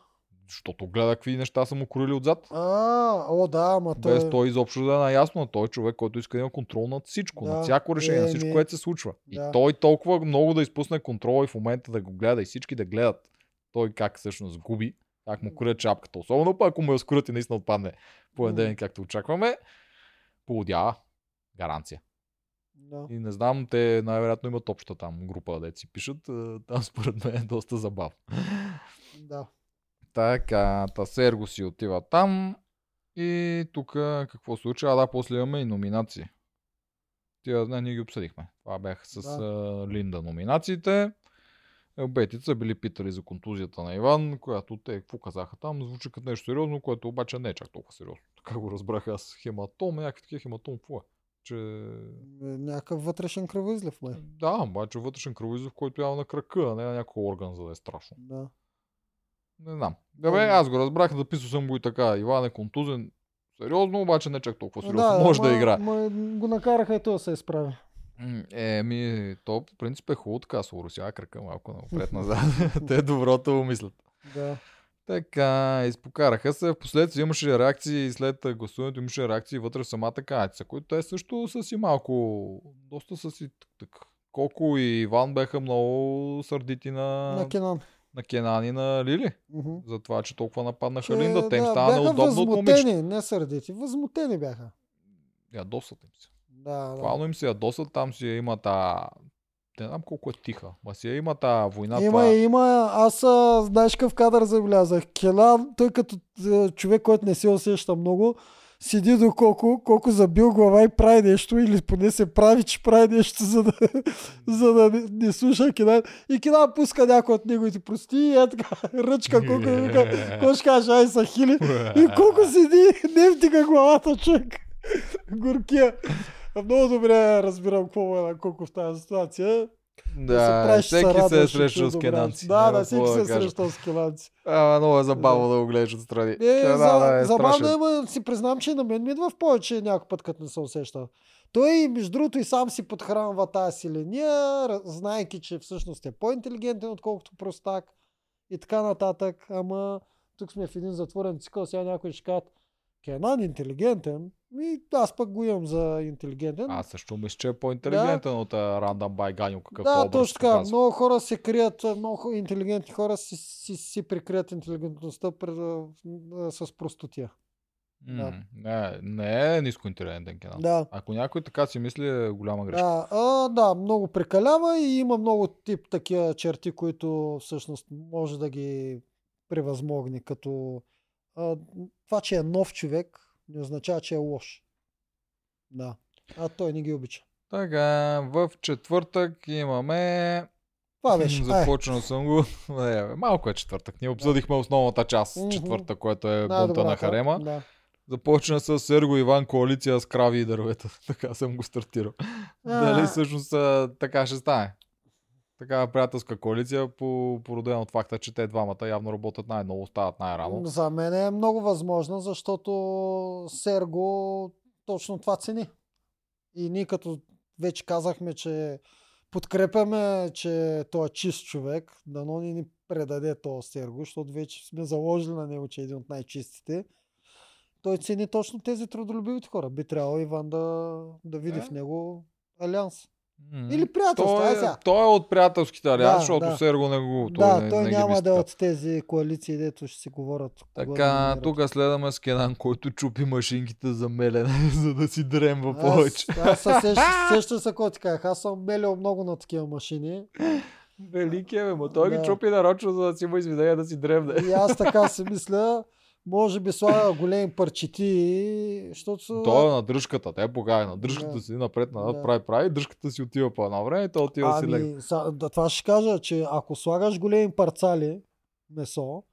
Speaker 2: Защото гледа какви неща са му корили отзад.
Speaker 1: А, о да, ама той...
Speaker 2: Без той изобщо да е наясно. Той е човек, който иска да има контрол над всичко,
Speaker 1: Да.
Speaker 2: над всяко решение, на всичко,
Speaker 1: Еми,
Speaker 2: което се случва.
Speaker 1: да.
Speaker 2: И той толкова много да изпусне контрола и в момента да го гледа и всички да гледат. Той как всъщност губи, как му корят чапката. Особено пък ако му я скорят и наистина отпадне понеделник, както очакваме, поудява. Гаранция.
Speaker 1: Да.
Speaker 2: И не знам, те най-вероятно имат обща там група, да си пишат. а, Там според мен е доста забавно.
Speaker 1: да.
Speaker 2: Така, та Серго си отива там. И тук какво случи? А да, после имаме и номинации. Тия, не, ние ги обсъдихме. Това бяха с
Speaker 1: Да.
Speaker 2: да. Линда номинациите. Елбетите са били питали за контузията на Иван, която те какво казаха там, звучи като нещо сериозно, което обаче не е чак толкова сериозно. Така го разбрах аз. Хематом, някакви такива хематом, какво е? Че...
Speaker 1: Е, Някакъв вътрешен кръвоизлив, май.
Speaker 2: Да, обаче вътрешен кръвоизлив, който явно на крака, а не на някой орган, за да е страшно.
Speaker 1: Да.
Speaker 2: Не знам. Добре,
Speaker 1: Ами.
Speaker 2: аз го разбрах, написал съм го и така. Иван е контузен. Сериозно, обаче не чак толкова сериозно.
Speaker 1: да,
Speaker 2: Може да
Speaker 1: ама-
Speaker 2: играе.
Speaker 1: ма го накараха и той да се изправи.
Speaker 2: Еми, то по принцип е хубаво така, се уросява крака малко напред-назад. Те доброто умислят.
Speaker 1: Да.
Speaker 2: Така, изпокараха се. Впоследствие имаше реакции след а, гласуването, имаше реакции вътре в самата каница, които те също са си малко, доста са си так. Колко и Иван беха много сърдити на,
Speaker 1: На Кенан.
Speaker 2: На Кенан и на Лили.
Speaker 1: Мгм.
Speaker 2: За това, че толкова нападнаха
Speaker 1: Че,
Speaker 2: Линда. Те им
Speaker 1: да,
Speaker 2: стана
Speaker 1: бяха
Speaker 2: неудобно от момичета.
Speaker 1: възмутени, не сърдити. Възмутени бяха.
Speaker 2: Ядосат им се.
Speaker 1: Да, да.
Speaker 2: Буквално им се ядосат, там си има та... Не знам колко е тиха. Ма си има та война.
Speaker 1: Има,
Speaker 2: това...
Speaker 1: има. Аз знаеш какъв кадър забелязах. Келан, той като а, човек, който не се усеща много, седи до колко, колко забил глава и прави нещо, или поне се прави, че прави нещо, за да, за да не, не слуша Кенан. И Кенан пуска някой от неговите прости и е така, ръчка, колко и вика, какво ще кажа, ай са хили. И колко седи, не вдига главата човек. Горкия. Много добре разбирам какво е на колко в тази ситуация.
Speaker 2: Да, всеки се е
Speaker 1: радваш, че
Speaker 2: срещал с
Speaker 1: добре.
Speaker 2: кенанци.
Speaker 1: Да, да, всеки се е
Speaker 2: кажа.
Speaker 1: срещал с кенанци.
Speaker 2: Ама много е забавно да го гледаш отстрани.
Speaker 1: Е,
Speaker 2: да, е
Speaker 1: забавно е, си признам, че на мен ми идва в повече някой път, като не се усеща. Той, между другото, и сам си подхранва тази си линия, знаейки, че всъщност е по-интелигентен, отколкото простак и така нататък. Ама тук сме в един затворен цикъл, сега някой ще кажат, Кенан интелигентен, ми аз пък го имам за интелигентен.
Speaker 2: Аз също мисля, че е по-интелигентен от а, Рандам Байганю, какъв
Speaker 1: да, точно така. Много хора се крият, много интелигентни хора си, си, си прикрият интелигентността пред, а, с простотия.
Speaker 2: М, Не, не е ниско интелигентен Кенан.
Speaker 1: Да.
Speaker 2: Ако някой така си мисли, е голяма грешка.
Speaker 1: Да, а, да, много прекалява и има много тип такива черти, които всъщност може да ги превъзмогне. Като а, това, че е нов човек, не означава, че е лош. Да. А той не ги обича.
Speaker 2: Така, в четвъртък имаме...
Speaker 1: Това беше. Ай.
Speaker 2: Започнал съм го. Малко е четвъртък. Ние обсъдихме основната част.
Speaker 1: Мгм.
Speaker 2: Четвъртък, което е бунта
Speaker 1: Най-добрата.
Speaker 2: на Харема.
Speaker 1: Да.
Speaker 2: Започна с Серго Иван коалиция с крави и дървета. Така съм го стартирал.
Speaker 1: А.
Speaker 2: Дали всъщност така ще стане? Такава приятелска коалиция, по, породена от факта, че те двамата явно работят най-много, стават най-рано.
Speaker 1: За мен е много възможно, защото Серго точно това цени. И ние като вече казахме, че подкрепяме, че той е чист човек, дано ни ни предаде този Серго, защото вече сме заложили на него, че е един от най-чистите. Той цени точно тези трудолюбивите хора. Би трябвало Иван да, да види
Speaker 2: Е.
Speaker 1: в него алианс. Или приятелство,
Speaker 2: той, е,
Speaker 1: сега.
Speaker 2: той е от приятелските алианси,
Speaker 1: Да,
Speaker 2: защото
Speaker 1: да.
Speaker 2: Серго не го
Speaker 1: да,
Speaker 2: не,
Speaker 1: той
Speaker 2: не
Speaker 1: няма да е от тези коалиции, дето ще си говорят.
Speaker 2: Така, тук следваме с Кенан, който чупи машинките за мелене, за да си дремва
Speaker 1: Аз,
Speaker 2: повече.
Speaker 1: аз се сеща се какво ти казах. Аз съм мелил много на такива машини.
Speaker 2: Велики е, бе, ма той
Speaker 1: Да.
Speaker 2: ги чупи нарочно, за да си има извинение да си дремне.
Speaker 1: И аз така си мисля, може би слага големи парчети, защото...
Speaker 2: Той е на дръжката, те покага на дръжката
Speaker 1: Да.
Speaker 2: си напред, назад,
Speaker 1: Да.
Speaker 2: прави, прави, дръжката си отива по едно време и той отива да си.
Speaker 1: Ами, са, да, това ще кажа, че ако слагаш големи парцали месо,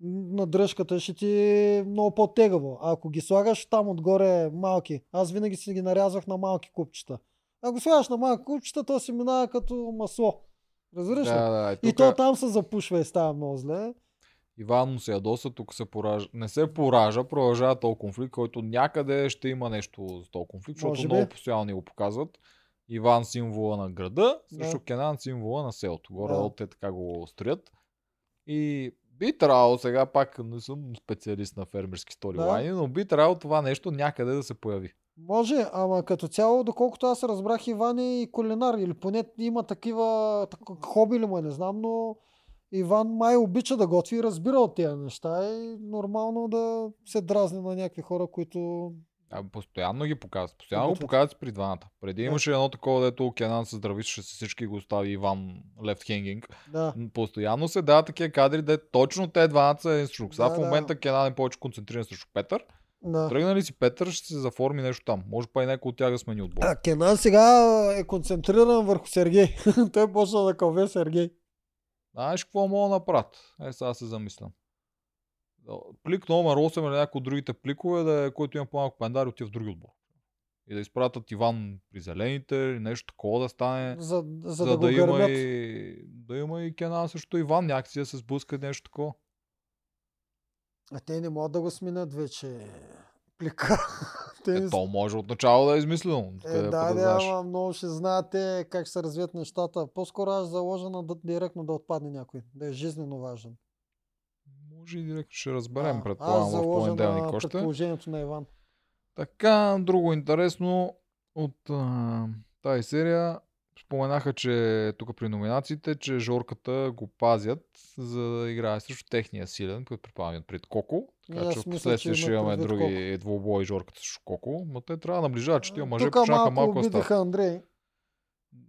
Speaker 1: на дръжката ще ти е много по-тегаво. А ако ги слагаш там отгоре малки, аз винаги си ги нарязвах на малки купчета. Ако слагаш на малки купчета, то си минава като масло. Разбираш ли?
Speaker 2: Да, да,
Speaker 1: И
Speaker 2: тук
Speaker 1: то там се запушва и става много зле.
Speaker 2: Иван му се ядоса, тук се поража. Не се поража, продължава този конфликт, който някъде ще има нещо за този конфликт, защото
Speaker 1: Може
Speaker 2: много постоянно ни го показват. Иван символа на града, срещу
Speaker 1: Да.
Speaker 2: Кенан символа на селото. Горе
Speaker 1: Да.
Speaker 2: да. те така го строят. И би трябвало, сега пак не съм специалист на фермерски сторилайни, но би трябвало това нещо някъде да се появи.
Speaker 1: Може, ама като цяло, доколкото аз разбрах, Иван е и кулинар, или поне има такива так, хоби ли му, е, не знам, но Иван май обича да готви и разбира от тези неща и нормално да се дразни на някакви хора, които...
Speaker 2: А, постоянно ги показват. Постоянно го
Speaker 1: Готвят.
Speaker 2: показват при двамата. Преди
Speaker 1: Да.
Speaker 2: имаше едно такова, дето Кенан се здравише с всички и го остави Иван left hanging.
Speaker 1: Да,
Speaker 2: Постоянно се дават такива кадри, де точно те двамата са един срещу
Speaker 1: Да,
Speaker 2: в
Speaker 1: да.
Speaker 2: момента Кенан е повече концентриран срещу Петър.
Speaker 1: да.
Speaker 2: Тръгна ли си Петър, ще се заформи нещо там. Може па и някой от тях да смени отбор.
Speaker 1: А Кенан сега е концентриран върху Сергей. Той почна да кълве Сергей.
Speaker 2: Знаеш какво мога да направят? Е, сега се замислям. Плик номер 8 или някой от другите пликове, да е, който има по-малко пендари, отива в други отбор. И да изпратят Иван при зелените, или нещо такова да стане.
Speaker 1: За, за,
Speaker 2: за
Speaker 1: да,
Speaker 2: да,
Speaker 1: го
Speaker 2: има и, да има и Кенан също Иван, някакси да се сблъскат нещо такова.
Speaker 1: А те не могат да го сменят вече плика. те
Speaker 2: Е, то може от начало да е измислено.
Speaker 1: Е, да,
Speaker 2: да,
Speaker 1: да, ама много ще знаете как се развият нещата. По-скоро аз заложа на да, директно да отпадне някой, да е жизненно важен.
Speaker 2: Може и директно ще разберем,
Speaker 1: А,
Speaker 2: предполагам, в понеделник още.
Speaker 1: предположението на Иван.
Speaker 2: Така, друго интересно от а, тази серия. Споменаха, че тук при номинациите, че Жорката го пазят, за да играе срещу техния силен, който предполагам пред Коко. Така че в последствие ще имаме други двубои Жорката срещу Коко. Но те трябва да наближават, че тия мъже
Speaker 1: Тук
Speaker 2: почнаха
Speaker 1: малко,
Speaker 2: малко
Speaker 1: Андрей.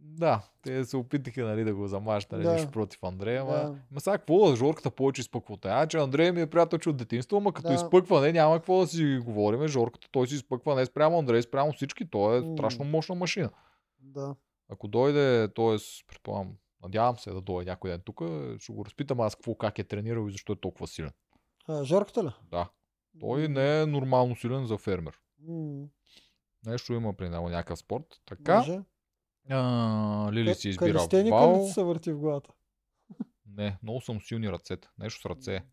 Speaker 2: Да, те се опитаха нали, да го замажат, нали,
Speaker 1: Да.
Speaker 2: нещо против Андрея. Ама,
Speaker 1: Да.
Speaker 2: ма сега какво да Жорката повече изпъква от тая, че Андрей ми е приятел от детинство, ама като
Speaker 1: Да.
Speaker 2: изпъква, не, няма какво да си говорим. Жорката той си изпъква не спрямо Андрей, спрямо всички. Той е страшно мощна машина.
Speaker 1: Да.
Speaker 2: Ако дойде, т.е. предполагам, надявам се да дойде някой ден тук, ще го разпитам аз какво, как е тренирал и защо е толкова силен.
Speaker 1: А, Жорката ли?
Speaker 2: Да. Той не е нормално силен за фермер.
Speaker 1: М,
Speaker 2: Нещо има при него някакъв спорт. Така,
Speaker 1: Може.
Speaker 2: а, Лили си избира вал.
Speaker 1: се върти в главата?
Speaker 2: Не, много съм силни ръцете. Нещо с ръце.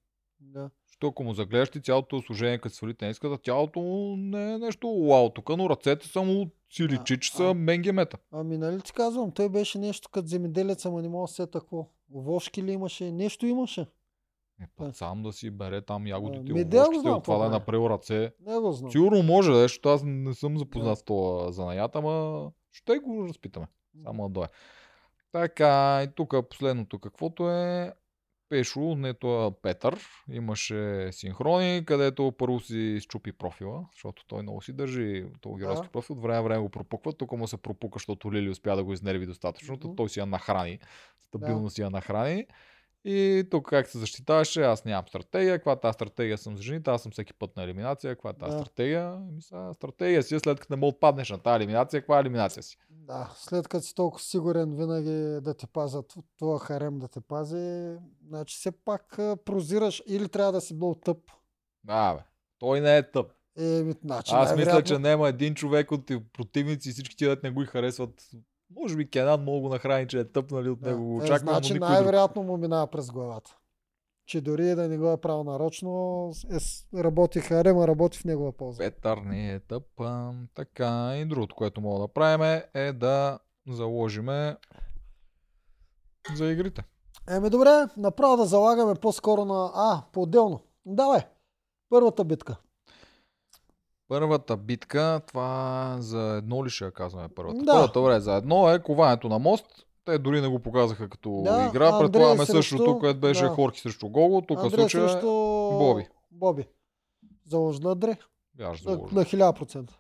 Speaker 1: Да.
Speaker 2: Що ако му загледаш ти цялото служение, като свали тениската, тялото му не е нещо вау тук, но ръцете са му силичи, че
Speaker 1: А,
Speaker 2: са
Speaker 1: а.
Speaker 2: менгемета.
Speaker 1: Ами нали ти казвам, той беше нещо като земеделец, ама не мога да се какво. Овошки ли имаше? Нещо имаше.
Speaker 2: Е, път сам да си бере там ягодите,
Speaker 1: да, го
Speaker 2: овошките,
Speaker 1: знам
Speaker 2: от това да е
Speaker 1: е.
Speaker 2: направил ръце.
Speaker 1: Не го знам.
Speaker 2: Сигурно може, да, защото аз не съм запознат с това занаят, ама ще го разпитаме. Само да дойде. Така, и тук последното каквото е Пешо, не това Петър, имаше синхрони, където първо си щупи профила, защото той много си държи този геройски
Speaker 1: Да.
Speaker 2: профил, от време време го пропуква, тук му се пропука, защото Лили успя да го изнерви достатъчно, той си я нахрани, стабилно
Speaker 1: Да.
Speaker 2: си я нахрани. И тук как се защитаваше, аз нямам стратегия, каква тази стратегия съм за жените, аз съм всеки път на елиминация, каква тази
Speaker 1: Да.
Speaker 2: стратегия? Ми са, стратегия си, е след като не мога да паднеш на тази елиминация, каква е елиминация си?
Speaker 1: Да, след като си толкова сигурен винаги да те пазят, това харем да те пази, значи все пак прозираш или трябва да си бил тъп.
Speaker 2: Да, бе. Той не е тъп.
Speaker 1: Е, значи,
Speaker 2: Аз мисля, че няма един човек от ти противници и всички тия, не го и харесват. Може би Кенан много го нахрани, че е тъп, нали, от
Speaker 1: Да.
Speaker 2: него го
Speaker 1: Е,
Speaker 2: очаквам,
Speaker 1: значи най-вероятно му минава през главата. Че дори да не го е правил нарочно, е, работи харема, работи в негова полза.
Speaker 2: Петър не е тъп. а, Така, и другото, което мога да правим е да заложиме за игрите.
Speaker 1: Еми добре, направо да залагаме по-скоро на... А, по-отделно. Давай, първата битка.
Speaker 2: Първата битка, това за едно ли ще я казваме първата?
Speaker 1: Да.
Speaker 2: Първата, добре, за едно е коването на мост. Те дори не го показаха като
Speaker 1: Да,
Speaker 2: игра.
Speaker 1: Андрей
Speaker 2: Предполагаме
Speaker 1: срещу-
Speaker 2: същото, което беше
Speaker 1: да.
Speaker 2: Хорки срещу Гого. Тук случая
Speaker 1: срещу...
Speaker 2: Боби.
Speaker 1: Боби. Заложи на.
Speaker 2: Аз ще
Speaker 1: На, на 1000%.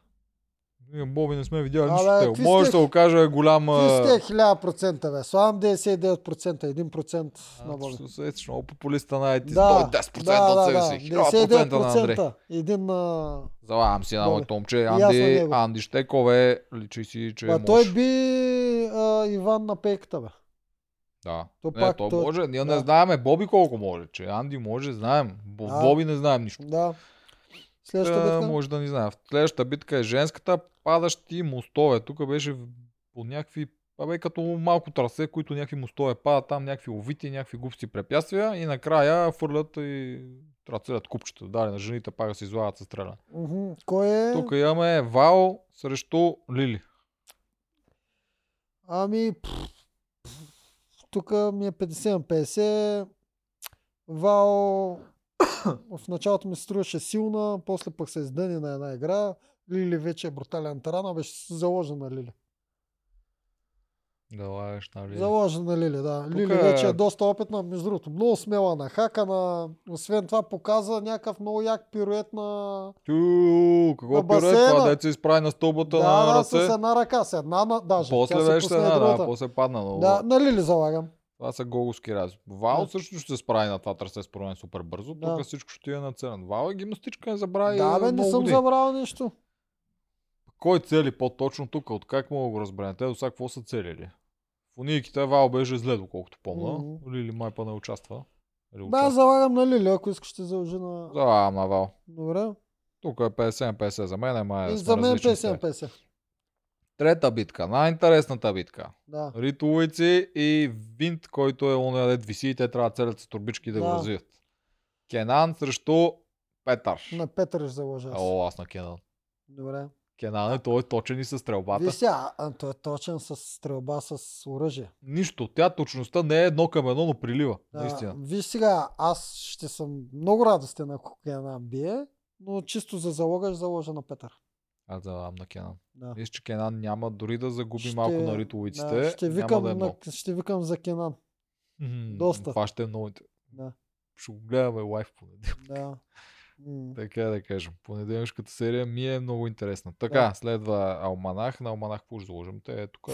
Speaker 2: Ние Боби не сме видяли
Speaker 1: Абе,
Speaker 2: нищо.
Speaker 1: какви
Speaker 2: Може да
Speaker 1: сте-
Speaker 2: се окаже е голям...
Speaker 1: Ти сте 1000%, бе. Славам 99%, 1% на Боби.
Speaker 2: Ще се много популиста на ти
Speaker 1: Да,
Speaker 2: да, 10%
Speaker 1: да,
Speaker 2: от себе си. 1000% на Андрей.
Speaker 1: 99%. Един на...
Speaker 2: Залагам си на моето момче. Анди. Анди Щекове. Личи си, че
Speaker 1: А
Speaker 2: може.
Speaker 1: той би а, Иван на пейката, бе.
Speaker 2: Да.
Speaker 1: То
Speaker 2: не,
Speaker 1: пак
Speaker 2: той
Speaker 1: той-
Speaker 2: може. Ние
Speaker 1: да.
Speaker 2: не знаеме Боби колко може. Че Анди може, знаем. Бо-
Speaker 1: Да.
Speaker 2: Боби не знаем нищо.
Speaker 1: Да. Следващата
Speaker 2: Та,
Speaker 1: битка.
Speaker 2: може да ни знаем. Следващата битка е женската. Падащи мостове. Тук беше по някакви Абе, като малко трасе, които някакви мостове падат, там някакви овити, някакви глупости препятствия и накрая фърлят и да целят купчета. Дали на жените пак да се излагат със стреляне.
Speaker 1: Кой е?
Speaker 2: Тук имаме Вао срещу Лили.
Speaker 1: Ами, тук ми е 50 на 50. Вао в началото ми се струваше силна, после пък се издъни на една игра. Лили вече е брутален таран, а беше заложен на Лили.
Speaker 2: Да лагаш, нали?
Speaker 1: Заложен на Лили, да.
Speaker 2: Тук
Speaker 1: Лили вече е доста опитна, между другото. Много смела на хака, на... освен това показа някакъв много як пирует на...
Speaker 2: Тю,
Speaker 1: На
Speaker 2: какво пире
Speaker 1: басейна.
Speaker 2: това, дете се изправи на стълбата
Speaker 1: да,
Speaker 2: на
Speaker 1: да,
Speaker 2: ръце.
Speaker 1: с една ръка, с една, на- даже.
Speaker 2: После беше една, да, после падна. Но...
Speaker 1: Да, на Лили залагам.
Speaker 2: Това са голски рази. Вал
Speaker 1: Да.
Speaker 2: също ще се справи на това трасе според мен супер бързо.
Speaker 1: Да.
Speaker 2: Тук всичко ще ти е нацелен. Вал е гимнастичка, не забрави.
Speaker 1: Да, бе, не
Speaker 2: много
Speaker 1: съм
Speaker 2: години.
Speaker 1: забравил нищо.
Speaker 2: Кой цели по-точно тук? От как мога да го разберем? Те до сега какво са целили? В униките Вал беше зле, доколкото помня.
Speaker 1: Мгм.
Speaker 2: Лили май па не участва. Или
Speaker 1: Да,
Speaker 2: участва?
Speaker 1: залагам на Лили, ако искаш ще заложи на...
Speaker 2: Залагам на Вал.
Speaker 1: Добре.
Speaker 2: Тук е 50 на 50 за мен, ама
Speaker 1: И
Speaker 2: сме
Speaker 1: за мен
Speaker 2: различни
Speaker 1: 50 на
Speaker 2: сте.
Speaker 1: 50.
Speaker 2: Трета битка, най-интересната битка.
Speaker 1: Да.
Speaker 2: Ритулици и Винт, който е оня дет виси и те трябва да целят с турбички да, го
Speaker 1: Да.
Speaker 2: развият. Кенан срещу Петър.
Speaker 1: На Петър ще заложа.
Speaker 2: О, аз на Кенан.
Speaker 1: Добре.
Speaker 2: Кенан е той е точен и с стрелбата.
Speaker 1: Виж сега, той е точен с стрелба с оръжие.
Speaker 2: Нищо. Тя точността не е едно към едно, но прилива.
Speaker 1: Да,
Speaker 2: Наистина.
Speaker 1: Виж сега, аз ще съм много радостен, ако Кенан бие, но чисто за залога ще заложа на Петър.
Speaker 2: Аз давам на Кенан.
Speaker 1: Да.
Speaker 2: Виж, че Кенан няма дори да загуби малко на ритулиците.
Speaker 1: да, ще, викам,
Speaker 2: да е
Speaker 1: на, ще викам за Кенан.
Speaker 2: Мгм,
Speaker 1: доста.
Speaker 2: Това ще е много.
Speaker 1: Да,
Speaker 2: Ще го гледаме лайв в понеделник.
Speaker 1: да.
Speaker 2: Така да кажем. Понеделнишката серия ми е много интересна. Така,
Speaker 1: Да.
Speaker 2: следва Алманах. На Алманах какво ще заложим? Те е тук.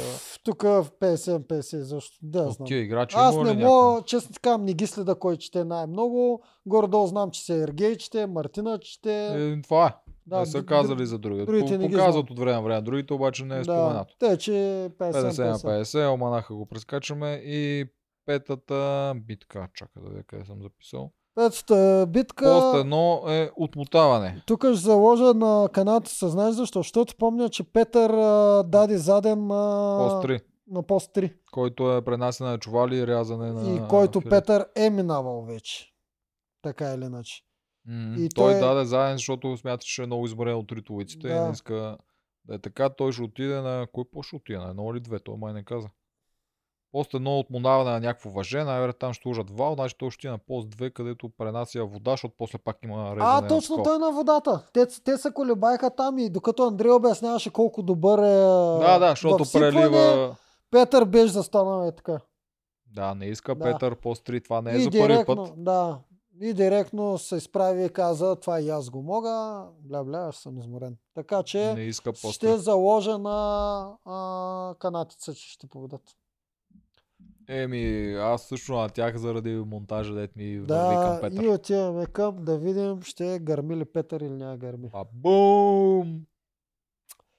Speaker 1: Тук в 50-50, защо? Да,
Speaker 2: От
Speaker 1: знам.
Speaker 2: тия играчи
Speaker 1: Аз не мога, честно така, не ги следа кой чете най-много. Горе-долу знам, че се Ергей чете, Мартина чете.
Speaker 2: Е, това е.
Speaker 1: да,
Speaker 2: не са казали за другите.
Speaker 1: другите ги
Speaker 2: Показват от време на време. Другите обаче не е
Speaker 1: да,
Speaker 2: споменато.
Speaker 1: те, че
Speaker 2: 50 на
Speaker 1: 50
Speaker 2: 50, Алманаха го прескачаме и петата битка. Чакай да видя къде съм записал.
Speaker 1: Петата битка.
Speaker 2: Пост едно е отмотаване.
Speaker 1: Тук ще заложа на каната се знаеш защо? Защото помня, че Петър а, даде заден на
Speaker 2: Пост 3,
Speaker 1: на пост 3.
Speaker 2: който е пренасене на чували и рязане на
Speaker 1: и който
Speaker 2: филе.
Speaker 1: Петър е минавал вече. Така или иначе.
Speaker 2: М,
Speaker 1: и
Speaker 2: той,
Speaker 1: той-
Speaker 2: даде заден, защото смята, че е много изморен от ритовиците и
Speaker 1: Да.
Speaker 2: не иска да е така. Той ще отиде на... Кой по ще отиде? На едно или две? Той май не каза. Пост едно отмонаване на някакво въже, най-вероятно там ще сложат вал, значи той ще отиде на пост 2, където пренася вода, защото после пак има резане
Speaker 1: А, точно той на водата. Те, те се колебаеха там и докато Андрей обясняваше колко добър е
Speaker 2: Да, да, защото прелива...
Speaker 1: Петър беше застанал е така.
Speaker 2: Да, не иска
Speaker 1: Да.
Speaker 2: Петър пост 3, това не е
Speaker 1: и
Speaker 2: за първи
Speaker 1: директно,
Speaker 2: път.
Speaker 1: Да. И директно се изправи и каза, това и аз го мога, бля, бля, аз съм изморен. Така че
Speaker 2: Не иска
Speaker 1: ще заложа на а, канатица, че ще победат.
Speaker 2: Еми, аз също на тях заради монтажа, дет ми върви към
Speaker 1: Да,
Speaker 2: Петър.
Speaker 1: и отиваме към да видим ще гърми ли Петър или няма гърми.
Speaker 2: А бум!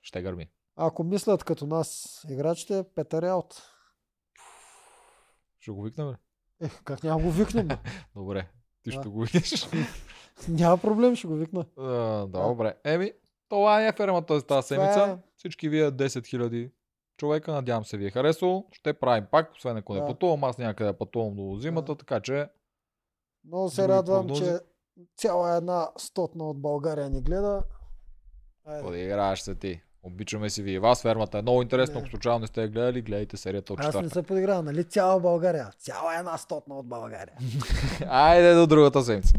Speaker 2: Ще гърми.
Speaker 1: Ако мислят като нас играчите, Петър е аут.
Speaker 2: Ще го викнем ли?
Speaker 1: Е, как няма го викнем?
Speaker 2: Добре. Ти
Speaker 1: Да.
Speaker 2: ще го викнеш.
Speaker 1: няма проблем, ще го викна.
Speaker 2: А, добре. Еми, това е фермата за тази седмица.
Speaker 1: е.
Speaker 2: Всички вие 10 000 човека. Надявам се ви е харесало. Ще правим пак, освен ако не
Speaker 1: Да.
Speaker 2: пътувам. Аз някъде пътувам до зимата, така че
Speaker 1: Много се радвам,
Speaker 2: прогнози?
Speaker 1: че цяла една стотна от България ни гледа. Айде.
Speaker 2: се ти. Обичаме си ви и вас. Фермата е много интересно.
Speaker 1: Не.
Speaker 2: Ако случайно не сте гледали, гледайте серията от
Speaker 1: Аз не се подигравам, нали? Цяла България. Цяла една стотна от България.
Speaker 2: Айде до другата седмица.